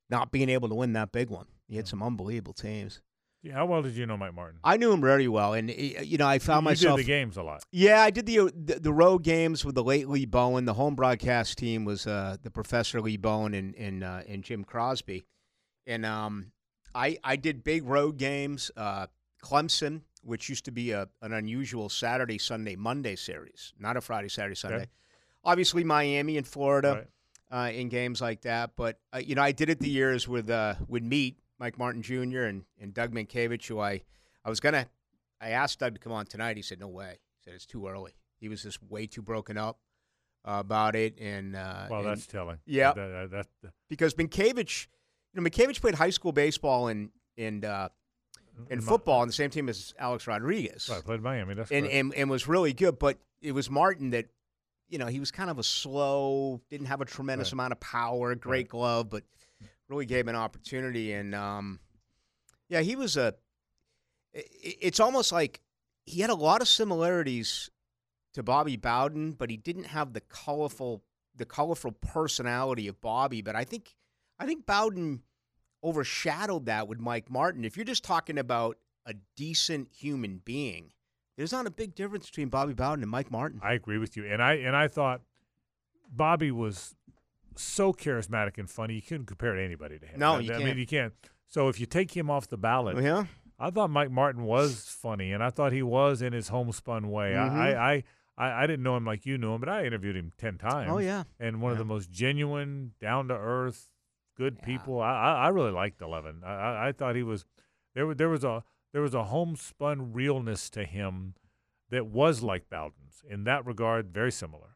not being able to win that big one. He had some unbelievable teams. Yeah, how well did you know Mike Martin? I knew him very well, and eh, you know I found you myself did the games a lot. Yeah, I did the, uh, the the road games with the late Lee Bowen. The home broadcast team was uh, the Professor Lee Bowen and and, uh, and Jim Crosby, and um, I I did big road games. Uh, Clemson, which used to be a, an unusual Saturday, Sunday, Monday series, not a Friday, Saturday, Sunday. Obviously, Miami and Florida uh, in games like that. But uh, you know, I did it the years with uh, with Meat, Mike Martin Jr. and and Doug Mientkiewicz, who I I was gonna. I asked Doug to come on tonight. He said no way. He said it's too early. He was just way too broken up uh, about it, and uh, Well, and- that's telling. Yeah, That, that, that- because Mientkiewicz, you know, Mientkiewicz played high school baseball and and uh, Mi- football on the same team as Alex Rodriguez Right, played Miami. That's and, and and was really good. But it was Martin that, you know, he was kind of a slow, didn't have a tremendous Right. amount of power, great glove, but really gave him an opportunity. And um, yeah, he was a. i- i- It's almost like he had a lot of similarities to Bobby Bowden, but he didn't have the colorful, the colorful personality of Bobby. But I think, I think Bowden overshadowed that with Mike Martin. If you're just talking about a decent human being, there's not a big difference between Bobby Bowden and Mike Martin. I agree with you, and I and I thought Bobby was so charismatic and funny. You couldn't compare it to anybody to him. No, I, you I mean can't. you can't. So if you take him off the ballot, Oh, yeah, I thought Mike Martin was funny, and I thought he was in his homespun way. Mhm. I, I, I, I didn't know him like you knew him, but I interviewed him ten times. Oh, yeah. and one of the most genuine, down to earth, good Yeah. people. I, I really liked Eleven. I, I thought he was there. was- There was a there was a homespun realness to him that was like Bowden's in that regard. Very similar.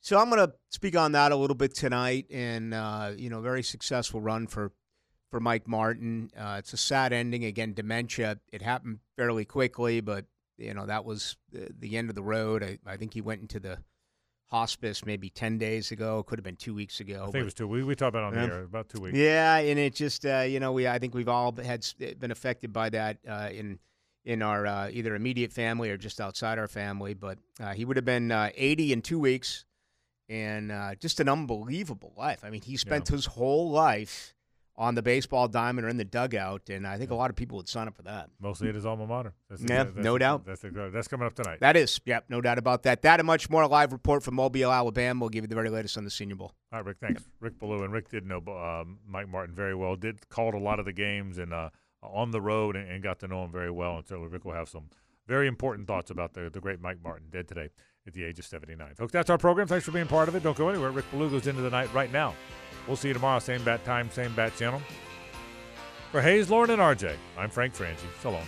So I'm going to speak on that a little bit tonight, and uh, you know, very successful run for for Mike Martin. Uh, it's a sad ending again, dementia. It happened fairly quickly, but you know that was the, the end of the road. I, I think he went into the hospice maybe ten days ago. Could have been two weeks ago. I think but- it was two. We we talked about it on Yeah. the air about two weeks. Yeah, and it just uh, you know we I think we've all had been affected by that uh, in in our uh, either immediate family or just outside our family. But uh, he would have been uh, 80 in two weeks, and uh, just an unbelievable life. I mean, he spent his whole life on the baseball diamond or in the dugout, and I think a lot of people would sign up for that. Mostly at his alma mater. That's Yeah, that's no doubt. That's that's coming up tonight. That is, yep, no doubt about that. That and much more. Live report from Mobile, Alabama. We'll give you the very latest on the Senior Bowl. All right, Rick. Thanks, Rick Ballou, and Rick did know um, Mike Martin very well. Did called a lot of the games and uh, on the road and, and got to know him very well. And certainly, Rick will have some very important thoughts about the the great Mike Martin, dead today at the age of 79. Folks, that's our program. Thanks for being part of it. Don't go anywhere. Rick Ballou goes into the night right now. We'll see you tomorrow, same bat time, same bat channel. For Hayes, Lauren, and RJ, I'm Frank Frangie. So long.